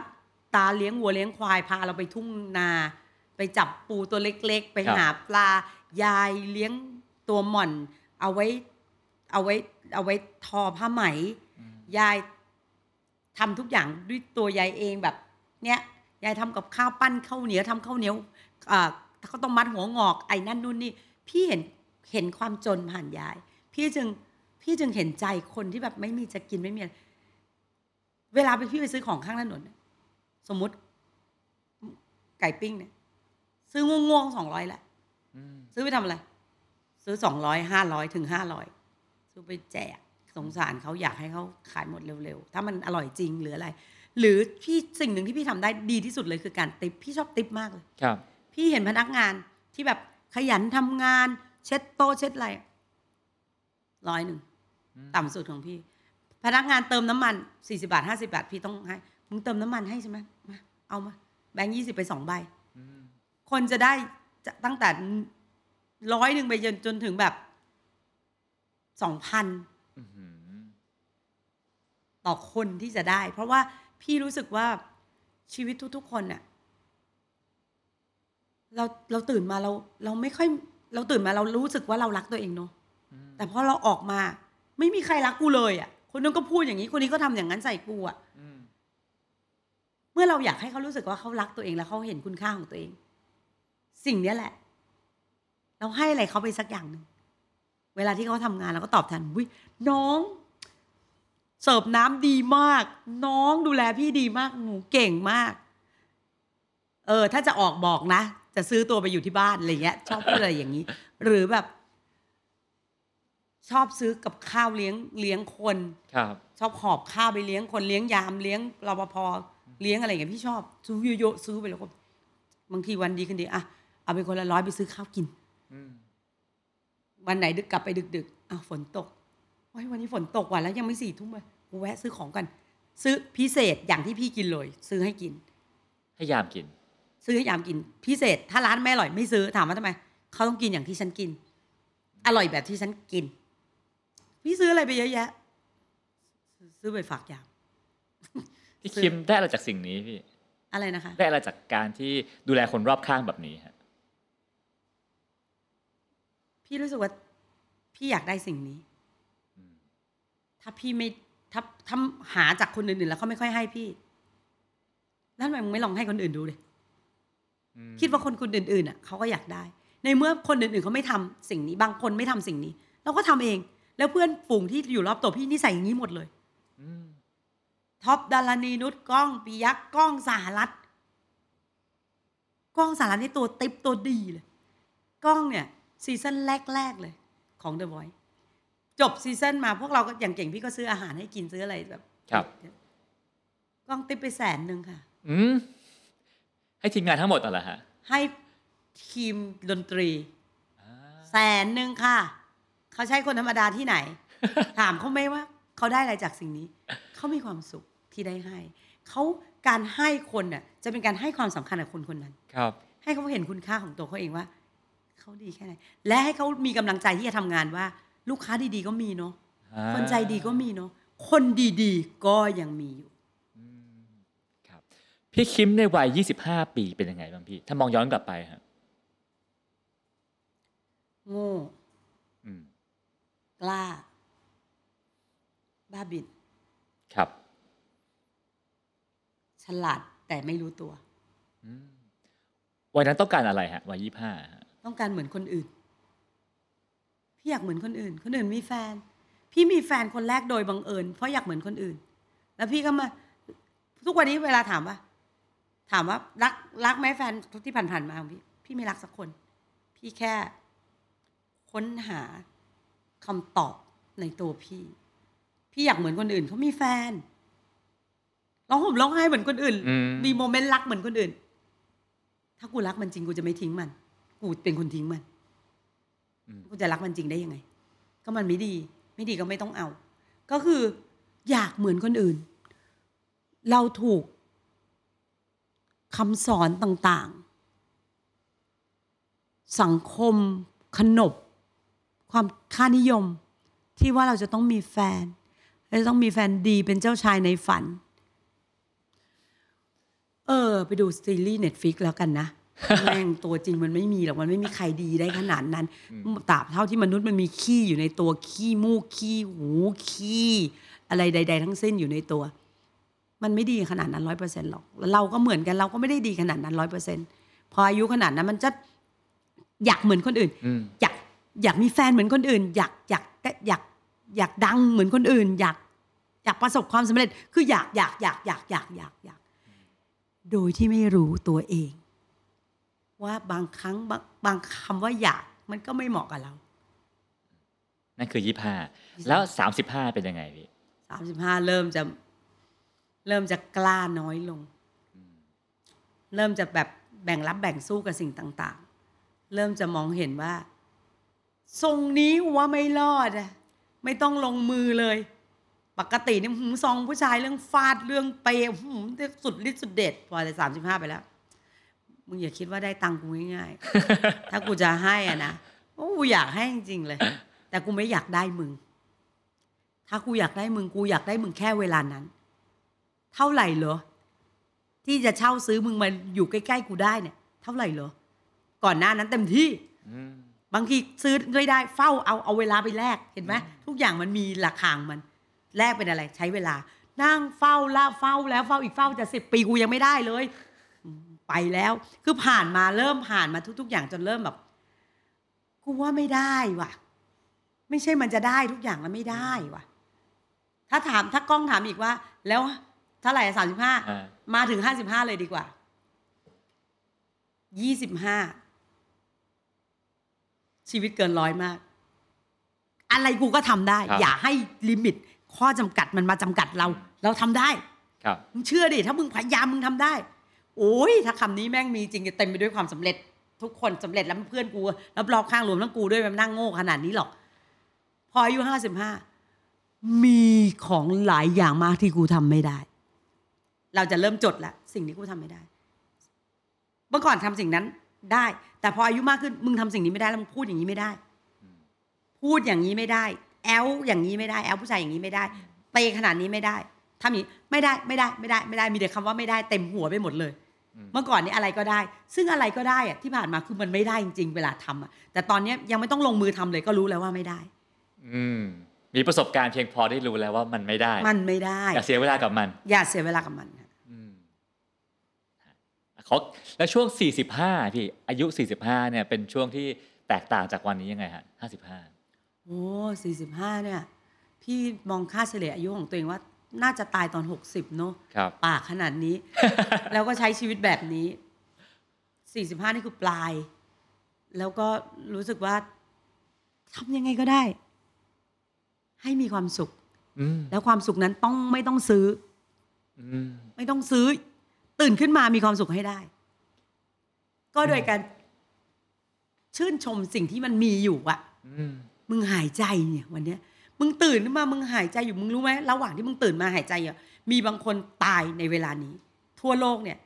ตาเลี้ยงวัวเลี้ยงควายพาเราไปทุ่งนา ไปจับปูตัวเล็กๆ ไปหาปลายายเลี้ยงตัวหม่อน เอาไว้เอาไว้เอาไว้ทอผ้าไหม ยายทำทุกอย่างด้วยตัวยายเองแบบ เนี้ยยายทำกับข้าวปั้นข้าวเหนียวทำข้าวเหนียวอ่าเขาวต้องมัดหัวงอกไอ้นั่นนู่นนี่ พี่เห็นเห็นความจนผ่านยาย พี่จึงพี่จึงเห็นใจคนที่แบบไม่มีจะกินไม่มีอะไร เวลาไปพี่ไปซื้อของข้างถนนน่ะสมมุติ ไก่ปิ้งเนี่ย ซื้อง่วงๆสองร้อยแหละอืมซื้อไปทำอะไร ซื้อสองร้อยห้าร้อยถึงห้าร้อยซื้อไปแจกสงสารเขาอยากให้เขาขายหมดเร็วๆ ถ้ามันอร่อยจริงหรืออะไร หรือพี่สิ่งหนึ่งที่พี่ทำได้ดีที่สุดเลยคือการติปพี่ชอบติปมากเลย ครับ พี่เห็นพนักงานที่แบบขยันทำงาน เช็ดโต๊ะเช็ดอะไรร้อยหนึ่งอืมต่ำสุดของพี่ พนักงานเติมน้ำมันสี่สิบาทห้าสิบาท พี่ต้องให้มึงเติมน้ำมันให้ใช่ไหมมาเอามา แบงค์ยี่สิบไปสองใบอืมคนจะได้จะตั้งแต่ร้อยหนึ่งไปจนจนถึงแบบสองพันอื้อหือต่อคนที่จะได้ เพราะว่าพี่รู้สึกว่าชีวิตทุก ๆ คนเนี่ยเราเราตื่นมาเรา เราไม่ค่อย เราตื่นมาเรารู้สึกว่าเรารักตัวเองเนาะอืมแต่พอเราออกมา ไม่มีใครรักกูเลยอะ คนนึงก็พูดอย่างนี้คนนี้ก็ทำอย่างนั้นใส่กูอะอืมเมื่อเราอยากให้เขารู้สึกว่าเขารักตัวเองแล้วเขาเห็นคุณค่าของตัวเอง สิ่งเนี้ยแหละ เราให้อะไรเขาไปสักอย่างหนึ่งเวลาที่เขาทำงานเราก็ตอบแทนวิน้อง เสิร์ฟน้ำดีมาก น้องดูแลพี่ดีมากหนูเก่งมาก เออ ถ้าจะออกบอกนะ จะซื้อตัวไปอยู่ที่บ้านอะไรเงี้ยชอบพูดอะไรอย่างนี้ หรือแบบ ชอบซื้อกับข้าวเลี้ยงเลี้ยงคนครับ ชอบหอบข้าวไปเลี้ยงคนเลี้ยงยามเลี้ยงรปภเลี้ยงอะไรอย่างเงี้ยพี่ชอบซื้อเยอะๆซื้อไปแล้วก็บางทีวันดีคืนดีอะเอาไปคนละร้อยไปซื้อข้าวกินอืมวันไหนดึกกลับไปดึกๆอ้าวฝนตกโอ้ยวันนี้ฝนตกว่ะแล้วยังไม่สี่ทุ่มเลยกูแวะซื้อของกัน ซื้อพิเศษอย่างที่พี่กินเลย ซื้อให้กิน ให้ยามกิน ซื้อให้ยามกิน พิเศษ ถ้าร้านไม่อร่อยไม่ซื้อถามว่าทำไมเขาต้องกินอย่างที่ฉันกิน อร่อยแบบที่ฉันกิน พี่ซื้ออะไรไปเยอะแยะ ซื้อไปฝากยามพี่ซื้อคิมได้อะไรจากสิ่งนี้พี่ อะไรนะคะ ได้อะไรจากการที่ดูแลคนรอบข้างแบบนี้ฮะพี่รู้สึกว่าพี่อยากได้สิ่งนี้อืมถ้าพี่ไม่ถ้าถ้าหาจากคนอื่นๆแล้วเขาไม่ค่อยให้พี่ แล้วทำไมมึงไม่ลองให้คนอื่นดูเลยอืมคิดว่าคนคนอื่นๆอะเขาก็อยากได้ ในเมื่อคนอื่นๆเขาไม่ทำสิ่งนี้ บางคนไม่ทำสิ่งนี้ เราก็ทำเอง แล้วเพื่อนฝูงที่อยู่รอบตัวพี่นิสัยอย่างนี้หมดเลยอืมท็อปดารณีนุชกล้องปิยักษ์กล้องสหรัฐกล้องสหรัฐนี่ตัวติ๊บตัวดีเลยก้องเนี่ย season แรกๆเลย ของ The Voice จบ season มาพวกเราก็อย่างเก่งพี่ก็ซื้ออาหารให้กินซื้ออะไรแบบ ครับกล้องติ๊บไปแสนหนึ่งค่ะ อืมให้ทีมงานทั้งหมดน่ะเหรอฮะให้ทีมดนตรีอ่าแสนหนึ่งค่ะ เขาใช้คนธรรมดาที่ไหน ถามเขาไหมว่า เขาได้อะไรจากสิ่งนี้ เขามีความสุขที่ได้ให้ เขาการให้คนน่ะจะเป็นการให้ความสำคัญกับคนคนนั้น ครับ ให้เขาเห็นคุณค่าของตัวเขาเองว่าเขาดีแค่ไหน และให้เขามีกำลังใจที่จะทำงานว่า ลูกค้าดีๆก็มีเนาะอ่าคนใจดีก็มีเนาะคนดีๆก็ยังมีอยู่อืมครับ พี่คิมในวัย 25 ปีเป็นยังไงบ้างพี่ ถ้ามองย้อนกลับไปฮะโง่อืม กล้า บ้าบินครับ ฉลาดแต่ไม่รู้ตัวอืมวัยนั้นต้องการอะไรฮะวัยยี่ห้าต้องการเหมือนคนอื่น พี่อยากเหมือนคนอื่น คนอื่นมีแฟน พี่มีแฟนคนแรกโดยบังเอิญเพราะอยากเหมือนคนอื่น แล้วพี่ก็มา ทุกวันนี้เวลาถามว่า ถามว่ารักรักไหมแฟนที่ผ่านๆมาของพี่ พี่ไม่รักสักคน พี่แค่ค้นหา คำตอบในตัวพี่ พี่อยากเหมือนคนอื่นเขามีแฟนร้องห่มร้องไห้เหมือนคนอื่นอืมมีโมเมนต์รักเหมือนคนอื่น ถ้ากูรักมันจริงกูจะไม่ทิ้งมัน กูเป็นคนทิ้งมันกูจะรักมันจริงได้ยังไง ก็มันไม่ดี ไม่ดีก็ไม่ต้องเอา ก็คือ อยากเหมือนคนอื่น เราถูกคำสอนต่าง ๆ สังคมขนบ ความค่านิยมที่ว่าเราจะต้องมีแฟนเราจะต้องมีแฟนดีเป็นเจ้าชายในฝัน เออ ไปดูซีรีส์เน็ตฟิกแล้วกันนะแม่งตัวจริงมันไม่มีหรอกมันไม่มีใครดีได้ขนาดนั้นตราบเท่าที่มนุษย์มันมีขี้อยู่ในตัวขี้มูกขี้หูขี้อะไรใด ๆ ทั้งสิ้นอยู่ในตัว มันไม่ดีขนาดนั้นร้อยเปอร์เซ็นต์หรอกแล้วเราก็เหมือนกันเราก็ไม่ได้ดีขนาดนั้นร้อยเปอร์เซ็นต์พออายุขนาดนั้นมันจะอยากเหมือนคนอื่นอืมอยาก อยากมีแฟนเหมือนคนอื่น อยากอยากอยากอยากดังเหมือนคนอื่น อยากอยากประสบความสำเร็จ คืออยากอยากอยากอยากอยากอยากอยาก โดยที่ไม่รู้ตัวเอง ว่าบางครั้งบางบางคำว่าอยากมันก็ไม่เหมาะกับเรา นั่นคือยี่ห้าแล้วสามสิบห้าเป็นยังไงพี่สามสิบห้าเริ่มจะ เริ่มจะกล้าน้อยลง เริ่มจะแบบแบ่งรับแบ่งสู้กับสิ่งต่าง ๆ เริ่มจะมองเห็นว่า ทรงนี้ว่าไม่รอดอะไม่ต้องลงมือเลย ปกตินี่หืมซองผู้ชายเรื่องฟาดเรื่องเปย์หืมสุดฤทธิ์สุดเด็ดพอแต่สามสิบห้าไปแล้วมึงอย่าคิดว่าได้ตังค์กูง่ายๆ ถ้ากูจะให้อะนะกูอยากให้จริงๆเลย แต่กูไม่อยากได้มึง ถ้ากูอยากได้มึงกูอยากได้มึงแค่เวลานั้น เท่าไหร่เหรอ ที่จะเช่าซื้อมึงมาอยู่ใกล้ๆกูได้เนี่ย เท่าไหร่เหรอ ก่อนหน้านั้นเต็มที่อื บางทีซื้อไม่ได้เฝ้าเอาเอาเวลาไปแลกเห็นไหมทุกอย่างมันมีราคาของมันแลกเป็นอะไร ใช้เวลา นั่งเฝ้าล่าเฝ้าแล้วเฝ้าอีกเฝ้าจะสิบปีกูยังไม่ได้เลยอืมไปแล้ว คือผ่านมาเริ่มผ่านมาทุก ๆ อย่างจนเริ่มแบบกูว่าไม่ได้ว่ะ ไม่ใช่มันจะได้ทุกอย่างแล้วไม่ได้ว่ะ ถ้าถามถ้ากล้องถามอีกว่า แล้วเท่าไหร่สามสิบห้าอ่ามาถึงห้าสิบห้าเลยดีกว่ายี่สิบห้า ชีวิตเกินร้อยมาก อะไรกูก็ทำได้ครับอย่าให้ลิมิต ข้อจำกัดมันมาจำกัดเรา เราทำได้ ครับมึงเชื่อดิถ้ามึงพยายามมึงทำได้ โอ้ยถ้าคำนี้แม่งมีจริงจะเต็มไปด้วยความสำเร็จ ทุกคนสำเร็จแล้วเพื่อนกูรับรอบข้างรวมทั้งกูด้วยมันนั่งโง่ขนาดนี้หรอก พออายุห้าสิบห้ามีของหลายอย่างมากที่กูทำไม่ได้ เราจะเริ่มจดแล้วสิ่งที่กูทำไม่ได้ เมื่อก่อนทำสิ่งนั้น ได้ แต่พออายุมากขึ้นมึงทำสิ่งนี้ไม่ได้แล้วมึงพูดอย่างนี้ไม่ได้ พูดอย่างนี้ไม่ได้ แอลอย่างนี้ไม่ได้ แอลผู้ชายอย่างนี้ไม่ได้เปย์ขนาดนี้ไม่ได้ทำอย่างนี้ไม่ได้ไม่ได้ไม่ได้ไม่ได้มีแต่คำว่าไม่ได้เต็มหัวไปหมดเลย เมื่อก่อนนี้อะไรก็ได้ ซึ่งอะไรก็ได้อะที่ผ่านมาคือมันไม่ได้จริง ๆ เวลาทำอะแต่ตอนเนี้ยยังไม่ต้องลงมือทำเลยก็รู้แล้วว่าไม่ได้ อืมมีประสบการณ์เพียงพอที่รู้แล้วว่ามันไม่ได้ มันไม่ได้ อย่าเสียเวลากับมัน อย่าเสียเวลากับมันค่ะอืม เขาแล้วช่วง 45 พี่อายุ 45 เนี่ยเป็นช่วงที่แตกต่างจากวันนี้ยังไงฮะ 55 โอ้สี่สิบห้าเนี่ย พี่มองค่าเฉลี่ยอายุของตัวเองว่าน่าจะตายตอนหกสิบเนาะครับปากขนาดนี้ แล้วก็ใช้ชีวิตแบบนี้สี่สิบห้านี่คือปลาย แล้วก็รู้สึกว่าทำยังไงก็ได้ ให้มีความสุขอืมแล้วความสุขนั้นต้องไม่ต้องซื้ออืมไม่ต้องซื้อ ตื่นขึ้นมามีความสุขให้ได้ ก็โดยการชื่นชมสิ่งที่มันมีอยู่อะอืมมึงหายใจเนี่ยวันเนี้ย มึงตื่นขึ้นมามึงหายใจอยู่มึงรู้ไหมระหว่างที่มึงตื่นมาหายใจอะมีบางคนตายในเวลานี้ ทั่วโลกเนี่ย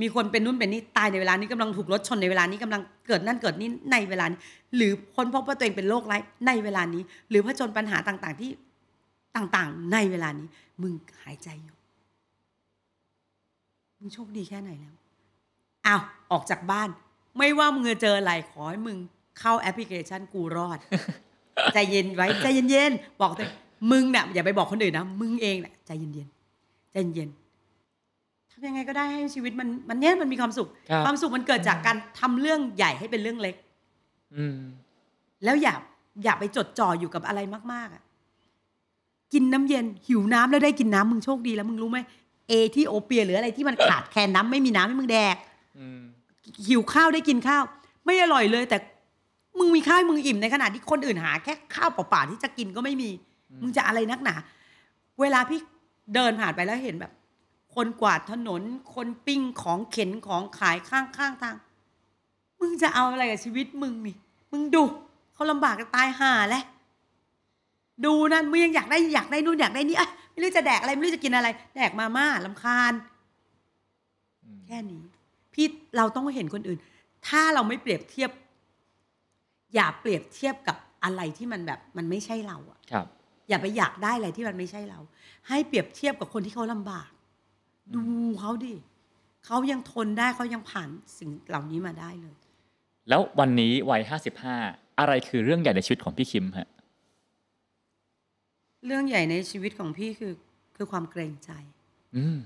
มีคนเป็นนู่นเป็นนี่ตายในเวลานี้กำลังถูกรถชนในเวลานี้กำลังเกิดนั่นเกิดนี่ในเวลานี้ หรือคนพบว่าตัวเองเป็นโรคร้ายในเวลานี้ หรือผจญปัญหาต่างๆที่ต่างๆ ในเวลานี้ มึงหายใจอยู่ มึงโชคดีแค่ไหนแล้วอ้าวออกจากบ้าน ไม่ว่ามึงจะเจออะไรขอให้มึงเข้าแอปพลิเคชันกูรอดใจเย็นไว้ใจเย็นๆบอกตัวเองมึงเนี่ยอย่าไปบอกคนอื่นนะมึงเองเนี่ยใจเย็นๆใจเย็นๆททำยังไงก็ได้ให้ชีวิตมันมันเนี้ยมันมีความสุขครับความสุขมันเกิดจากการทำเรื่องใหญ่ให้เป็นเรื่องเล็ก อืมแล้วอย่าอย่าไปจดจ่ออยู่กับอะไรมาก ๆอะกินน้ำเย็นหิวน้ำแล้วได้กินน้ำมึงโชคดีแล้วมึงรู้ไหม เอที่โอเปียหรืออะไรที่มันขาดแคลนน้ำไม่มีน้ำให้มึงแดกอืมหิวข้าวได้กินข้าว ไม่อร่อยเลย แต่มึงมีข้าวให้มึงอิ่มในขณะที่คนอื่นหา แค่ข้าวเปล่าๆที่จะกินก็ไม่มี มึงจะอะไรนักหนา เวลาพี่เดินผ่านไปแล้วเห็นแบบ คนกวาดถนน คนปิ้งของเข็นของขายข้างข้างทาง มึงจะเอาอะไรกับชีวิตมึงนี่มึงดูเขาลำบากจะตายห่าแล้วดูนั่นมึงยังอยากได้อยากได้นู่นอยากได้นี่อะ ไม่รู้จะแดกอะไรไม่รู้จะกินอะไร แดกมาม่าลำคาญอืมแค่นี้ พี่เราต้องเห็นคนอื่น ถ้าเราไม่เปรียบเทียบ อย่าเปรียบเทียบกับอะไรที่มันแบบมันไม่ใช่เราอะครับ อย่าไปอยากได้อะไรที่มันไม่ใช่เรา ให้เปรียบเทียบกับคนที่เขาลำบาก ดูเขาดิเขายังทนได้เขายังผ่านสิ่งเหล่านี้มาได้เลย แล้ววันนี้วัยห้าสิบห้าอะไรคือเรื่องใหญ่ในชีวิตของพี่คิมฮะ เรื่องใหญ่ในชีวิตของพี่คือ คือความเกรงใจ อืม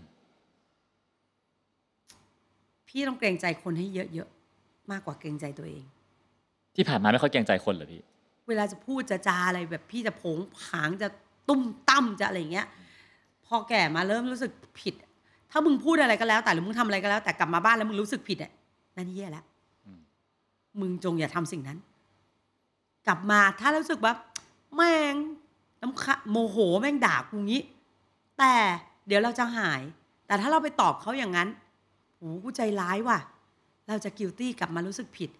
พี่ต้องเกรงใจคนให้เยอะๆมากกว่าเกรงใจตัวเอง ที่ผ่านมาไม่ค่อยเกรงใจคนเหรอพี่ เวลาจะพูดจะจาอะไรแบบพี่จะโผงผางจะตุ้มตั้มจะอะไรอย่างเงี้ย พอแก่มาเริ่มรู้สึกผิด ถ้ามึงพูดอะไรก็แล้ว แต่หรือมึงทำอะไรก็แล้ว แต่กลับมาบ้านแล้วมึงรู้สึกผิดอะนั่นเหี้ยแล้วอืมมึงจงอย่าทำสิ่งนั้น กลับมาถ้ารู้สึกว่าแม่ง น้ำคะโมโหแม่งด่ากูงี้ แต่เดี๋ยวเราจะหาย แต่ถ้าเราไปตอบเขาอย่างนั้นโหกูใจร้ายว่ะ เราจะกิลตี้กลับมารู้สึกผิด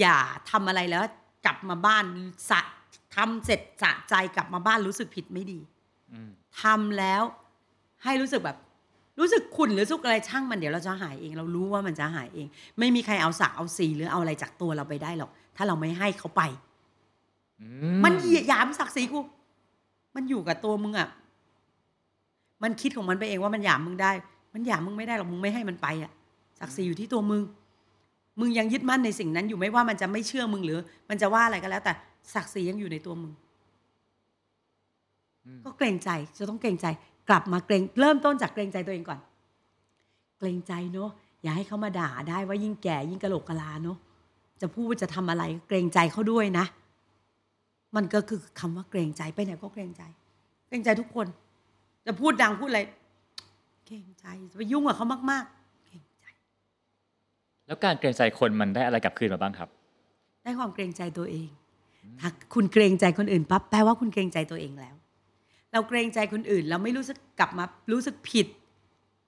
อย่าทำอะไรแล้วกลับมาบ้านสะทำเสร็จสะใจกลับมาบ้านรู้สึกผิดไม่ดีอืมทำแล้วให้รู้สึกแบบ รู้สึกขุ่นหรือสุกอะไรช่างมันเดี๋ยวเราจะหายเอง เรารู้ว่ามันจะหายเอง ไม่มีใครเอาสักเอาสีหรือเอาอะไรจากตัวเราไปได้หรอก ถ้าเราไม่ให้เขาไปอื มันเหยียดหยามศักดิ์ศรีกู มันอยู่กับตัวมึงอะ มันคิดของมันไปเองว่ามันหยามมึงได้ มันหยามมึงไม่ได้หรอกมึงไม่ให้มันไปอะ ศักดิ์ศรีอยู่ที่ตัวมึง มึงยังยึดมั่นในสิ่งนั้นอยู่ไม่ว่ามันจะไม่เชื่อมึงหรือ มันจะว่าอะไรก็แล้ว แต่ศักดิ์ศรียังอยู่ในตัวมึงอืมก็เกรงใจจะต้องเกรงใจ กลับมาเกรงเริ่มต้นจากเกรงใจตัวเองก่อน เกรงใจเนาะอย่าให้เขามาด่าได้ว่ายิ่งแก่ยิ่งกะโหลกกะลาเนาะจะพูดจะทำอะไรก็เกรงใจเขาด้วยนะ มันก็คือคำว่าเกรงใจไปไหนก็เกรงใจ เกรงใจทุกคน จะพูดดังพูดอะไรเกรงใจจะไปยุ่งกับเขามาก ๆ เกรงใจ แล้วการเกรงใจคนมันได้อะไรกลับคืนมาบ้างครับ ได้ความเกรงใจตัวเอง ถ้าคุณเกรงใจคนอื่นปั๊บแปลว่าคุณเกรงใจตัวเองแล้ว เราเกรงใจคนอื่น เราไม่รู้สึกกลับมารู้สึกผิด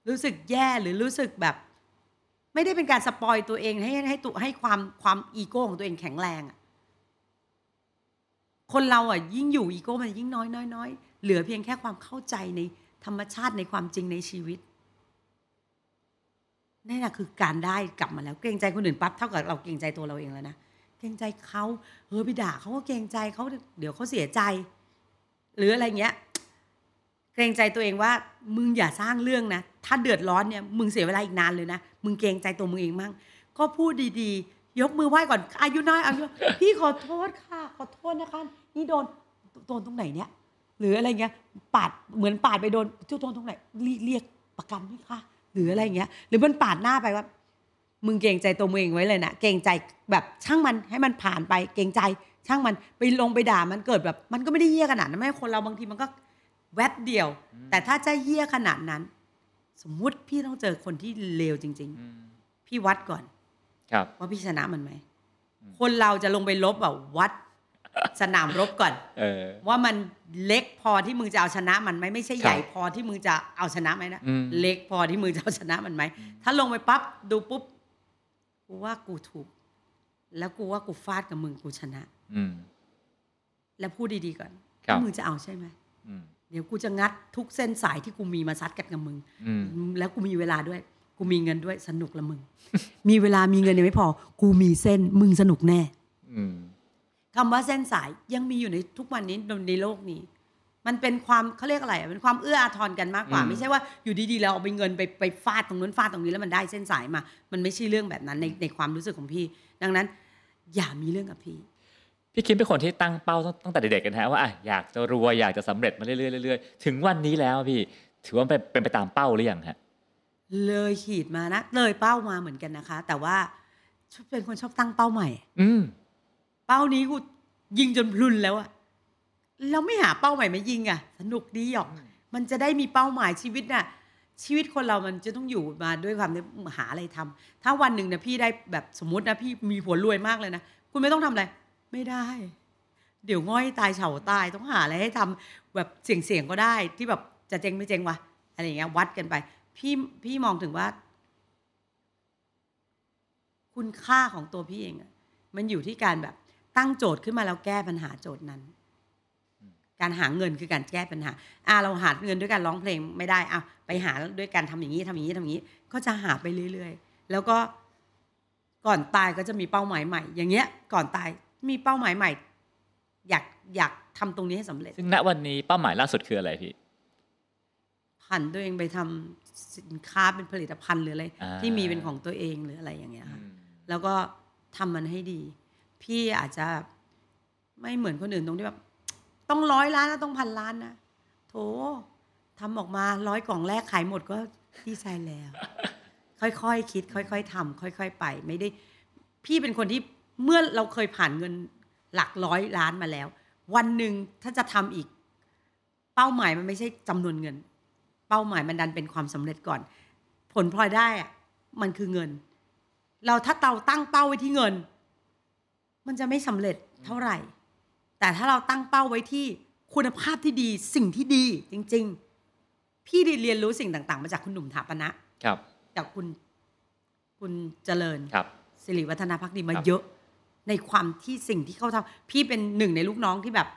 รู้สึกแย่หรือรู้สึกแบบ ไม่ได้เป็นการสปอยตัวเองให้ให้ตัวให้ความความอีโก้ของตัวเองแข็งแรงอะ คนเราอะยิ่งอยู่อีโก้มันยิ่งน้อยน้อยน้อยเหลือเพียงแค่ความเข้าใจในธรรมชาติในความจริงในชีวิตนี่แหละคือการได้กลับมาแล้วเกรงใจคนอื่นปั๊บเท่ากับเราเกรงใจตัวเราเองแล้วนะเกรงใจเขาเออไปด่าเขาก็เกรงใจเขาเดี๋ยวเขาเสียใจ หรืออะไรเงี้ย เกรงใจตัวเองว่ามึงอย่าสร้างเรื่องนะถ้าเดือดร้อนเนี่ยมึงเสียเวลาอีกนานเลยนะมึงเกรงใจตัวมึงเองมั่งก็พูดดีๆ ยกมือไหว้ก่อน อายุน้อยอายุพี่ขอโทษค่ะ ขอโทษนะคะ นี่โดนโดนตรงไหนเนี่ย หรืออะไรเงี้ยปาดเหมือนปาดไปโดนที่โดนตรงไหนเรียกเรียกประกันไหมคะหรืออะไรเงี้ย หรือมันปาดหน้าไปว่ามึงเกรงใจตัวมึงเองไว้เลยนะเกรงใจแบบช่างมันให้มันผ่านไปเกรงใจ ช่างมันไปลงไปด่ามันเกิดแบบ มันก็ไม่ได้เยี่ยขนาดนั้นไม่คนเราบางทีมันก็แวบเดียว แต่ถ้าจะเยี่ยขนาดนั้น สมมุติพี่ต้องเจอคนที่เลวจริงอืมๆพี่วัดก่อนครับ ว่าพี่ชนะมันไหม คนเราจะลงไปลบแบบวัดสนามรบก่อนเออว่ามันเล็กพอที่มึงจะเอาชนะมันไหมไม่ใช่ใหญ่ครับพอที่มึงจะเอาชนะไหมนะอืมเล็กพอที่มึงจะเอาชนะมันไหมถ้าลงไปปั๊บดูปุ๊บกูว่ากูถูก แล้วกูว่ากูฟาดกับมึงกูชนะ อืมแล้วพูดดีๆก่อนครับว่ามึงจะเอาใช่ไหมอืมเดี๋ยวกูจะงัดทุกเส้นสายที่กูมีมาซัดกันกับมึงอืมแล้วกูมีเวลาด้วย กูมีเงินด้วยสนุกละมึง มีเวลามีเงินยังไม่พอ กูมีเส้นมึงสนุกแน่อืมคำว่าเส้นสายยังมีอยู่ในทุกวันนี้ในโลกนี้ มันเป็นความเขาเรียกอะไรอะเป็นความเอื้ออาทรกันมากกว่าอืมไม่ใช่ว่าอยู่ดีๆเราเอาไปเงินไปไปฟาดตรงนู้นฟาดตรงนี้แล้วมันได้เส้นสายมา มันไม่ใช่เรื่องแบบนั้นในในความรู้สึกของพี่ ดังนั้น อย่ามีเรื่องกับพี่พี่คิมเป็นคนที่ตั้งเป้าตั้งตั้งแต่เด็กๆกันนะฮะว่าอะอยากจะรวยอยากจะสำเร็จมาเรื่อยๆเรื่อยๆถึงวันนี้แล้วพี่ ถือว่าเป็นเป็นไปตามเป้าหรือยังฮะ เลยขีดมานะ เลยเป้ามาเหมือนกันนะคะ แต่ว่าชอบเป็นคนชอบตั้งเป้าใหม่ อืมเป้านี้กูยิงจนพลุนแล้วอะเราไม่หาเป้าใหม่มายิงอะสนุกดีหรอก มันจะได้มีเป้าหมายชีวิตน่ะ ชีวิตคนเรามันจะต้องอยู่มาด้วยความที่หาอะไรทำถ้าวันหนึ่งนะพี่ได้แบบสมมตินะพี่มีผัวรวยมากเลยนะคุณไม่ต้องทำอะไร ไม่ได้ เดี๋ยวง่อยตายเฉาตายต้องหาอะไรให้ทำแบบเสี่ยงๆก็ได้ที่แบบจะเจ๊งไม่เจ๊งวะอะไรอย่างเงี้ยวัดกันไป พี่พี่มองถึงว่า คุณค่าของตัวพี่เองอะมันอยู่ที่การแบบตั้งโจทย์ขึ้นมาแล้วแก้ปัญหาโจทย์นั้น การหาเงินคือการแก้ปัญหาอ่าเราหาเงินด้วยการร้องเพลงไม่ได้อะไปหาด้วยการทำอย่างนี้ทำอย่างนี้ทำอย่างนี้ ก็จะหาไปเรื่อย ๆ แล้วก็ก่อนตายก็จะมีเป้าหมายใหม่ อย่างเงี้ย ก่อนตายมีเป้าหมายใหม่ อยากอยากทำตรงนี้ให้สำเร็จ ซึ่งณวันนี้เป้าหมายล่าสุดคืออะไรพี่ผันตัวเองไปทำ สินค้าเป็นผลิตภัณฑ์หรืออะไรอ่าที่มีเป็นของตัวเองหรืออะไรอย่างเงี้ยค่ะอืมแล้วก็ทำมันให้ดี พี่อาจจะไม่เหมือนคนอื่นตรงที่แบบต้องร้อยล้านนะต้องพันล้านนะโถทำออกมาร้อยกล่องแรกขายหมดก็ดีใจแล้ว ค่อยๆคคิด ค่อย ๆทำค่อย ๆ ไป ไม่ได้ พี่เป็นคนที่เมื่อเราเคยผ่านเงินหลักร้อยล้านมาแล้ว วันหนึ่งถ้าจะทำอีก เป้าหมายมันไม่ใช่จำนวนเงิน เป้าหมายมันดันเป็นความสำเร็จก่อน ผลพลอยได้อะมันคือเงิน เราถ้าเราตั้งเป้าไว้ที่เงิน มันจะไม่สำเร็จเท่าไหร่ แต่ถ้าเราตั้งเป้าไว้ที่คุณภาพที่ดีสิ่งที่ดีจริง ๆ พี่ได้เรียนรู้สิ่งต่าง ๆ มาจากคุณหนุ่มถาปนะครับ จากคุณคุณเจริญครับสิริวัฒนภักดีมาครับเยอะในความที่สิ่งที่เขาทำพี่เป็นหนึ่งในลูกน้องที่แบบ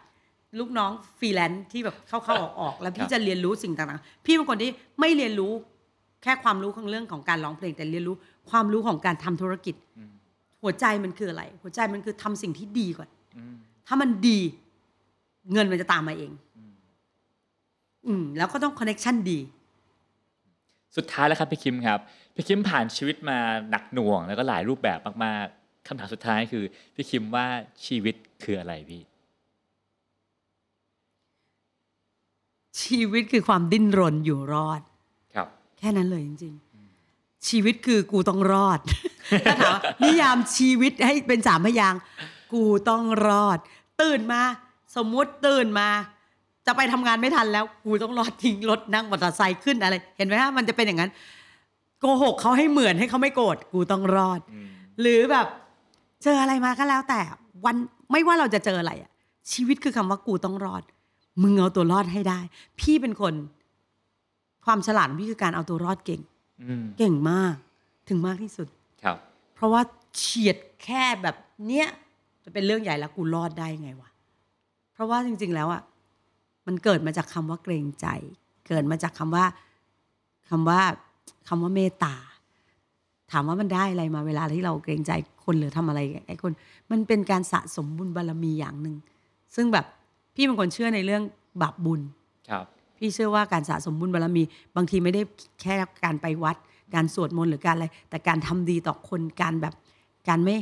ลูกน้องฟรีแลนซ์ที่แบบเข้าๆออกออกๆแล้วพี่จะเรียนรู้สิ่งต่างๆ พี่เป็นคนที่ไม่เรียนรู้แค่ความรู้ของเรื่องของการร้องเพลงแต่เรียนรู้ความรู้ของการทำธุรกิจอืมหัวใจมันคืออะไร หัวใจมันคือทำสิ่งที่ดีก่อนอืมถ้ามันดีเงินมันจะตามมาเองอืมอืมแล้วก็ต้องคอนเน็ชันดี สุดท้ายแล้วครับพี่คิมครับ พี่คิมผ่านชีวิตมาหนักหน่วง แล้วก็หลายรูปแบบมากๆคำถามสุดท้ายคือ พี่คิมว่าชีวิตคืออะไรพี่ ชีวิตคือความดิ้นรนอยู่รอด ครับ แค่นั้นเลยจริง ๆ ชีวิตคือกูต้องรอดถ้าถามว่านิยามชีวิตให้เป็นสามพยางค์กูต้องรอด ตื่นมาสมมุติตื่นมา จะไปทำงานไม่ทันแล้ว กูต้องรอดทิ้งรถนั่งมอเตอร์ไซค์ขึ้นอะไร เห็นไหมฮะมันจะเป็นอย่างนั้นโกหกเขาให้เหมือนให้เขาไม่โกรธกูต้องรอดอืมหรือแบบเจออะไรมาก็แล้วแต่วันไม่ว่าเราจะเจออะไรอะชีวิตคือคำว่ากูต้องรอด มึงเอาตัวรอดให้ได้ พี่เป็นคน ความฉลาดของพี่คือการเอาตัวรอดเก่งอืมเก่งมาก ถึงมากที่สุด ครับ เพราะว่าเฉียดแค่แบบเนี้ยจะเป็นเรื่องใหญ่แล้วกูรอดได้ไงวะเพราะว่าจริง ๆ แล้วอะมันเกิดมาจากคำว่าเกรงใจ เกิดมาจากคำว่าคำว่าคำว่าเมตตา ถามว่ามันได้อะไรมาเวลาที่เราเกรงใจคนหรือทำอะไรไอ้คน มันเป็นการสะสมบุญบารมีอย่างหนึ่งซึ่งแบบ พี่เป็นคนเชื่อในเรื่องบาปบุญครับ พี่เชื่อว่าการสะสมบุญบารมี บางทีไม่ได้แค่การไปวัด การสวดมนต์หรือการอะไร แต่การทำดีต่อคนการแบบการไม่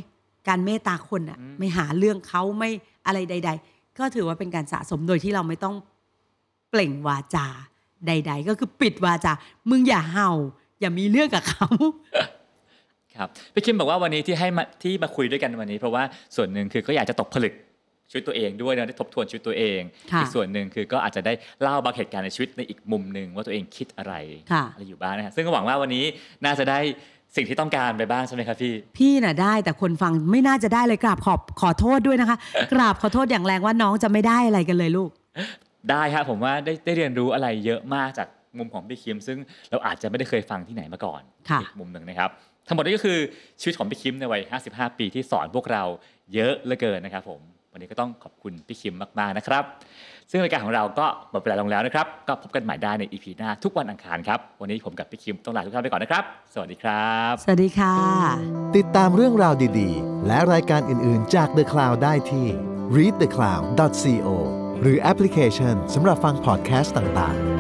การเมตตาคนอะอืมไม่หาเรื่องเขาไม่อะไรใด ๆ ก็ถือว่าเป็นการสะสมโดยที่เราไม่ต้องเปล่งวาจาใด ๆ ก็คือปิดวาจา มึงอย่าเห่า อย่ามีเรื่องกับเขาครับพี่คิมบอกว่าวันนี้ที่ให้มาที่มาคุยด้วยกันวันนี้ เพราะว่าส่วนหนึ่งคือก็อยากจะตกผลึก ชีวิตตัวเองด้วยนะได้ทบทวนชีวิตตัวเองค่ะอีกส่วนหนึ่งคือก็อาจจะได้เล่าบางเหตุการณ์ในชีวิตในอีกมุมหนึ่งว่าตัวเองคิดอะไรค่ะอะไรอยู่บ้างนะฮะซึ่งก็หวังว่าวันนี้น่าจะได้สิ่งที่ต้องการไปบ้างใช่ไหมครับพี่ พี่น่ะได้แต่คนฟังไม่น่าจะได้เลยกราบขอบขอโทษด้วยนะคะ กราบขอโทษอย่างแรงว่าน้องจะไม่ได้อะไรกันเลยลูก ได้ครับผมว่าได้ได้เรียนรู้อะไรเยอะมากจากมุมของพี่คิม ซึ่งเราอาจจะไม่ได้เคยฟังที่ไหนมาก่อนค่ะอีกมุมหนึ่งนะครับทั้งหมดนี้ก็คือชีวิตของพี่คิมในวัย 55 ปีที่สอนพวกเราเยอะเหลือเกินนะครับผม วันนี้ก็ต้องขอบคุณพี่คิมมากๆนะครับ ซึ่งรายการของเราก็หมดเวลาลงแล้วนะครับ ก็พบกันใหม่ได้ใน EP หน้าทุกวันอังคารครับ วันนี้ผมกับพี่คิมต้องลาทุกท่านไปก่อนนะครับ สวัสดีครับ สวัสดีค่ะ ติดตามเรื่องราวดีๆ และรายการอื่นๆจาก The Cloud ได้ที่ readthecloud.co หรือแอปพลิเคชันสำหรับฟังพอดแคสต์ต่างๆ